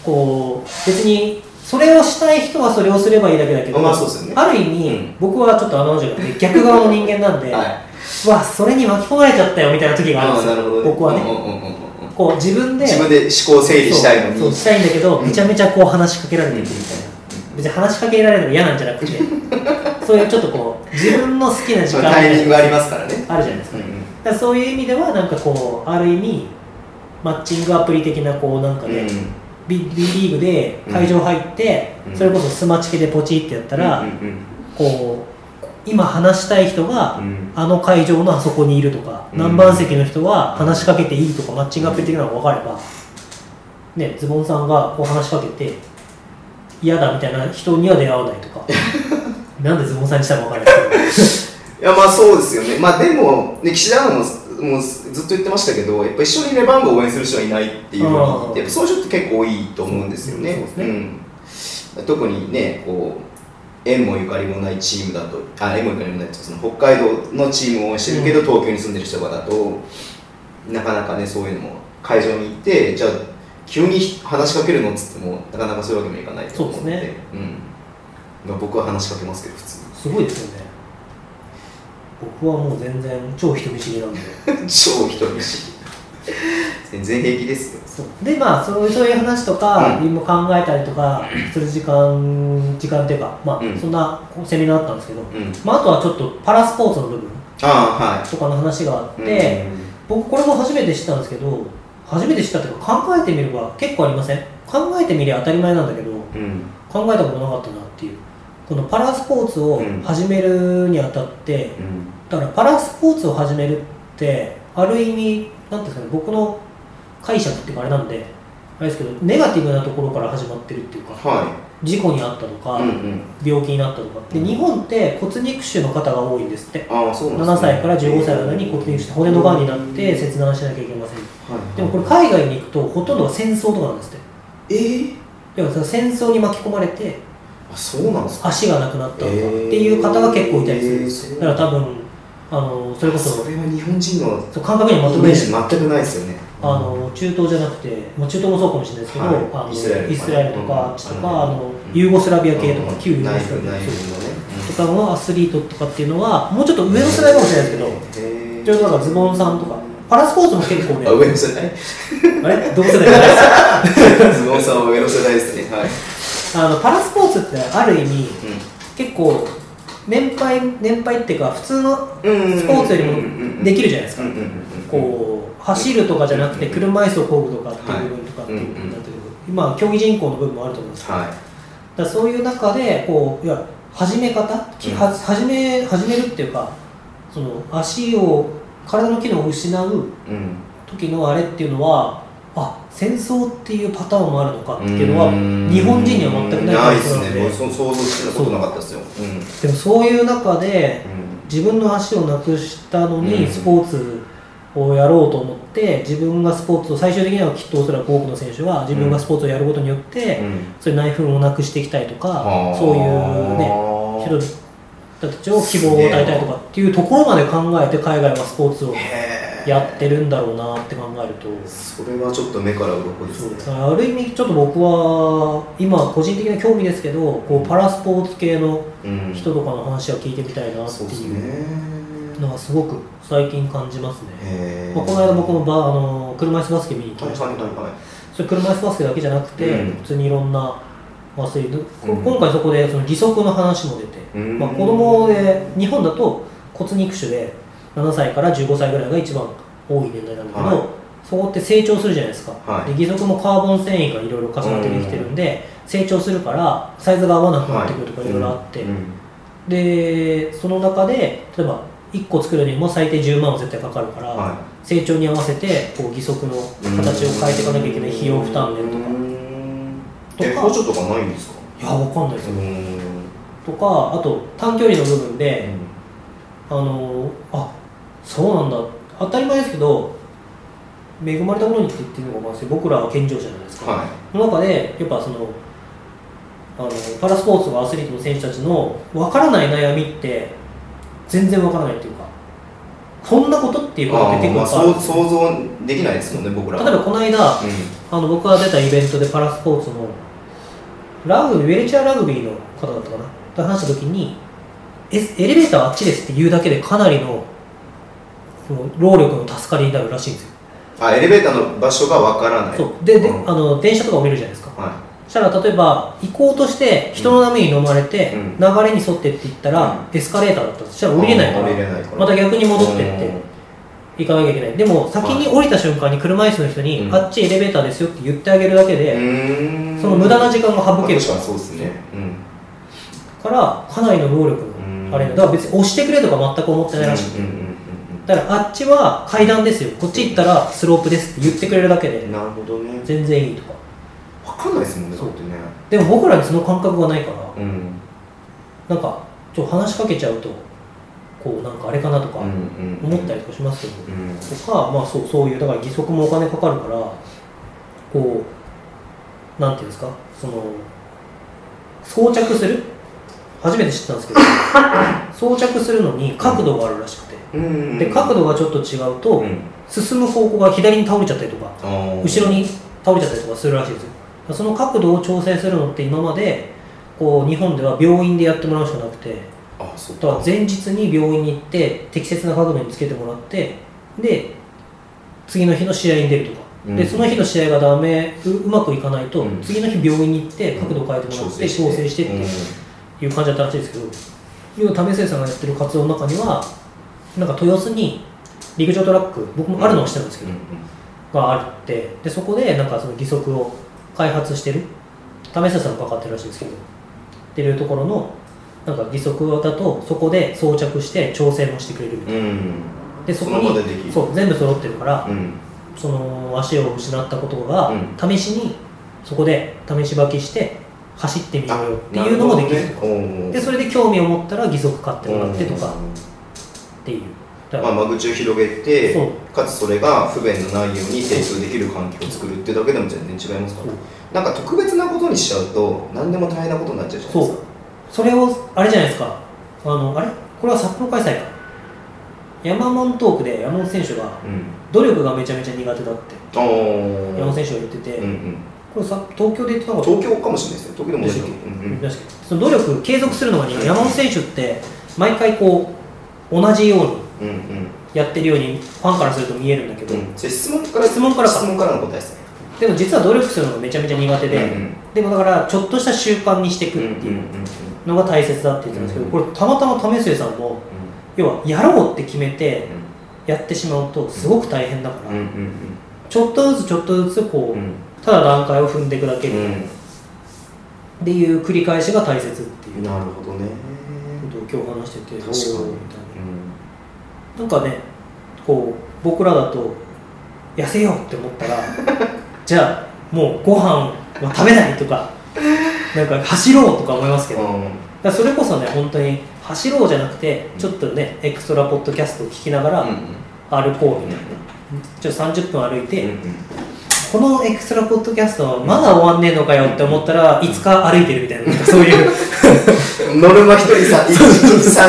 こう別にそれをしたい人はそれをすればいいだけだけど、まあそうですよね。ある意味、うん。僕はちょっとあの女がね逆側の人間なんで、はい。うわそれに巻き込まれちゃったよみたいな時があるんですよ。ね。僕はね、うんうんうんうんうんこう自分で自分で思考整理したいのに。そうしたいんだけど、うん。めちゃめちゃこう話しかけられてくるみたいな、別に話しかけられるのが嫌なんじゃなくて [LAUGHS] そういうちょっとこう自分の好きな時間まあタイミングありますからね。あるじゃないですか,、うんうん。そういう意味ではなんかこうある意味マッチングアプリ的なこうなんかね、ビ B リーグで会場入って、うん。それこそスマチケでポチってやったら、こう今話したい人が、うん。あの会場のあそこにいるとか、うん。何番席の人は話しかけていいとかマッチングアプリ的なのが分かれば、ね、ズボンさんがこう話しかけて嫌だみたいな人には出会わないとか。[LAUGHS] なんでズボンさんにしたら分からないですいやまあそうですよね。まあでもね岸田ももうずっと言ってまけどやっぱ一緒にレバンガを応援する人はいないっていうやっぱそういう人って結構多いと思うんですよね,、特にねこう縁もゆかりもないチームだとあ縁もゆかりもないその北海道のチームを応援してるけど、東京に住んでる人とかだとなかなかねそういうのも会場に行ってじゃあ急に話しかけるのっつってもなかなかそういうわけにもいかないと思うので。ね。うん。まあ、僕は話しかけますけど普通すごいですよね僕はもう全然超人見知りなんで。[LAUGHS] 超人見知り。全然平気ですよ。でまあそういうそういう話とか、うん。今考えたりとかする時間時間っていうかまあ、うん。そんなセミナーあったんですけど、うん。まあ、あとはちょっとパラスポーツの部分とかの話があっはいて、僕これも初めて知ったんですけど初めて知ったっていうか考えてみれば結構ありません？考えてみりゃ当たり前なんだけど考えたことなかったなっていうこのパラスポーツをうん。始めるにあたって、うん。だからパラスポーツを始めるってある意味なんていうんですかね僕の解釈っていうかあれなんであれですけどネガティブなところから始まってるっていうかは事故に遭ったとか、いうんうん。病気になったとか。で日本って骨肉腫の方が多いんですって。ああそうなんです7歳から15歳の間に骨肉腫骨のがんになって切断しなきゃいけません。はい。でもこれ海外に行くとほとんどが戦争とかなんですって。えー、要はその戦争に巻き込まれてあそうなんですか？足がなくなったとかってえーいう方が結構いたりするんですえー。よだから多分あのそれこそそれは日本人の感覚にはまとめるイメージ全くないですよね。あの中東じゃなくて、まあ、中東もそうかもしれないですけど、はい。あのイスラエルとか。ねイスラエルとかうん。あっちとか、うんあのユーゴスラビア系とか、うん。旧ユーゴ内スラビア部内部のね。とかのアスリートとかっていうのはもうちょっと上の世代かもしれないですけどへちょうどなんかズボンさんとか。パラスポーツも結構ね。あ上の世代？あれ？同世代じゃないです [LAUGHS] ズボンさんは上の世代ですね。はいあのパラスポーツってある意味う結構年配年配っていうか普通のスポーツよりもできるじゃないですか。こう走るとかじゃなくて車椅子を漕ぐとかっていう部分とかっていう部分だけど今競技人口の部分もあると思うんですけど。はいだそういう中でこういや始め方、始め始めるっていうかその足を体の機能を失ううん。時のあれっていうのはあ戦争っていうパターンもあるのかっていうのはん。日本人には全くないないですね。想像してたことなかったですよ。う。ん。でもそういう中でうん。自分の足をなくしたのにうん。スポーツをやろうと思って自分がスポーツを最終的にはきっとおそらく多くの選手は自分がスポーツをやることによって、うん。そういう内紛をなくしていきたいとかそういうね人たちを希望を与えたいとかっていうところまで考えて海外はスポーツをへーやってるんだろうなって考えると。それはちょっと目から鱗ですね。ある意味ちょっと僕は今個人的な興味ですけどこうパラスポーツ系のうん。人とかの話は聞いてみたいなっていうねのはすごく最近感じますね、まあ、この間僕もバあの車椅子バスケ見に行きはいましたけど、それ車椅子バスケだけじゃなくて、うん。普通にいろんなアスリート、こうん今回そこでその義足の話も出て、うん。まあ、子供で日本だと骨肉腫で7歳から15歳ぐらいが一番多い年代なんだけど、はい。そこって成長するじゃないですか、はい。で義足もカーボン繊維がいろいろ重なってできてるんで、成長するからサイズが合わなくなってくるとかいろいろあって、うん。でその中で例えば1個作るにも最低10万は絶対かかるから、は成長に合わせてこう義足の形を変えていかなきゃいけない費用負担でとか、とか。補助とかないんですか？いやわかんないですよ、うん。とかあと短距離の部分で、あのあそうなんだ。当たり前ですけど恵まれたものにって言ってるのが僕らは健常者じゃないですか、はその中でやっぱそのあのパラスポーツとかアスリートの選手たちの分からない悩みって全然分からないっていうかこんなことっていいうことって結構まあ、想像できないですもんね僕らは。例えばこの間うあの僕が出たイベントでパラスポーツのラグビーウェルチャーラグビーの方だったかな？と話した時にエレベーターあっちですって言うだけでかなりの労力の助かりになるらしいんですよ。んあエレベーターの場所がわからない。そう。でで、うん。あの電車とかを見るじゃないですか。はそしたら例えば行こうとして人の波に飲まれて、うん。流れに沿ってって言ったら、エスカレーターだったとしたら降りれないから降りれないから。また逆に戻ってってうん。行かなきゃいけない。でも先に降りた瞬間に車椅子の人に、うん。あっちエレベーターですよって言ってあげるだけで、うーん。その無駄な時間が省けるかにそうですね。うん。からかなりの労力うんのあれだ。だから別に押してくれとか全く思ってないらしくて、うんうんうんだからあっちは階段ですよ。こっち行ったらスロープですって言ってくれるだけで。うんなるほどね。全然いいとか。わかんないですもんねそう。だってね。でも僕らにその感覚がないから。うん。なんかちょっと話しかけちゃうとこうなんかあれかなとかうんうん思ったりとかしますけど、うん。とかまあそうそういうだから義足もお金かかるからこうなんていうんですか？その装着する？初めて知ったんですけど。[LAUGHS] 装着するのに角度があるらしくで角度がちょっと違うと、うん。進む方向が左に倒れちゃったりとか後ろに倒れちゃったりとかするらしいですよ。その角度を調整するのって今までこう日本では病院でやってもらうしかなくてあそうだから前日に病院に行って適切な角度につけてもらってで次の日の試合に出るとか、うん。でその日の試合がダメううまくいかないと、うん。次の日病院に行って角度を変えてもらって。調整してっていう感じだったらしいですけど要は為末さんがやってる活動の中にはなんか豊洲に陸上トラック僕もあるのはしてるんですけど、があってでそこでなんかその義足を開発してる為末さんがかかってるらしいんですけどっていうところのなんか義足だとそこで装着して調整もしてくれるみたいな。うん。うんでそこにそう全部揃ってるから、うん。その足を失ったことが、うん。試しにそこで試し履きして走ってみようよっていうのもできるとか、でそれで興味を持ったら義足買ってもらってとかっていう。まあ、間口を広げてかつそれが不便のないように提供できる環境を作るっていうだけでも全然違いますから。なんか特別なことにしちゃうと何でも大変なことになっちゃうじゃないですそう。かそれをあれじゃないですか。あのあれ？これは札幌開催か。山門トークで山本選手がうん。努力がめちゃめちゃ苦手だって。山本選手が言ってて、うんうん。これさ東京で言ってた？東京かもしれないですよ。東京でもうんうん。その努力継続するのが山本選手って毎回こう同じようにやってるようにファンからすると見えるんだけど、うん。質問から質問からか。質問からの答えですね。でも実は努力するのがめちゃめちゃ苦手で、うんうん。でもだからちょっとした習慣にしていくっていうのが大切だって言ってたんですけど、これたまたま為末さんも要はやろうって決めてやってしまうとすごく大変だから、ちょっとずつちょっとずつこう、うん。ただ段階を踏んでいくだけうみたいな、ん。っていう繰り返しが大切っていうなるほどね。ことを今日話してて確かにななんかねこう僕らだと痩せようって思ったら [LAUGHS] じゃあもうご飯は食べないとか [LAUGHS] なんか走ろうとか思いますけど、うん。らそれこそね本当に走ろうじゃなくてちょっとねエクストラポッドキャストを聞きながらうん歩こうみたいな、ちょっと30分歩いて、うんこのエクストラポッドキャストはまだ終わんねえのかよって思ったら、いつか歩いてるみたいな、そういう、ノルマ一人さ1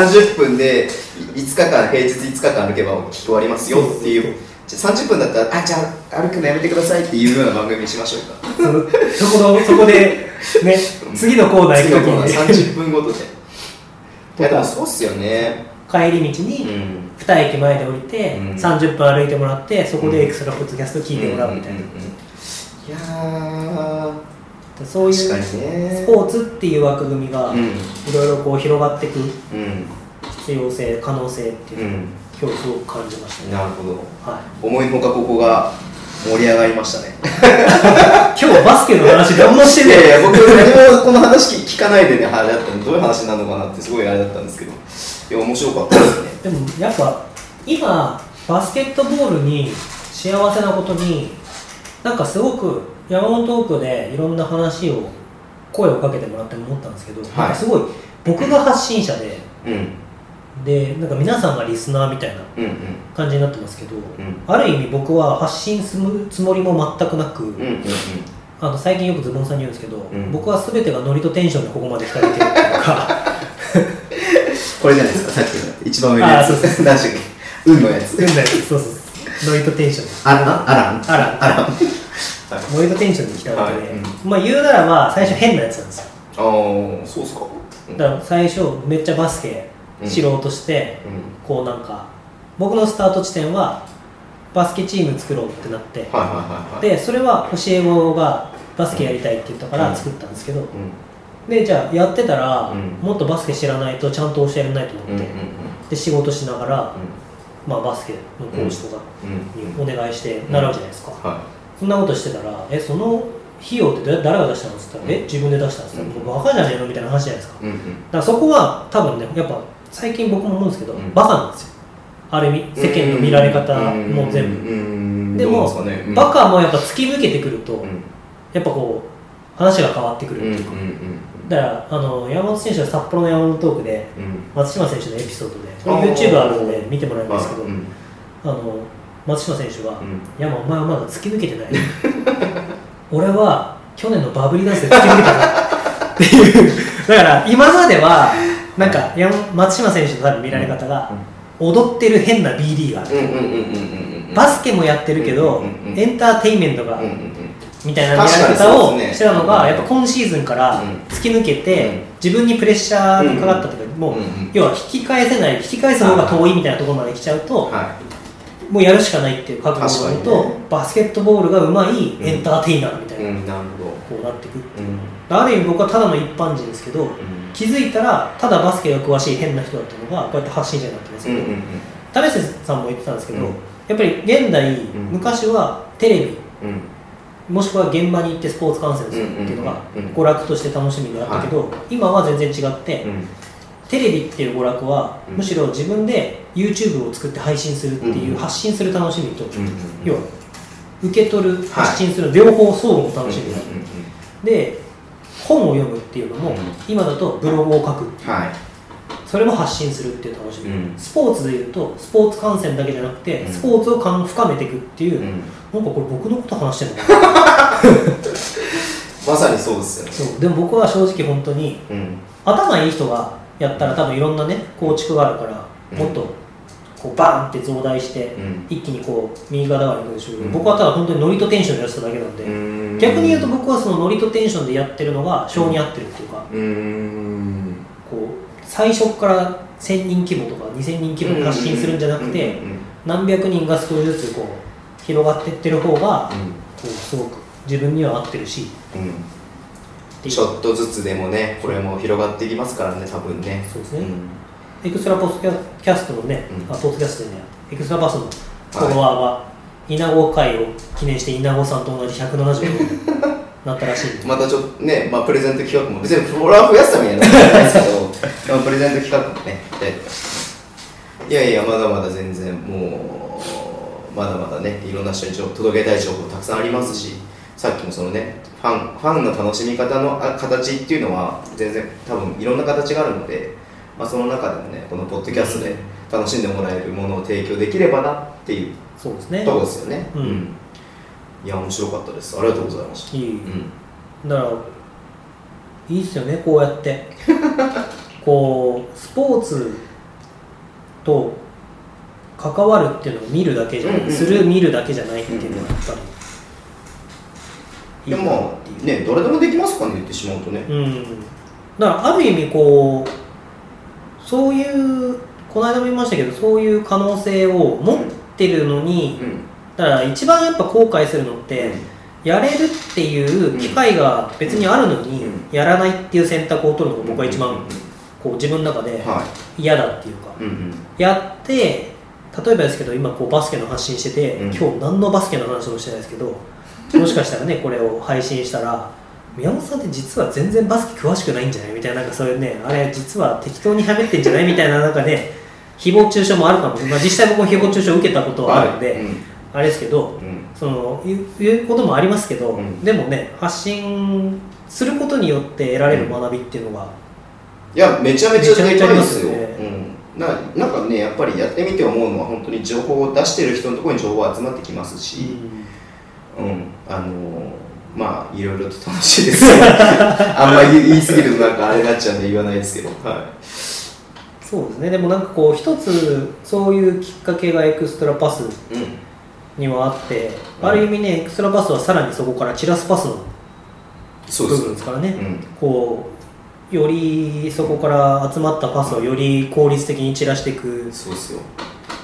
日30分で5日間平日5日間歩けば聞き終わりますよっていう。じゃあ30分だったらあじゃあ歩くのやめてくださいっていうような番組にしましょうか。そこのそこで、ね、次のコーナー行く次のコーナーときに、30分ごとで。いやでもそうっすよね。帰り道うにん。2駅前で降りて、うん。30分歩いてもらって、そこでエクストラポッドキャスト聞いてもらうみたいな。ん。ん。ん。いやー。そういうスポーツっていう枠組みがうん。いろいろこう広がっていく。うん必要性可能性っていう今日すごく感じましたね、なるほど。はい、思いのほかここが盛り上がりましたね。[LAUGHS] 今日バスケの話何もしてい。ねやいや僕何もこの話聞聞かないでねあれだったんでどういう話なのかなってすごいあれだったんですけど。いや面白かったですね。でもやっぱ今バスケットボールに幸せなことになんかすごく山本トークでいろんな話を声をかけてもらって思ったんですけど、い。なんかすごい僕が発信者でうんでなんか皆さんがリスナーみたいなうんうん。感じになってますけど、ん。ある意味僕は発信するつもりも全くなく、うんうんうん。あの最近よくズボンさんに言うんですけど、ん。僕は全てがノリとテンションでここまで来たれてるっていうか。これじゃないですかさっきの一番上のやつ。あーそうそ何でしたっけ？運のやつ。運だよそうそう。ノリとテンション。であらあらん。あらあらん。ノリとテンションで来たわけで、はい。まあ言うならば最初変なやつなんですよ。ああそうっすか。だから最初めっちゃバスケうん知ろうとして、うん。こうなんか僕のスタート地点はバスケチーム作ろうってなって、でそれは教え子がバスケやりたいって言ったかうん。ら作ったんですけど、うん。でじゃあやってたら、うん。もっとバスケ知らないとちゃんと教えられないと思って、で仕事しながら、うん。まあ、バスケのコーチとかうん。にお願いして習うじゃないですか、はそんなことしてたらえその費用って誰が出したのっつったら、うん。え自分で出したんですったら、うん。バカじゃねえのみたいな話じゃないですか。だからそこは多分ねやっぱ最近僕も思うんですけど、うん。バカなんですよ。ある意味世間の見られ方も全部、部でもね。うん。バカもやっぱ突き抜けてくると、うん。やっぱこう話が変わってくるっていうか、だからあの山本選手は札幌の山本トークでうん。松島選手のエピソードでこれ YouTube あるんで見てもらえるんですけど、うん。あの松島選手はうん「山お前はまだ突き抜けてない。[LAUGHS] 俺は去年のバブリーダンスで突き抜けたんだ」っていう。だから今まではなんか山松島選手の多分見られ方が踊ってる変なんうんうんバスケもやってるけど、うんうんうんエンターテインメントが、うんうんうん。みたいな見られ方をしてたのが、うんやっぱ今シーズンからうん。突き抜けて、うん。自分にプレッシャーがかかったというか、もう、うん。うん要は引き返せない引き返す方が遠いみたいなところまで来ちゃうと、はもうやるしかないっていう覚悟のもと、確かにね。バスケットボールがうまいエンターテイナーみたいな、いうんなるほこうなってくるどうん。ある意味僕はただの一般人ですけど、うん気づいたらただバスケが詳しい変な人だったのがこうやって発信者になってるんですけど、うんうん。為瀬さんも言ってたんですけど、うん。やっぱり現代、ん昔はテレビうん。もしくは現場に行ってスポーツ観戦するっていうのがうんうんうん娯楽として楽しみであったけど、今は全然違って、うん。テレビっていう娯楽は、うん。むしろ自分で YouTube を作って配信するっていう、うん発信する楽しみと、うんうん要は受け取る発信する、両方相互の楽しみがある、で本を読むっていうのも、うん。今だとブログを書く。はい。それも発信するっていう楽しみ、うん。スポーツでいうとスポーツ観戦だけじゃなくて、うん。スポーツを深めていくっていう、うん。なんかこれ僕のこと話してるの [LAUGHS] まさにそうですよね。そう。でも僕は正直本当にうん。頭いい人がやったら多分いろんなね構築があるから、うん。もっとこうバーンって増大して、うん。一気にこう右側側に行くんでしょうけど、うん。僕はただ本当にノリとテンションでやってただけなんで、うん逆に言うと僕はそのノリとテンションでやってるのが性に合ってるっていうか、うーん。こう最初から1000人規模とか2000人規模で発信するんじゃなくて、うんうん何百人が少しずつこう広がっていってる方が、こうすごく自分には合ってるしうん。ちょっとずつでもねこれも広がっていきますからね多分ね。そうですね、ん。エクストラポッドキャストのね、うん。あポッドキャストでねエクストラパスのフォロワー稲子会を記念して稲子さんと同じ170になったらしいまたちょっとね、まあ、プレゼント企画も別にフォロワー増やすためにはないですけどでもプレゼント企画もねやりとかしていやいやまだまだ全然もうまだまだねいろんな人に届けたい情報たくさんありますしさっきもそのねファンファンの楽しみ方のあ形っていうのは全然多分いろんな形があるので、まあ、その中でもねこのポッドキャストで楽しんでもらえるものを提供できればなっていうそうですね。とこですよね、うん。いや面白かったです。ありがとうございました。いい、うん。だからいいっすよねこうやって。[LAUGHS] こうスポーツと関わるっていうのを見るだけじゃない、うんうんうんする見るだけじゃないっていうのはやっぱり。でもまあね誰でもできますかね言ってしまうとね。うん、だからある意味こうそういうこの間も言いましたけどそういう可能性を持ってるのに、うん。だから一番やっぱ後悔するのって、やれるっていう機会が別にあるのに、うん。やらないっていう選択を取るのが僕は一番こう自分の中では嫌だっていうか、いうんうん。やって例えばですけど今こうバスケの発信してて、うん。今日何のバスケの話もしてないですけどもしかしたらね [LAUGHS] これを配信したら宮本さんって実は全然バスケ詳しくないんじゃないみたいななんかそういうねあれ実は適当に喋ってんじゃないみたいななんかね誹謗中傷もあるかも、まあ、実際僕も誹謗中傷を受けたことはあるんで、うん。あれですけどうん。その言うこともありますけど、うん。でもね発信することによって得られる学びっていうのが、いやめちゃめちゃでかいで。すよ、ななんかねやっぱりやってみて思うのは本当に情報を出してる人のところに情報が集まってきますし、うん、あのまあいろいろと楽しいです。[LAUGHS] あんまり言い過ぎるとなんかあれになっちゃうんで言わないですけど、はそうですね。でもなんかこう一つそういうきっかけがエクストラパスにはあって、うん。ある意味ねエクストラパスはさらにそこからチラスパスの部そうです。分ですからね、うん。こうよりそこから集まったパスをより効率的に散らしていく。そうですよ。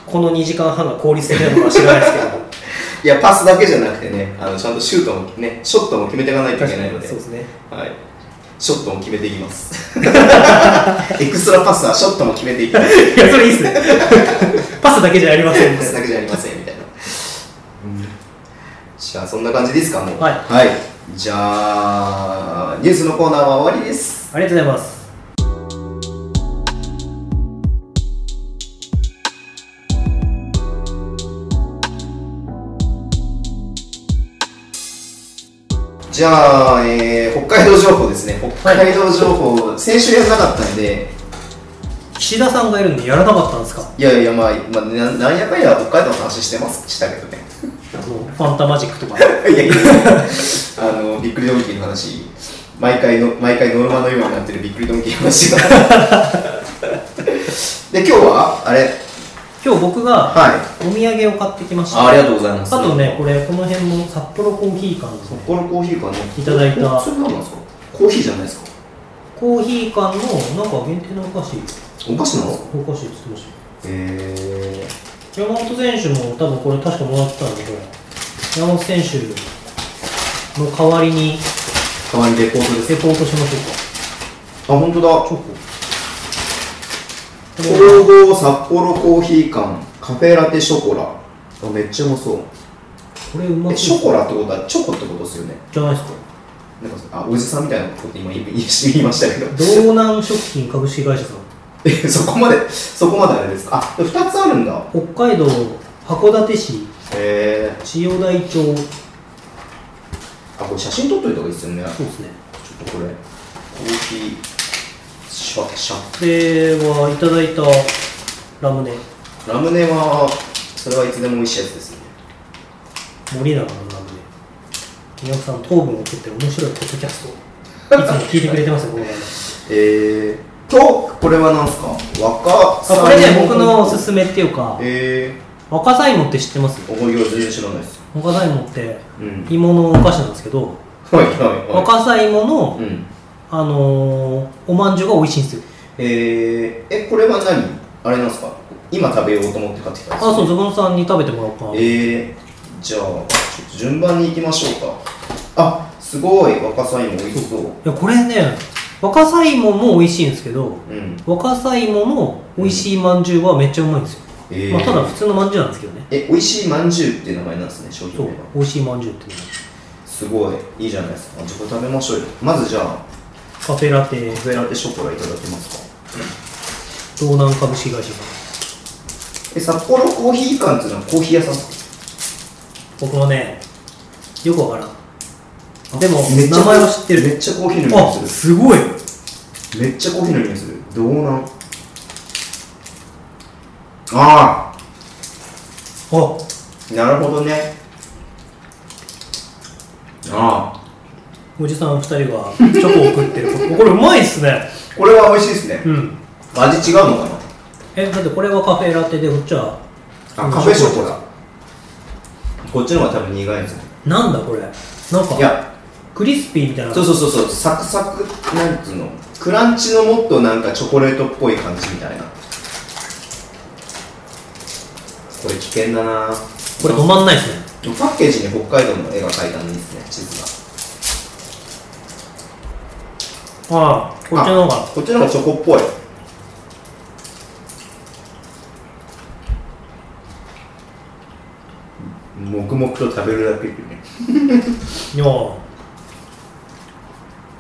この2時間半が効率的なのかは知らないですけど。[LAUGHS] いやパスだけじゃなくてねあのちゃんとシュートもねショットも決めていかないといけないので。そうですね。はい、ショットも決めていきます。[LAUGHS] エクストラパスはショットも決めていきます。いやそれいいっすね。[LAUGHS] パスだけじゃありません。パスだけじゃありませんみたいな、じゃあそんな感じですかもう。はい。じゃあニュースのコーナーは終わりです。ありがとうございますじゃあ、えー北海道情報ですね。北海道情報、先週やらなかったんで。岸田さんがいるんでやらなかったんですか？いやいやまあ、まあ、ななんやかんや北海道の話してますしたけどね。あのファンタマジックとか。[LAUGHS] いやいや。あのびっくりドンキーの話。毎回の毎回ノルマのようになってるびっくりドンキーの話が。[LAUGHS] で今日はあれ？今日僕がはい。お土産を買ってきました。あありがとうございます。あとねこれこの辺の札幌コーヒー缶の札幌コーヒー缶ねいただいたそれ何なんですか？コーヒーじゃないですか？コーヒー缶のなんか限定のお菓子。お菓子なの？お菓子って言ってましたよ。へえ山本選手も多分これ確かもらってたんでこれ山本選手の代わりに代わりにレポートですレポートしましょうか。あ本当だ。チョコこれ工房札幌コーヒー缶カフェラテショコラあめっちゃうまそう。これうまえそう。ショコラってことはチョコってことですよね？じゃないですか？なんかあおじさんみたいなこと今言い言いましたけど。道南食品株式会社さん。え [LAUGHS] そこまでそこまであれですか？あ二2つあるんだ。北海道函館市。へえ千代台町。そうあこれ写真撮っといた方がいいですよね。ちょですね。っとこれ。コーヒーシャシャこれはいただいたラムネ。ラムネはそれはいつでも美味しいやつですよね。森永のラムネ。宮本さん糖分を取って面白いポッドキャストいつも聞いてくれてますよこの前えー、とこれは何ですか？若あこれね僕のおすすめっていうかえ若さ芋って知ってます？ー、おいや全然知らないです。若さ芋ってうん。芋のお菓子なんですけどはいはいはい。若さ芋の、うんあのー、おまんじゅうが美味しいんですよ。えー、えこれは何？あれなんですか？今食べようと思って買ってきたんですか？あそうズボンさんに食べてもらおうかな。えー、じゃあちょっと順番に行きましょうか。あすごい。若さ芋美味しそう。いやこれね若さ芋も美味しいんですけどうん。若さ芋の美味しいまんじゅうはめっちゃうまいんですよ、えー。まあ、ただ普通のまんじゅうなんですけどね。え美味しいまんじゅうっていう名前なんですね商品名が美味しいまんじゅうっていうのすごい。いいじゃないですか。じゃあこれ食べましょうよ。まずじゃあカフェラテカフェラテショコラいただけますか？道南株式会社さん。え札幌コーヒー館っていうのはコーヒー屋さんですか？僕もねよくわからん。でもめっちゃ名前は知ってる。めっちゃコーヒーの匂いあする。すごい。めっちゃコーヒーの匂いする。道南あああ。なるほどね。ああおじさん二人がチョコを食ってる。これうまいっすね。これは美味しいですね。うん。味違うのかな？えだってこれはカフェラテでこっちはあカフェショコラ。こっちの方が多分苦いんですねなんだこれ。なんかいや。クリスピーみたいな。そうそうそうそう。サクサクなんつうの？クランチのもっとなんかチョコレートっぽい感じみたいな。これ危険だな。これ止まんないっすね。パッケージに北海道の絵が描いたんですね地図がああこっちの方が。こっちの方がチョコっぽい。黙々と食べるだけっていうね。いや。ー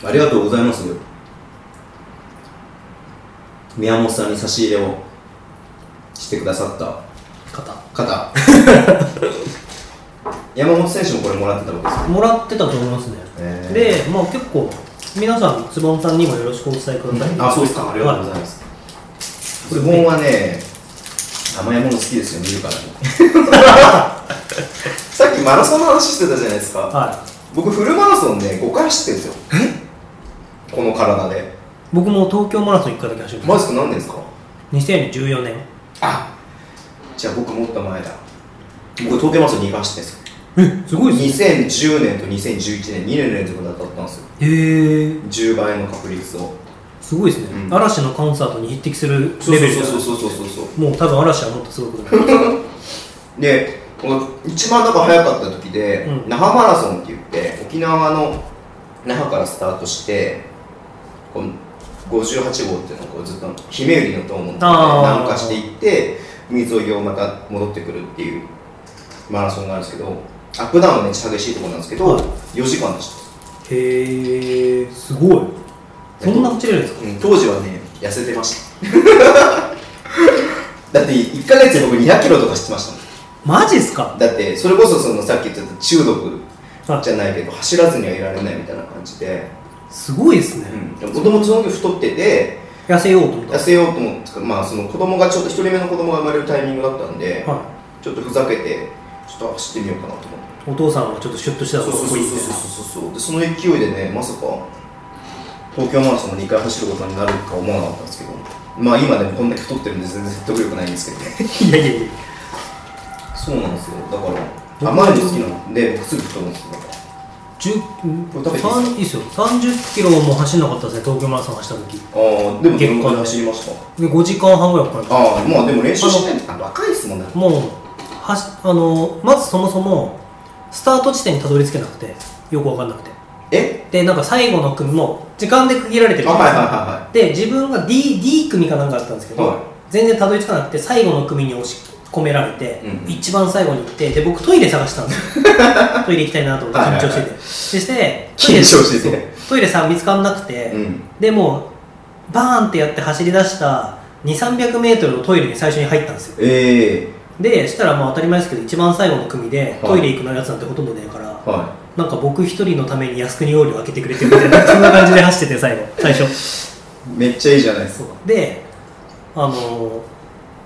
ありがとうございます宮本さんに差し入れをしてくださった。肩方。[LAUGHS] 山本選手もこれもらってたわけですよもらってたと思いますね、へー。でまあ結構皆さんつぼんさんにもよろしくお伝えください、あそうですか。ありがとうございはます、ズボンはね甘いもの好きですよ見るからに。[LAUGHS] さっきマラソンの話してたじゃないですか。は僕フルマラソンね5回走ってるんですよ。この体で。い僕も東京マラソン1回だけ走るマジですか？何年ですか？2014年。あじゃあ僕もっと前だ。僕東京マラソン2回走ってるんですよえすごいですね。2010年と2011年2年連続で当たったんですよ。へえ。10倍の確率を。すごいですね、うん。嵐のコンサートに匹敵するそうレベルじゃないそうそうそうそうそうもう多分嵐はもっとすごくなる。[LAUGHS] で俺一番だから早かった時で、うん。那覇マラソンって言って沖縄の那覇からスタートしてこう58号っていうのをこうずっと姫売りの塔門ってあー。南下していって海沿いをまた戻ってくるっていうマラソンがあるんですけどアップダウンがめっちゃ激しいところなんですけど、はい。4時間でした、へえすごい。そんな走れるんですか？うん。当時はね痩せてました。[LAUGHS] だって1ヶ月で僕200キロとかしてましたもん。マジっすか？だってそれこそそのさっき言ってた中毒あじゃないけど走らずにはいられないみたいな感じで。すごいですね、もともとその時太ってて痩せようと思った。痩せようと思ってまあその子供がちょっと一人目の子供が生まれるタイミングだったんで、はちょっとふざけてちょっと走ってみようかなと思って。い、お父さんはちょっとシュッとしてたそうそう方がかっこいいってそうそうそうそうでその勢いでねまさか東京マラソンも2回走ることになるか思わなかったんですけど。まあ今でもこんだけ太ってるんで全然説得力ないんですけどね。いやいやいや。そうなんですよ。だから甘いの好きなんで僕すぐ太るんですよ。だから10これ食べていいですよ30キロも走んなかったですね東京マラソン走った時。ああでもどのくらい結構走りました？で5時間半ぐらいかかりましああまあでも練習してない。あ若いですもんね。たもうはしあのまずそもそもスタート地点にたどり着けなくてよく分かんなくて。え？でなんか最後の組も時間で区切られてるじゃないですかはで自分が D, D 組かなんかだったんですけど、はい。全然たどり着かなくて最後の組に押し込められて、うん一番最後に行ってで僕トイレ探したんですよ。[LAUGHS] トイレ行きたいなと思って緊張してて、でしてトイレ緊張してて。そうトイレさ見つからなくて、いうん。でもうバーンってやって走り出した2 3 0 0メートルのトイレに最初に入ったんですよ。えでしたらまあ当たり前ですけど一番最後の組ではい。トイレ行くのやつなんてほとんどねえから、えはなんか僕一人のために靖国料理を開けてくれてるみたいなそんな感じで走ってて最後。最初いめっちゃいいじゃないですか。であの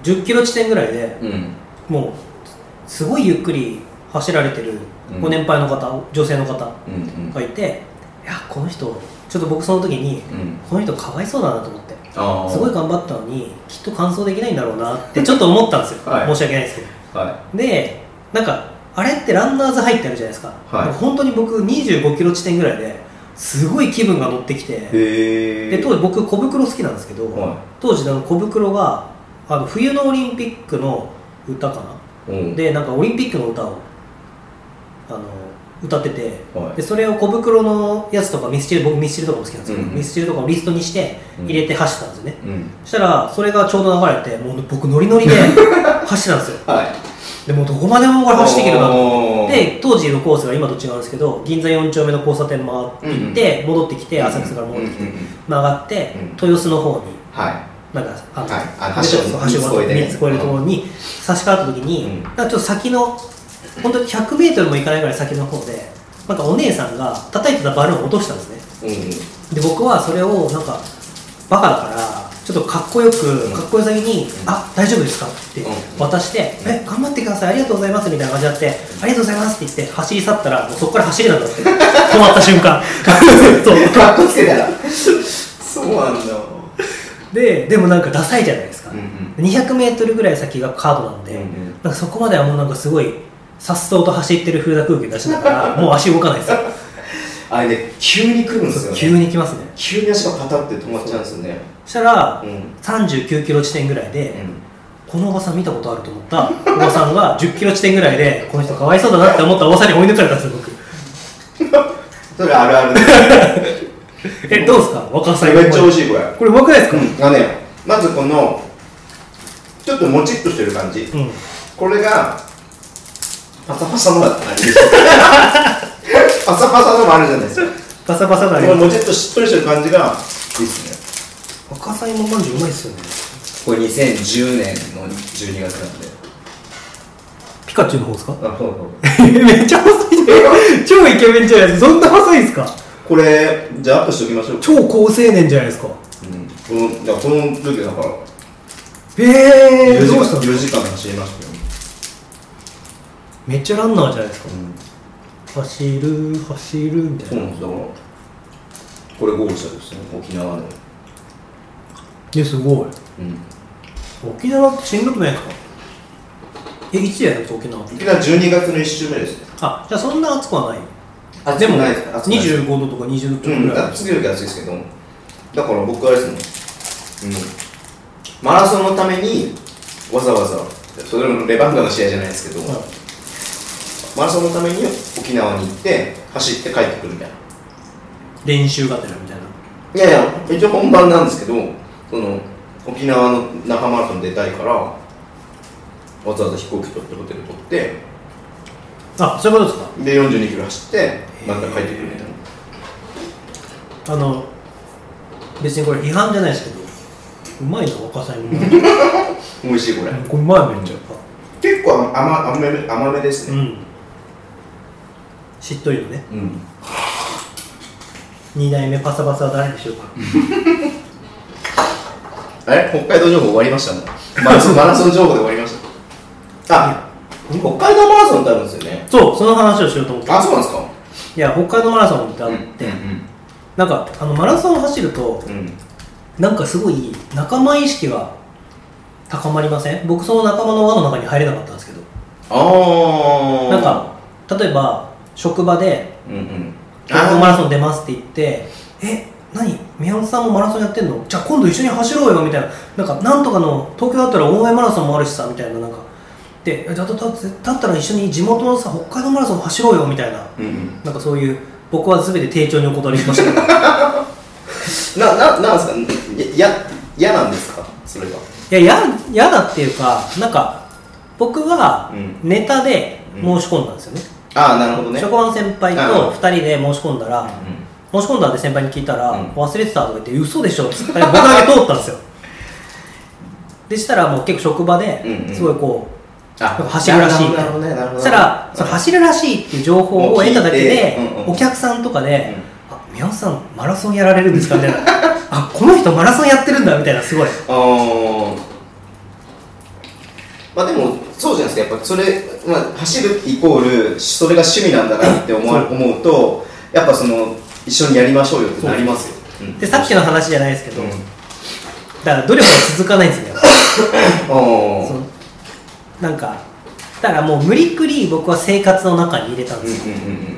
10キロ地点ぐらいでうん。もうすごいゆっくり走られてるうん。ご年配の方、女性の方うんうん。がいていやこの人ちょっと僕その時にうん。この人かわいそうだなと思ってすごい頑張ったのにきっと完走できないんだろうなって [LAUGHS] ちょっと思ったんですよ、はい。申し訳ないですけど。はでなんかあれってランナーズハイってあるじゃないですか、はい。本当に僕25キロ地点ぐらいですごい気分が乗ってきて。で当時僕小袋好きなんですけど、は当時あの小袋があの冬のオリンピックの歌かな。うん。でなんかオリンピックの歌をあの歌ってて、はい。でそれを小袋のやつとかミスチル僕ミスチルとかも好きなんですけど、うんうん。ミスチルとかをリストにして入れて走ったんですよね、うん。そしたらそれがちょうど流れてもう僕ノリノリで [LAUGHS] 走ったんですよ。はい。でもうどこまでもこれ走っていけるなと。おー。で当時のコースが今と違うんですけど銀座4丁目の交差点回って行って、戻ってきて浅草から戻ってきて、曲がって、うん。豊洲の方にはい。なんかあの、はい。橋橋を橋を渡って三つ越えてね。3つ越えるところに差し掛かった時に、うん。なんかちょっと先の本当に100メートルも行かないぐらい先の方でなんかお姉さんが叩いてたバルーンを落としたんですね。うんうん。で僕はそれをなんかバカだからちょっとかっこよく、ん。かっこよさげに「あ大丈夫ですか?」ってうん。渡して「え頑張ってください。ありがとうございます」みたいな感じになって「ありがとうございます」って言って走り去ったらもうそこから走れなくなって [LAUGHS] 止まった瞬間。[LAUGHS] そう。かっこつけたらそうなんだ。ででもなんかダサいじゃないですか、うんうん。200m ぐらい先がカードなんで、うんうん。なんかそこまではもうなんかすごいさっそうと走ってる風な空気出しながら [LAUGHS] もう足動かないですよ。あれね急に来るんですよね。急に来ますね。急に足がパタって止まっちゃうんですよね。そしたら、うん。39キロ地点ぐらいで、うん。このおばさん見たことあると思った。おばさんが10キロ地点ぐらいでこの人かわいそうだなって思ったおばさんに追い抜かれたんですよ僕。[LAUGHS] それあるあるです [LAUGHS] えどうですか？若さめっちゃ美味しいこれ。これうまくないですか？うん。あのねまずこのちょっともちっとしてる感じ。うん、これがパサパサのあれですパサパサのもあるじゃないですか。パサパサなります。このもちっとしっとりしてる感じがいいですね。若さ芋まんじゅううまいっすよね。これ2010年の12月なんで。ピカチュウの方ですか？あそうそう。[LAUGHS] めっちゃ細い超イケメンじゃないですか。そんな細いですか？これじゃあアップしておきましょうか。超高青年じゃないですか。うん。このだからこの時だから。え4時間どうしたの？4時間走りましたよ、めっちゃランナーじゃないですか。うん、走る走るみたいうな。そなんですだからこれゴールしたですね沖縄の。ですごい。うん。沖縄ってしんどくないですか？えいつやるんですか沖縄沖縄12月の1週目です。ねあじゃあそんな暑くはない。あでもないです。暑くないです。25度とか20度ちょっとうんぐらい、暑い暑いですけど。だから僕あれですもん、うん、マラソンのためにわざわざそれもレバンガの試合じゃないですけど、はいマラソンのために沖縄に行って走って帰ってくるみたいな。練習がてらみたいな。いやいや一応本番なんですけどその沖縄の那覇マラソン出たいからわざわざ飛行機取ってホテル取ってあそういうことですか？で42キロ走ってまた帰ってくるみたいな。あの別にこれ批判じゃないですけどうまいな若さにも。[LAUGHS] 美味しいこれ。これうまいめっちゃ結構甘甘め甘めですね。うんしっとりとね。うん。2代目パサパサは誰でしょうか？[LAUGHS] あれ北海道情報終わりましたもんマラソン [LAUGHS] マラソン情報で終わりました。あ。北海道マラソンってあるんですよね。そうその話をしようと思ってあそうなんですか？いや北海道マラソンってあって、うんなんかあのマラソンを走るとうん。うんなんかすごい仲間意識が高まりません？僕その仲間の輪の中に入れなかったんですけど。ああなんか例えば職場でうんうん。東京マラソン出ますって言ってえ何？宮本さんもマラソンやってんの？じゃあ今度一緒に走ろうよみたいな。なんかなんとかの東京だったら大江マラソンもあるしさみたいななんか。でだだだったら一緒に地元のさ北海道マラソン走ろうよみたいな。うんうん。なんかそういう僕は全て丁重にお断りしました。[LAUGHS] な、な、なんですか？や、や、嫌なんですか？それは。やや嫌だっていうかなんか僕はうん。ネタで申し込んだんですよね、ああ、なるほどね。職場の先輩と2人で申し込んだら、う申し込んだって先輩に聞いたら、うん。忘れてたとか言って嘘でしょって僕だけ通ったんですよ。[LAUGHS] でしたらもう結構職場ですごいこう、走るらしいみたね、な。そしたらその走るらしいっていう情報を得ただけで、お客さんとかで「あ宮本さんマラソンやられるんですか?」みたいな「あこの人マラソンやってるんだ」みたいなすごいまあでも、そうじゃないですか。やっぱそれ、まあ、走るイコール、それが趣味なんだなって思うそう思うと、やっぱその、一緒にやりましょうよってなりますよ。うん。でさっきの話じゃないですけど、うん。だから努力が続かないんですよ。[LAUGHS] なんかだからもう無理くり僕は生活の中に入れたんうんですよ、うんうんうんうんうん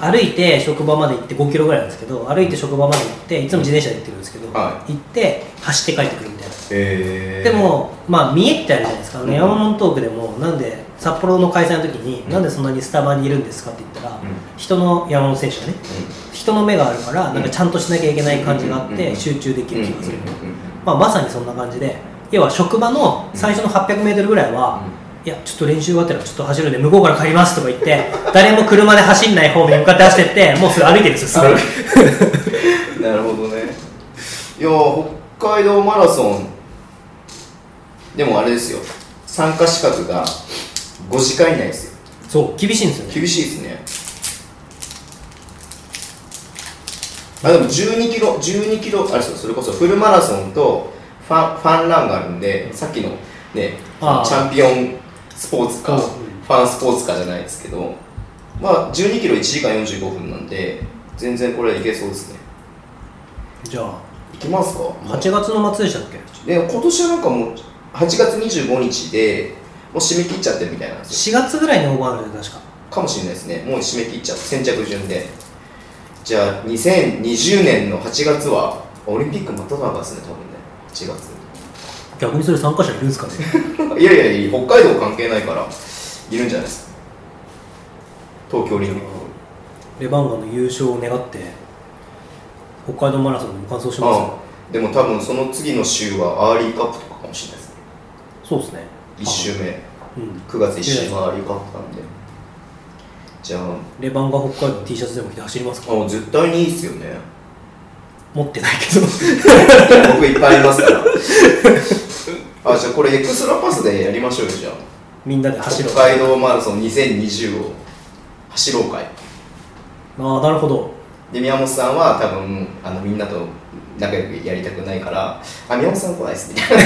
歩いて職場まで行って5キロぐらいなんですけど歩いて職場まで行っていつも自転車で行ってるんですけど、は行って走って帰ってくるみたいな、へー。でもまあ見えってあるじゃないですか、うん。山門トークでもなんで札幌の開催の時に、うん。なんでそんなにスタバにいるんですかって言ったら、ん。人の山本選手がね人の目があるからなんかちゃんとしなきゃいけない感じがあって、うん。集中できる気がする、まあ、まさにそんな感じで要は職場の最初の 800m ぐらいは、いやちょっと練習終わったらちょっと走るんで向こうから帰りますとか言って誰も車で走んない方面に向かって走ってってもうすぐ歩いてるんですよすぐ。なるほどね。いやー北海道マラソンでもあれですよ。参加資格が5時間以内ですよ。そう厳しいんですよね。厳しいですね。あでも12キロ12キロあれですよ。それこそフルマラソンとファンファンランがあるんでさっきのねチャンピオンスポーツかうん。ファンスポーツかじゃないですけどまあ12キロ1時間45分なんで全然これいけそうですね。じゃあいきますか？8月の末でしたっけ？で今年はなんかもう8月25日でもう締め切っちゃってるみたいなんですよ。4月ぐらいに応募あるんで確か。かもしれないですね。もう締め切っちゃって先着順で。じゃあ2020年の8月はオリンピック真っ只中ですね多分ね。8逆にそれ参加者いるんですかね？月 [LAUGHS] いやいやいや北海道関係ないからいるんじゃないですか。東京オリンピックレバンガの優勝を願って北海道マラソンでも完走しますよ。ああでも多分その次の週はアーリーカップとかかもしれないですね。そうですね。1週目。うん。9月1週がアーリーカップなんで。じゃあレバンガ北海道の T シャツでも着て走りますか？あ絶対にいいっすよね。持ってないけど。[LAUGHS] 僕いっぱいありますからあじゃあこれエクストラパスでやりましょうよじゃあ。みんなで走ろう。北海道マラソン2020を走ろう会ああなるほど。で宮本さんは多分あのみんなと仲良くやりたくないからあ宮本さん来ないっすみたいな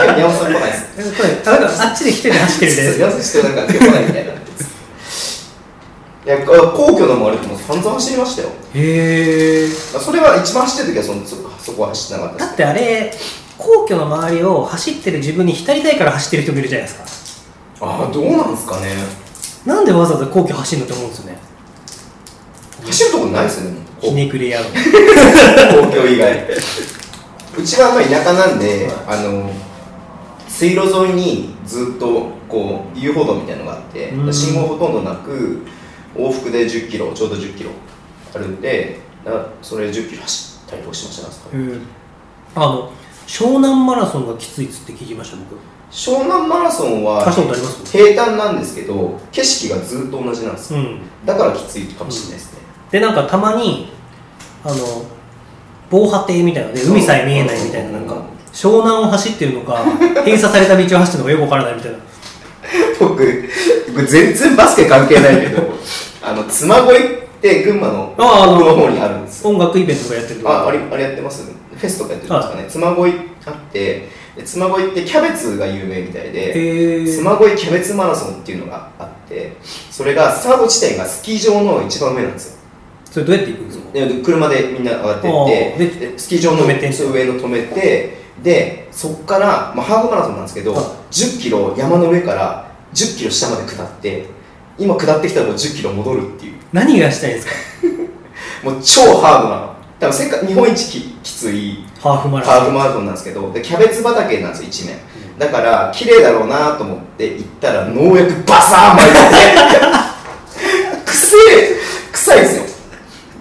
あ今日宮本さん来ないっす。これなんかあっちで一人で走ってるみたいな宮本さんなんか今日来ないみたいないや皇居の周りでも散々走りましたよ。へえそれは一番走ってる時はそのそそこは走ってなかったですだってあれ皇居の周りを走ってる自分に浸りたいから走ってる人もいるじゃないですか。ああどうなんですかね。なんでわざわざ皇居走るのって思うんですよね。走るとこないですよねひねくれ野郎皇居以外。うちはまあ田舎なんで、あの水路沿いにずっとこう遊歩道みたいなのがあってうん。信号ほとんどなく往復で1 0キロちょうど1 0キロあるんでだそれ1 0キロ走ったりとかしましたあの湘南マラソンがきついっつって聞きました僕。湘南マラソンは平坦なんですけど景色がずっと同じなんですよ、うん。だからきついかもしれないですね、でなんかたまにあの防波堤みたいなので海さえ見えないみたいななんか湘南を走ってるのか閉鎖された道を走ってるのかよくわからないみたいな。僕僕全然バスケ関係ないけど [LAUGHS] あの妻恋って群馬の奥の方にあるんですよ。音楽イベントとかやってるとこああれあれやってます？フェスとかやってるんですかね。妻恋あってで妻恋ってキャベツが有名みたいで妻恋キャベツマラソンっていうのがあってそれがスタート地点がスキー場の一番上なんですよ。それどうやって行くんですか？で車でみんな上がってってスキー場の上の止めてでそこから、まあ、ハーフマラソンなんですけど、はい。1 0キロ山の上から1 0キロ下まで下って今下ってきたらもう1 0キロ戻るっていう。何がしたいんですか？[LAUGHS] もう超ハードな多分世界日本一ききついハーフマラソン。ハーフマラソンなんですけどでキャベツ畑なんですよ一面。だから綺麗だろうなと思って行ったら農薬バサーン巻いて。てくせえ臭いんですよ。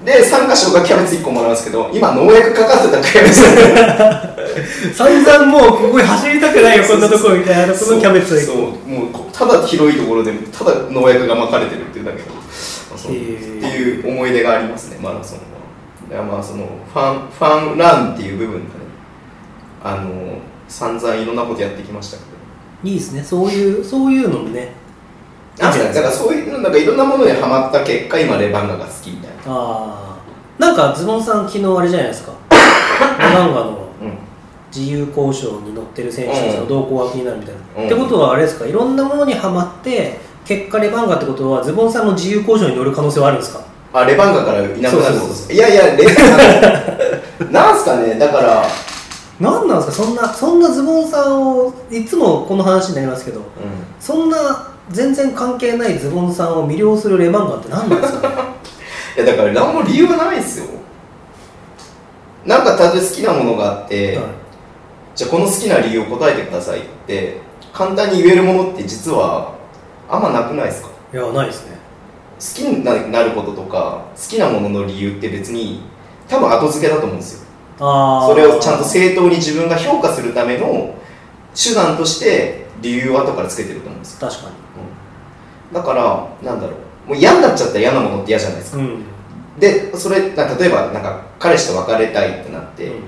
で3箇所がキャベツ1個もらうんですけど今農薬かかってたキャベツ。[LAUGHS] 散々もうここに走りたくないよこんなとこみたいなこのキャベツ。をそうもうこただ広いところでただ農薬がまかれてるっていうだけどっていう思い出がありますねマラソンはだからまあそのファンファンランっていう部分がねあの散々いろんなことやってきましたけど。いいですね。そういうそういうのもねなんかだからそういうのなんかいろんなものにハマった結果今レバンガが好きみたいな。ああなんかズボンさん昨日あれじゃないですか。[LAUGHS] レバンガのうん。自由交渉に乗ってる選手たちの動向が気になるみたいな、うん。ってことはあれですか？いろんなものにはまって結果レバンガってことはズボンさんの自由交渉に乗る可能性はあるんですか？あレバンガからいなくなるってことそう。ですか？いやいやレバンガなんすかね？だから、何なんですか？そんなそんなズボンさんをいつもこの話になりますけどそんな全然関係ないズボンさんを魅了するレバンガって何なんですかね？[LAUGHS] いやだから何も理由はないですよ。なんかたとえ好きなものがあって、はい。じゃあこの好きな理由を答えてくださいって簡単に言えるものって実はあんまなくないですか？いやないですね。好きになることとか好きなものの理由って別に多分後付けだと思うんですよ。それをちゃんと正当に自分が評価するための手段として理由を後からつけてると思うんですよ、確かうん。だからなんだろう。もう嫌になっちゃったら嫌なものって嫌じゃないですか。にうん。でそれな例えばなんか彼氏と別れたいってなって、うん。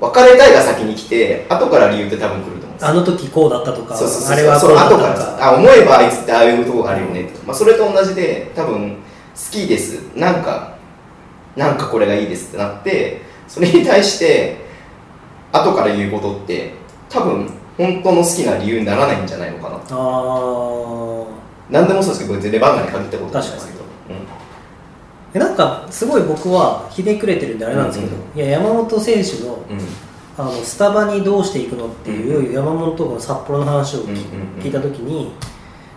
別れたいが先に来て後から理由って多分来るとあの時こうだったとかあれはこそううだったと後かあ思えばあいつってああいうとこがあるよねって、まあ、それと同じで多分好きです。なんかなんかこれがいいですってなってそれに対して後から言うことって多分本当の好きな理由にならないんじゃないのかな。あ何でもそうですけど別にレバンガに限ったことないですけど、あなんかすごい僕はひねくれてるんであれなんですけど、うんいや山本選手のうんうんあのスタバにどうしていくのっていう山本の札幌の話を聞,、いた時に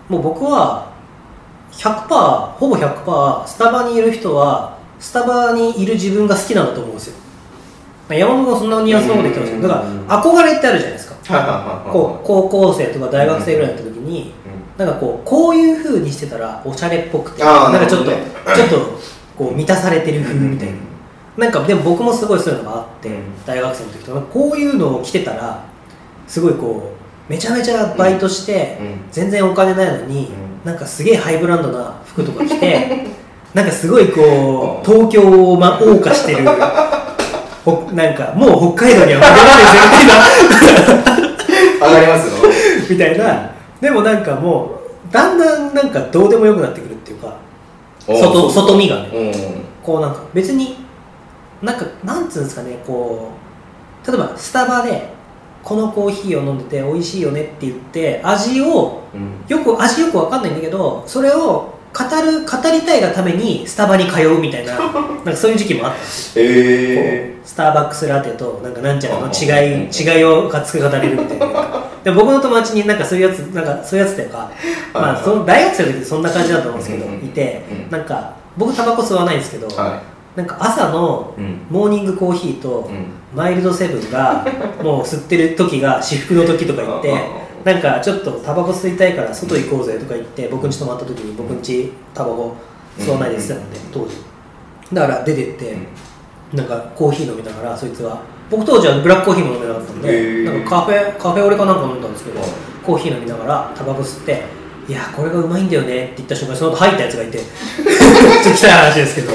もう僕は100%ほぼ100%スタバにいる人はスタバにいる自分が好きなんだと思うんですよ。まあ山本がそんなニュアンスのこと言ってますけどだから憧れってあるじゃないですか。こう高校生とか大学生ぐらいの時に、なんかこうこういう風にしてたらおしゃれっぽくてなんかちょっと、ちょっとこう満たされてる風みたいな、なんかでも僕もすごいそういうのがあって、うん。大学生の時とかこういうのを着てたらすごいこうめちゃめちゃバイトして、うん。全然お金ないのに、うなんかすげえハイブランドな服とか着て [LAUGHS] なんかすごいこう東京をま謳歌してるほなんかもう北海道には戻らないですよみたいな。上がりますよ。[LAUGHS] みたいな。でもなんかもうだんだんなんかどうでもよくなってくるっていうか外外見がね。うん。こうなんか別になんかなんつうんですかねこう例えばスタバでこのコーヒーを飲んでて美味しいよねって言って味をうん。よく味よくわかんないんだけどそれを語る語りたいがためにスタバに通うみたいな [LAUGHS] なんかそういう時期もあった。んですよえこうスターバックスラテとなんかなんちゃらのうん違い違いを熱く語れるみたいな。で僕の友達になんかそういうやつなんかそういうやつというか、まあ、その大学生の時そんな感じだと思うんですけど、いてうんなんか僕タバコ吸わないんですけど、ー、はなんか朝のモーニングコーヒーとうん。マイルドセブンが [LAUGHS] もう吸ってる時が私服の時とか言ってうん。なんかちょっとタバコ吸いたいから外行こうぜとか言って僕ん家泊まった時に僕ん家タバコ吸わないで吸ってたので当時。だから出てってなんかコーヒー飲みながらそいつは。僕当時はブラックコーヒーも飲めなかったんへでー。なんかカフェカフェオレかなんか飲んだんですけどコーヒー飲みながらタバコ吸っていやこれがうまいんだよねって言った瞬間にその後入ったやつがいて [LAUGHS] [LAUGHS] ちょっと汚い話ですけど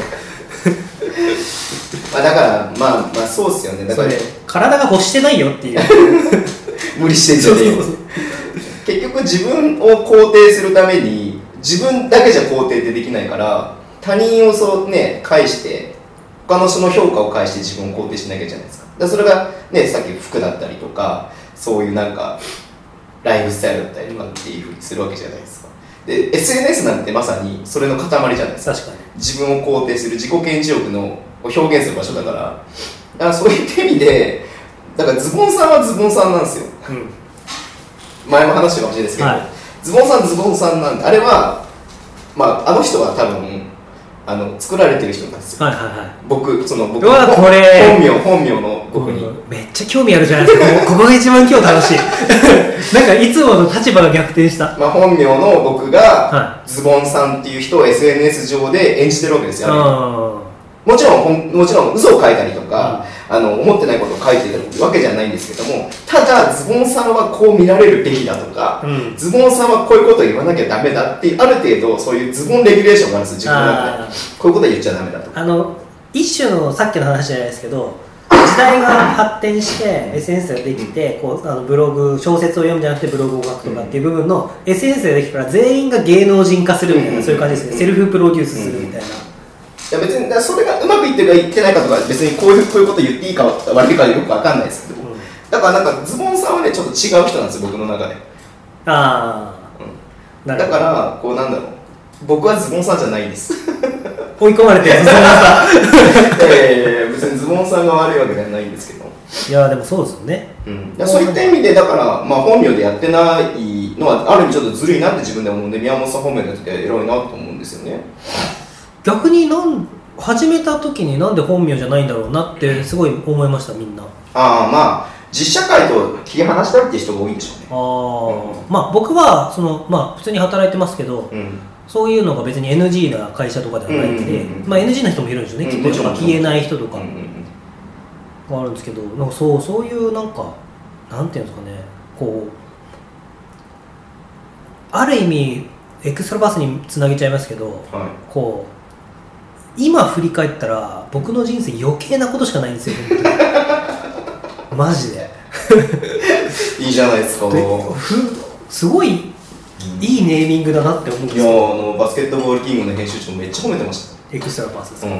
まあ、だからまあまあそうっすよね。だから体が欲してないよっていう。[LAUGHS] 無理してんじゃねえよ。結局自分を肯定するために自分だけじゃ肯定ってできないから他人をそうね返して他の人の評価を返して自分を肯定しなきゃじゃないですか。だそれがねさっき服だったりとかそういうなんかライフスタイルだったりとかっていうふうにするわけじゃないですか。で SNS なんてまさにそれの塊じゃないですか。確かに自分を肯定する自己顕示欲のを表現する場所だから。だからそういった意味でだからズボンさんはズボンさんなんですよ。うん。前も話したかもしれないですけど、はい。ズボンさんズボンさんなんであれはまああの人は多分あの作られてる人なんですよ。はいはいはい。僕その僕うわこれ。本名本名の僕に、うんめっちゃ興味あるじゃないですか。[LAUGHS] ここが一番今日楽しい。[LAUGHS] なんかいつもの立場が逆転した。まあ、本名の僕が、はズボンさんっていう人を SNS 上で演じてるわけですよ、あもちろんもちろん嘘を書いたりとか、あの思ってないことを書いてるわけじゃないんですけどもただズボンさんはこう見られるべきだとか、うん。ズボンさんはこういうことを言わなきゃダメだってある程度そういうズボンレギュレーションがあるんですよ自分の中で。あこういうことは言っちゃダメだとか。あの一種のさっきの話じゃないですけど時代が発展して SNS ができてこうあのブログ小説を読むんじゃなくてブログを書くとかっていう部分の SNS ができたから全員が芸能人化するみたいな、うん。そういう感じですね。セルフプロデュースするみたいな、いや別にそれがうまくいってるかいってないかとか別にこういうこういうこと言っていいか悪いかよくわかんないですけど、うん。だからなんかズボンさんはねちょっと違う人なんですよ僕の中で、あうん。あなるほどだからこうなんだろう。僕はズボンさんじゃないんです。追い込まれてるそんなさ [LAUGHS] いやいやいや別にズボンさんが悪いわけではないんですけど、いやでもそうですよね。うん、そういった意味でだから、まあ、本名でやってないのはある意味ちょっとずるいなって自分で思うんで宮本さん本名でやってて偉いなと思うんですよね逆になん始めた時になんで本名じゃないんだろうなってすごい思いましたみんな。ああまあ実社会と切り離したいっていう人が多いんでしょうね。ああ、まあ僕はそのまあ普通に働いてますけどうん。そういうのが別に NG な会社とかではないんで、うんうんうんうん。まあ NG な人もいるんですよね、うんきっと。消えない人とか。うんうんうん。があるんですけど、なんかそうそういうなんかなんていうんですかね。こうある意味エクストラバースにつなげちゃいますけどはい。こう今振り返ったら僕の人生余計なことしかないんですよ本当に。[LAUGHS] マジで。[LAUGHS] いいじゃないですかすごいいいネーミングだなって思うんですいやあよのバスケットボールキングの編集長めっちゃ褒めてましエクストラバースですたか、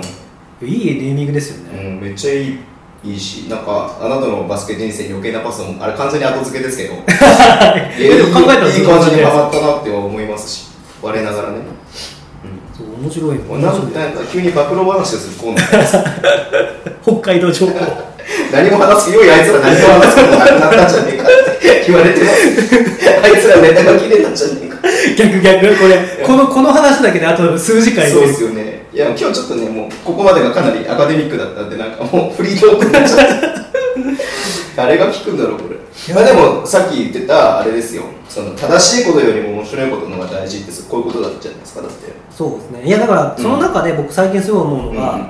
いいネーミングですよね、うん、うん、めっちゃいいいいしなんかあなたのバスケ人生に余計なパスもあれ完全に後付けですけど。[LAUGHS] いやでも考えたらいい感じにハマったなって思いますし我ながらね、面白いうん、なんか急に暴露話をするコーナー北海道情報。[LAUGHS] 何も話すよいあいつら何も話すことなくなったんじゃねえかって言われてあいつらネタが切れたんじゃねえか逆逆。これこのこの話だけであと数時間そうですよね。いや今日ちょっとねもうここまでがかなりアカデミックだったんでなんかもうフリートークになっちゃって [LAUGHS] 誰が聞くんだろうこれまあでもさっき言ってたあれですよ。その正しいことよりも面白いことの方が大事ってこういうことだったじゃないですかだって。そうですね。いやだからその中で僕最近すごい思うのが、うん。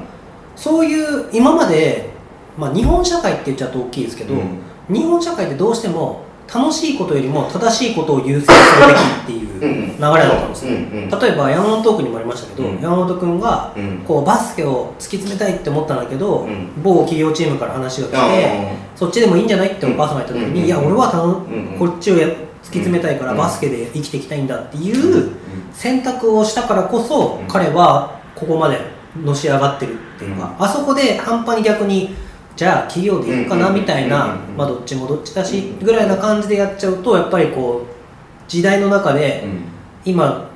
そういう今まで、まあ、日本社会って言っちゃうと大きいですけど、うん。日本社会ってどうしても楽しいことよりも正しいことを優先するべきっていう流れだったんですよ、例えば山本トークにもありましたけど、うん。山本君がうん。こうバスケを突き詰めたいって思ったんだけど、うん。某企業チームから話が来て、あそっちでもいいんじゃないってお母さんが言った時に、うんいや俺はたの、んこっちをや突き詰めたいからうん。バスケで生きていきたいんだっていう、うん選択をしたからこそ、うん。彼はここまでのし上がってるっていうか、あそこで半端に逆にじゃあ企業でいいかなみたいなまあどっちもどっちだしぐらいな感じでやっちゃうとやっぱりこう時代の中でうん。今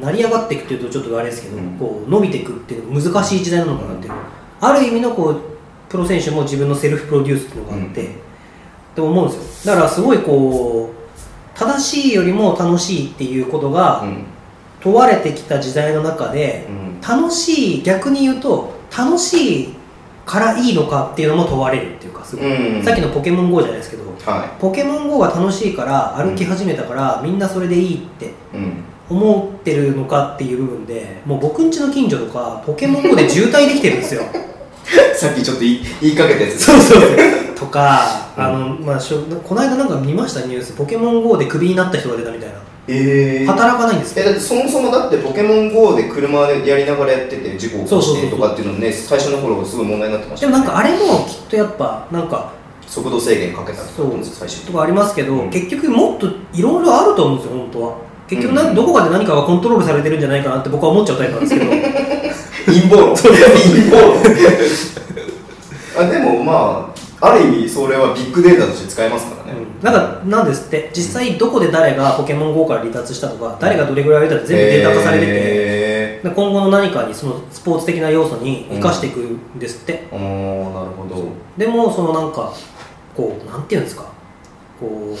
成り上がっていくっていうとちょっとあれですけど、うん。こう伸びていくっていうのが難しい時代なのかなっていう。ある意味のこうプロ選手も自分のセルフプロデュースっていうのがあって、うん。って思うんですよ。だからすごいこう正しいよりも楽しいっていうことがうん。問われてきた時代の中でうん。楽しい逆に言うと楽しいからいいのかっていうのも問われるっていうかすごい、うん。さっきのポケモン GO じゃないですけどはポケモン GO が楽しいから歩き始めたから、みんなそれでいいっていうん思ってるのかっていう部分でもう僕ん家の近所とかポケモン GO で渋滞できてるんですよ。[LAUGHS] さっきちょっと言い言いかけたやつ。そうそう [LAUGHS] とか、あのまあ、しょこの間なんか見ましたニュース。ポケモン GO でクビになった人が出たみたいなえー、働かないんですえだってそもそもだってポケモン GO で車でやりながらやってて事故を起こしてとかっていうのね最初の頃すごい問題になってましたね。もなんかあれもきっとやっぱなんか速度制限かけたとです最初。とかありますけど、うん。結局もっといろいろあると思うんですよ本当は。結局な、うん。どこかで何かがコントロールされてるんじゃないかなって僕は思っちゃうタイプなんですけど。陰謀論。陰謀論。あでもまあある意味それはビッグデータとして使えますからなんかなんですって。実際どこで誰がポケモン GO から離脱したとか誰がどれぐらいやったって全部データ化されてて、へで今後の何かにそのスポーツ的な要素に生かしていくんですって、ー、おーなるほど。でもそのなんかこうなんていうんですか。こう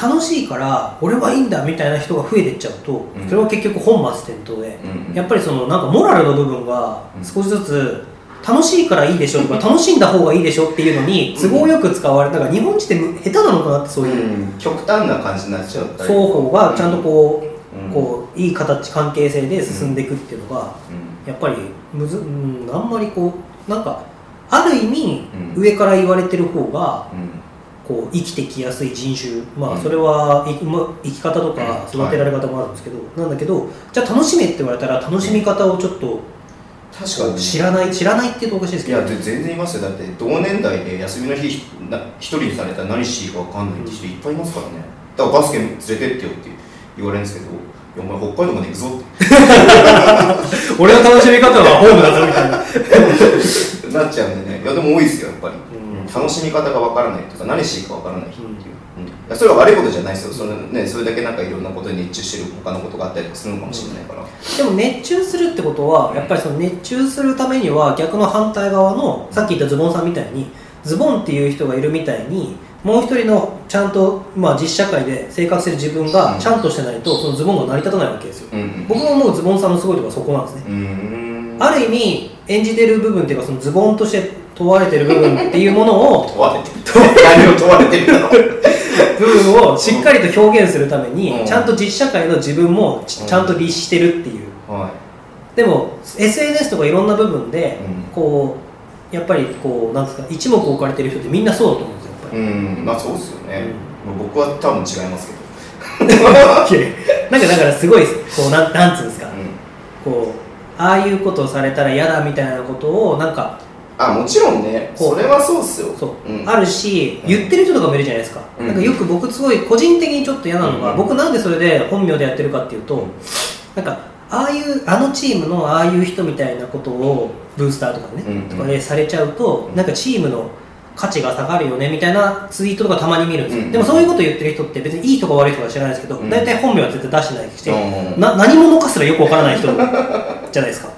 楽しいから俺はいいんだみたいな人が増えていっちゃうと、うん。それは結局本末転倒で、うんうん。やっぱりそのなんかモラルの部分がうん。少しずつ楽しいからいいでしょとか楽しんだ方がいいでしょっていうのに都合よく使われだから日本人って下手なのかなってそういう、うん極端な感じになっちゃったり双方がちゃんとこう,、うん。こういい形関係性で進んでいくっていうのが、うん。やっぱりむず、うん、あんまりこうなんかある意味、うん。上から言われてる方がうん。こう生きてきやすい人種。まうん。あそれは生き方とかうん。育てられ方もあるんですけど、なんだけどじゃあ楽しめって言われたら楽しみ方をちょっと確かに。知らない知らないって言うとおかしいですけど。いやで全然いますよ。だって同年代で休みの日な一人にされたら何していいか分かんないって人いっぱいいますからね。だからバスケ連れてってよって言われるんですけどいやお前北海道まで行くぞって。[LAUGHS] 俺の楽しみ方はホームだぞみたいな。[LAUGHS] なっちゃうんでね。いやでも多いですよやっぱり、うん。楽しみ方が分からないとか何していいか分からない人っていう、うんそれは悪いことじゃないですよ。その、ね、それだけなんかいろんなことに熱中してる他のことがあったりとかするのかもしれないから、でも熱中するってことはやっぱりその熱中するためには逆の反対側のさっき言ったズボンさんみたいにズボンっていう人がいるみたいにもう一人のちゃんと、まあ、実社会で生活してる自分がちゃんとしてないとそのズボンが成り立たないわけですよ。うんうん。僕が思うズボンさんのすごいところはそこなんですね。うーん。ある意味演じてる部分っていうかそのズボンとして問われてる部分っていうものを問われてる。何を問われてるんだろう部分をしっかりと表現するために、うん。ちゃんと実社会の自分もちゃんと律してるっていう。はでも SNS とかいろんな部分で、うん。こうやっぱりこうなんですか一目置かれてる人ってみんなそうだと思うんですよやっぱいり、うん。まあそうですよね、僕は多分違いますけど。[LAUGHS] なんかだからすごいこうなんなんつうんですか、うん。こうああいうことをされたら嫌だみたいなことをなんかあもちろんね。それはそうっすよ。そう、ん、あるしうん。言ってる人とかもいるじゃないですか,、うん。なんかよく僕すごい個人的にちょっと嫌なのが、うん。僕なんでそれで本名でやってるかっていうと、なんかああいうあのチームのああいう人みたいなことをブースターとかね、うんとかでされちゃうと、うん。なんかチームの価値が下がるよねみたいなツイートとかたまに見るんですよ、うんでもそういうこと言ってる人って別にいい人か悪い人か知らないですけど、うん。大体本名は絶対出してないして、うん。な [LAUGHS] 何者かすらよくわからない人じゃないですか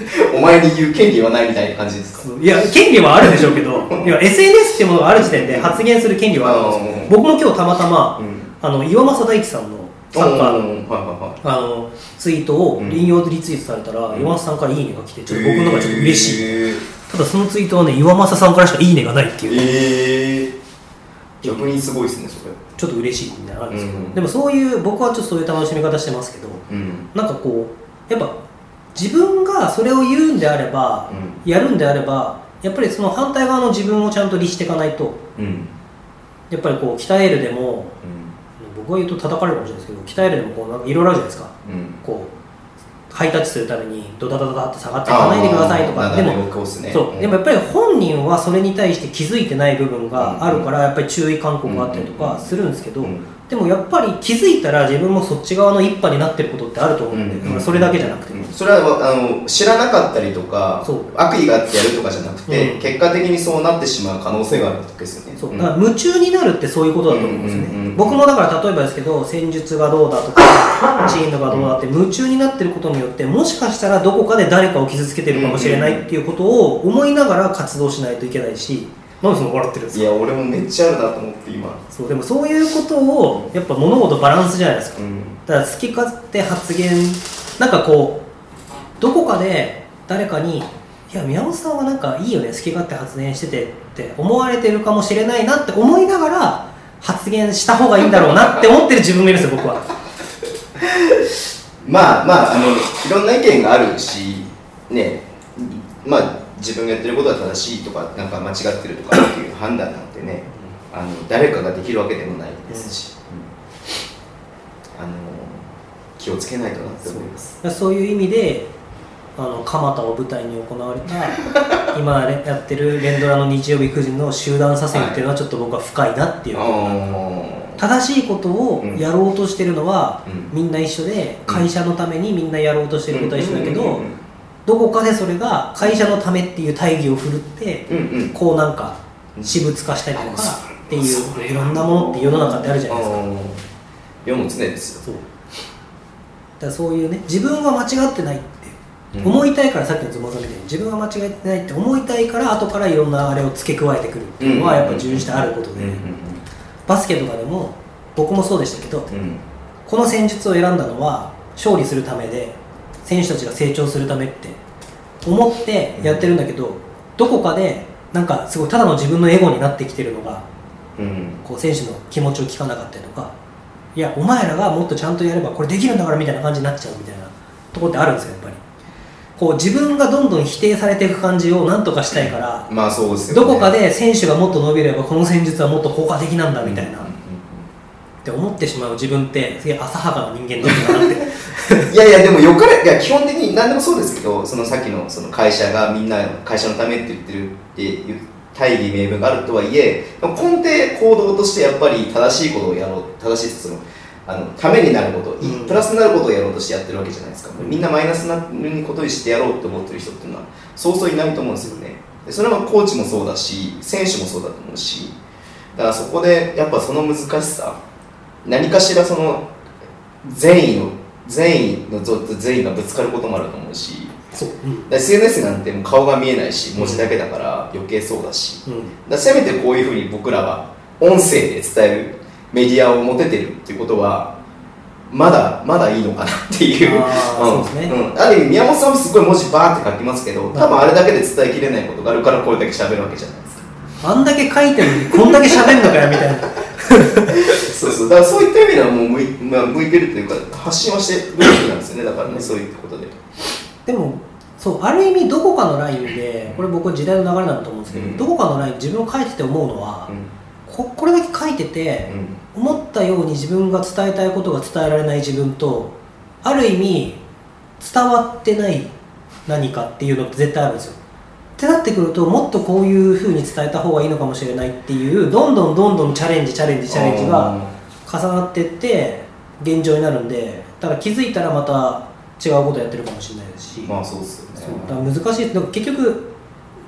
[LAUGHS] お前に言う権利はないみたいな感じですか？いや権利はあるでしょうけどいや SNS っていうものがある時点で発言する権利はあるんですよ。うん。僕も今日たまたま、うん。あの岩政大樹さんのサッカーの,、うんはいはあのツイートをうん。引用でリツイートされたら、うん。岩政さんからいいねが来ていちょっと僕の中でちょっと嬉しい、えただそのツイートはね岩政さんからしかいいねがないってー、いう、えー、逆にすごいですねそれ。ちょっと嬉しいみたいなのあるんですけど、うん。でもそういう僕はちょっとそういう楽しみ方してますけどうん。なんかこうやっぱ自分がそれを言うんであれば、やるんであればやっぱりその反対側の自分をちゃんと律していかないと。うん。うんやっぱりこう鍛えるでも僕が言うと叩かれるかもしれないですけど鍛えるでもこうなんかいろいろあるじゃないですか。うん。うんこうハイタッチするためにドダダダダって下がっていかないでくださいとか。でもそう。でもやっぱり本人はそれに対して気づいてない部分があるからやっぱり注意勧告があったりとかするんですけどうんでもやっぱり気づいたら自分もそっち側の一派になってることってあると思うんでうんだからそれだけじゃなくてうんそれはあの知らなかったりとか悪意があってやるとかじゃなくて、うん結果的にそうなってしまう可能性があるわけですよね。そう。うんだから夢中になるってそういうことだと思うんですよね、うんうんうん。僕もだから例えばですけど戦術がどうだとかチームがどうだって夢中になってることによってもしかしたらどこかで誰かを傷つけてるかもしれないっていうことを思いながら活動しないといけないしなんでその笑ってるんですか？いや俺もめっちゃあるなと思って今、そうでもそういうことをやっぱ物事バランスじゃないですか。うん。だから好き勝手発言。なんかこうどこかで誰かに「いや宮本さんはなんかいいよね好き勝手発言してて」って思われてるかもしれないなって思いながら発言した方がいいんだろうなって思ってる自分がいるんですよ僕は。[LAUGHS] まあまああのいろんな意見があるしね。まあ自分がやってることは正しいとかなんか間違ってるとかっていう判断なんてねあの誰かができるわけでもないですし、うん。あの気をつけないとなって思います。そう。いう意味であの蒲田を舞台に行われた [LAUGHS] 今やってる連ドラの日曜日9時の集団左遷っていうのはちょっと僕は深いなっていう、正しいことをやろうとしてるのは、うん。みんな一緒で会社のためにみんなやろうとしてることは一緒だけど、うんうんどこかでそれが会社のためっていう大義を振るって、うんうん。こうなんか私物化したりとかっていういろんなものって世の中ってあるじゃないですか。世の常ですよ。そう。だからそういうね自分は間違ってないってう。ん。思いたいからさっきのズボンさんみたいに自分は間違ってないって思いたいから後からいろんなあれを付け加えてくるっていうのはやっぱ重視してあることで、うんうんバスケとかでも僕もそうでしたけどうんうん。この戦術を選んだのは勝利するためで選手たちが成長するためって思ってやってるんだけど、どこかでなんかすごいただの自分のエゴになってきてるのがうん。こう選手の気持ちを聞かなかったりとかいやお前らがもっとちゃんとやればこれできるんだからみたいな感じになっちゃうみたいなところってあるんですよやっぱり。こう自分がどんどん否定されていく感じをなんとかしたいからまあそうですよね。どこかで選手がもっと伸びればこの戦術はもっと効果的なんだみたいな、って思ってしまう自分ってすげえ浅はかな人間なんだなって [LAUGHS] いやいやでもよかれいや基本的に何でもそうですけどそのさっきのその会社がみんな会社のためって言ってるっていう大義名分があるとはいえ根底行動としてやっぱり正しいことをやろう正しいそのあのためになること、いうん。プラスになることをやろうとしてやってるわけじゃないですか、みんなマイナスなことにしてやろうって思ってる人っていうのはそうそういないと思うんですよね。でそれはコーチもそうだし選手もそうだと思うしだからそこでやっぱその難しさ何かしらその善意の善意のぞ善意がぶつかることもあると思うし。そう、うん。SNS なんてもう顔が見えないし文字だけだから余計そうだし。うん、だせめてこういうふうに僕らは音声で伝えるメディアを持ててるっていうことはまだまだいいのかなっていう。うですね。ん、ある意味宮本さんもすごい文字バーって書きますけど多分あれだけで伝えきれないことがあるからこれだけ喋るわけじゃないですか。あんだけ書いてるのにこんだけ喋るのかよみたいな [LAUGHS] そうそう。だからそういった意味ではもう向い,、まあ、向いてるというか発信はしてるわけなんですよね。だからねそういうことで。でもそうある意味どこかのラインでこれ僕は時代の流れなんだと思うんですけど、うん。どこかのライン自分を書いてて思うのは、うここれだけ書いてて、ん。思ったように自分が伝えたいことが伝えられない自分とある意味伝わってない何かっていうのって絶対あるんですよってなってくるともっとこういうふうに伝えた方がいいのかもしれないっていうどんどんどんどんチャレンジチャレンジチャレンジが重なってって現状になるんでだから気づいたらまた違うことやってるかもしれないですし、まあそうですよね。だから難しい結局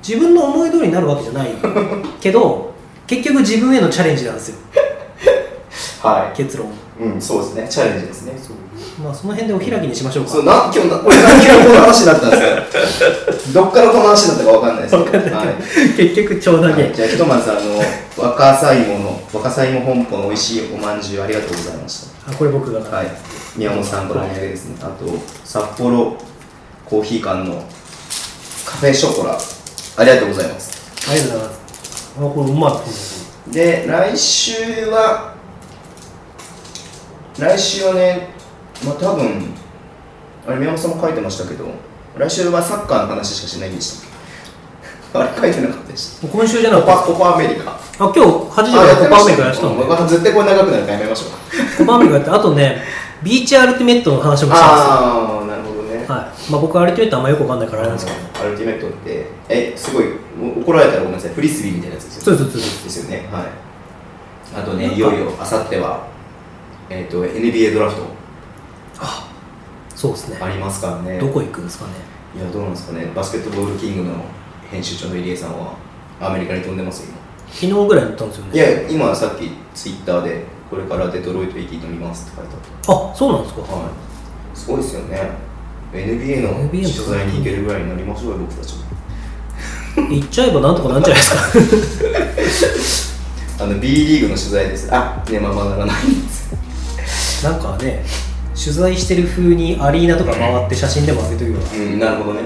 自分の思い通りになるわけじゃない。[LAUGHS] けど結局自分へのチャレンジなんですよ。は結論。い、うん、そうですね。チャレンジですね。まあその辺でお開きにしましょうか。そうな今日な俺何からこの話になったんですか？[LAUGHS] どっからこの話になったかわかんないですけど。はい。結局超投げ、はい。じゃあひとまずあの若さ芋の若さ芋本舗の美味しいおまんじゅうありがとうございましあこれ僕が、たはい。宮本さんからお土産ですね。あと札幌コーヒー館のカフェショコラ。ありがとうございます。ありがとうございます。あこれうまい。で来週は来週はねまあ多分あれ宮本さんも書いてましたけど来週はサッカーの話しかしないんでしたっけ？[LAUGHS] あれ書いてなかったでした今週じゃなコかった。パコパアメリカ。あ今日8時からコパアメリカやってたうんの僕は絶対これ長くなるからやめましょう。コパアメリカやってあとねビーチアルティメットの話もしたんですよ。ああなるほどね。はい。まあ、僕アルティメットあんまよくわかんないからあれなんですけど。アルティメットってえすごいお怒られたらごめんなさい。フリスビーみたいなやつですよそうそうですです。よね。はい。あとねいよいよあさってはえっ、と NBA ドラフト。そそうですね。ありますからね。どこ行くんですかね。いやどうなんですかね。バスケットボールキングの編集長の入江さんはアメリカに飛んでますよ昨日ぐらいに行ったんですよね。今いや今さっきツイッターでこれからデトロイト行き飲みますって書いてあっあそうなんですか。たはい。すごいですよね。NBA の取材に行けるぐらいになりましょうよ僕たち。も行っちゃえばなんとかなんじゃないですか。[LAUGHS] あの B リーグの取材です。あねまあまあならないんですなんかね取材してる風にアリーナとか回って写真でも上げとけばうんなるほどね。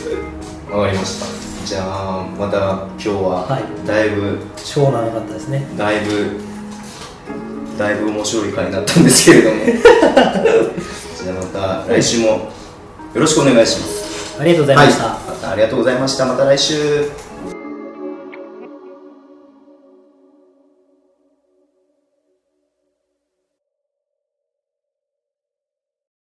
[LAUGHS] わかりました。じゃあまた今日ははい。だいぶ、超長かったですね。だいぶだいぶ面白い回になったんですけれども。[LAUGHS] じゃあまた来週もよろしくお願いします。ありがとうございました、はい、またありがとうございました。また来週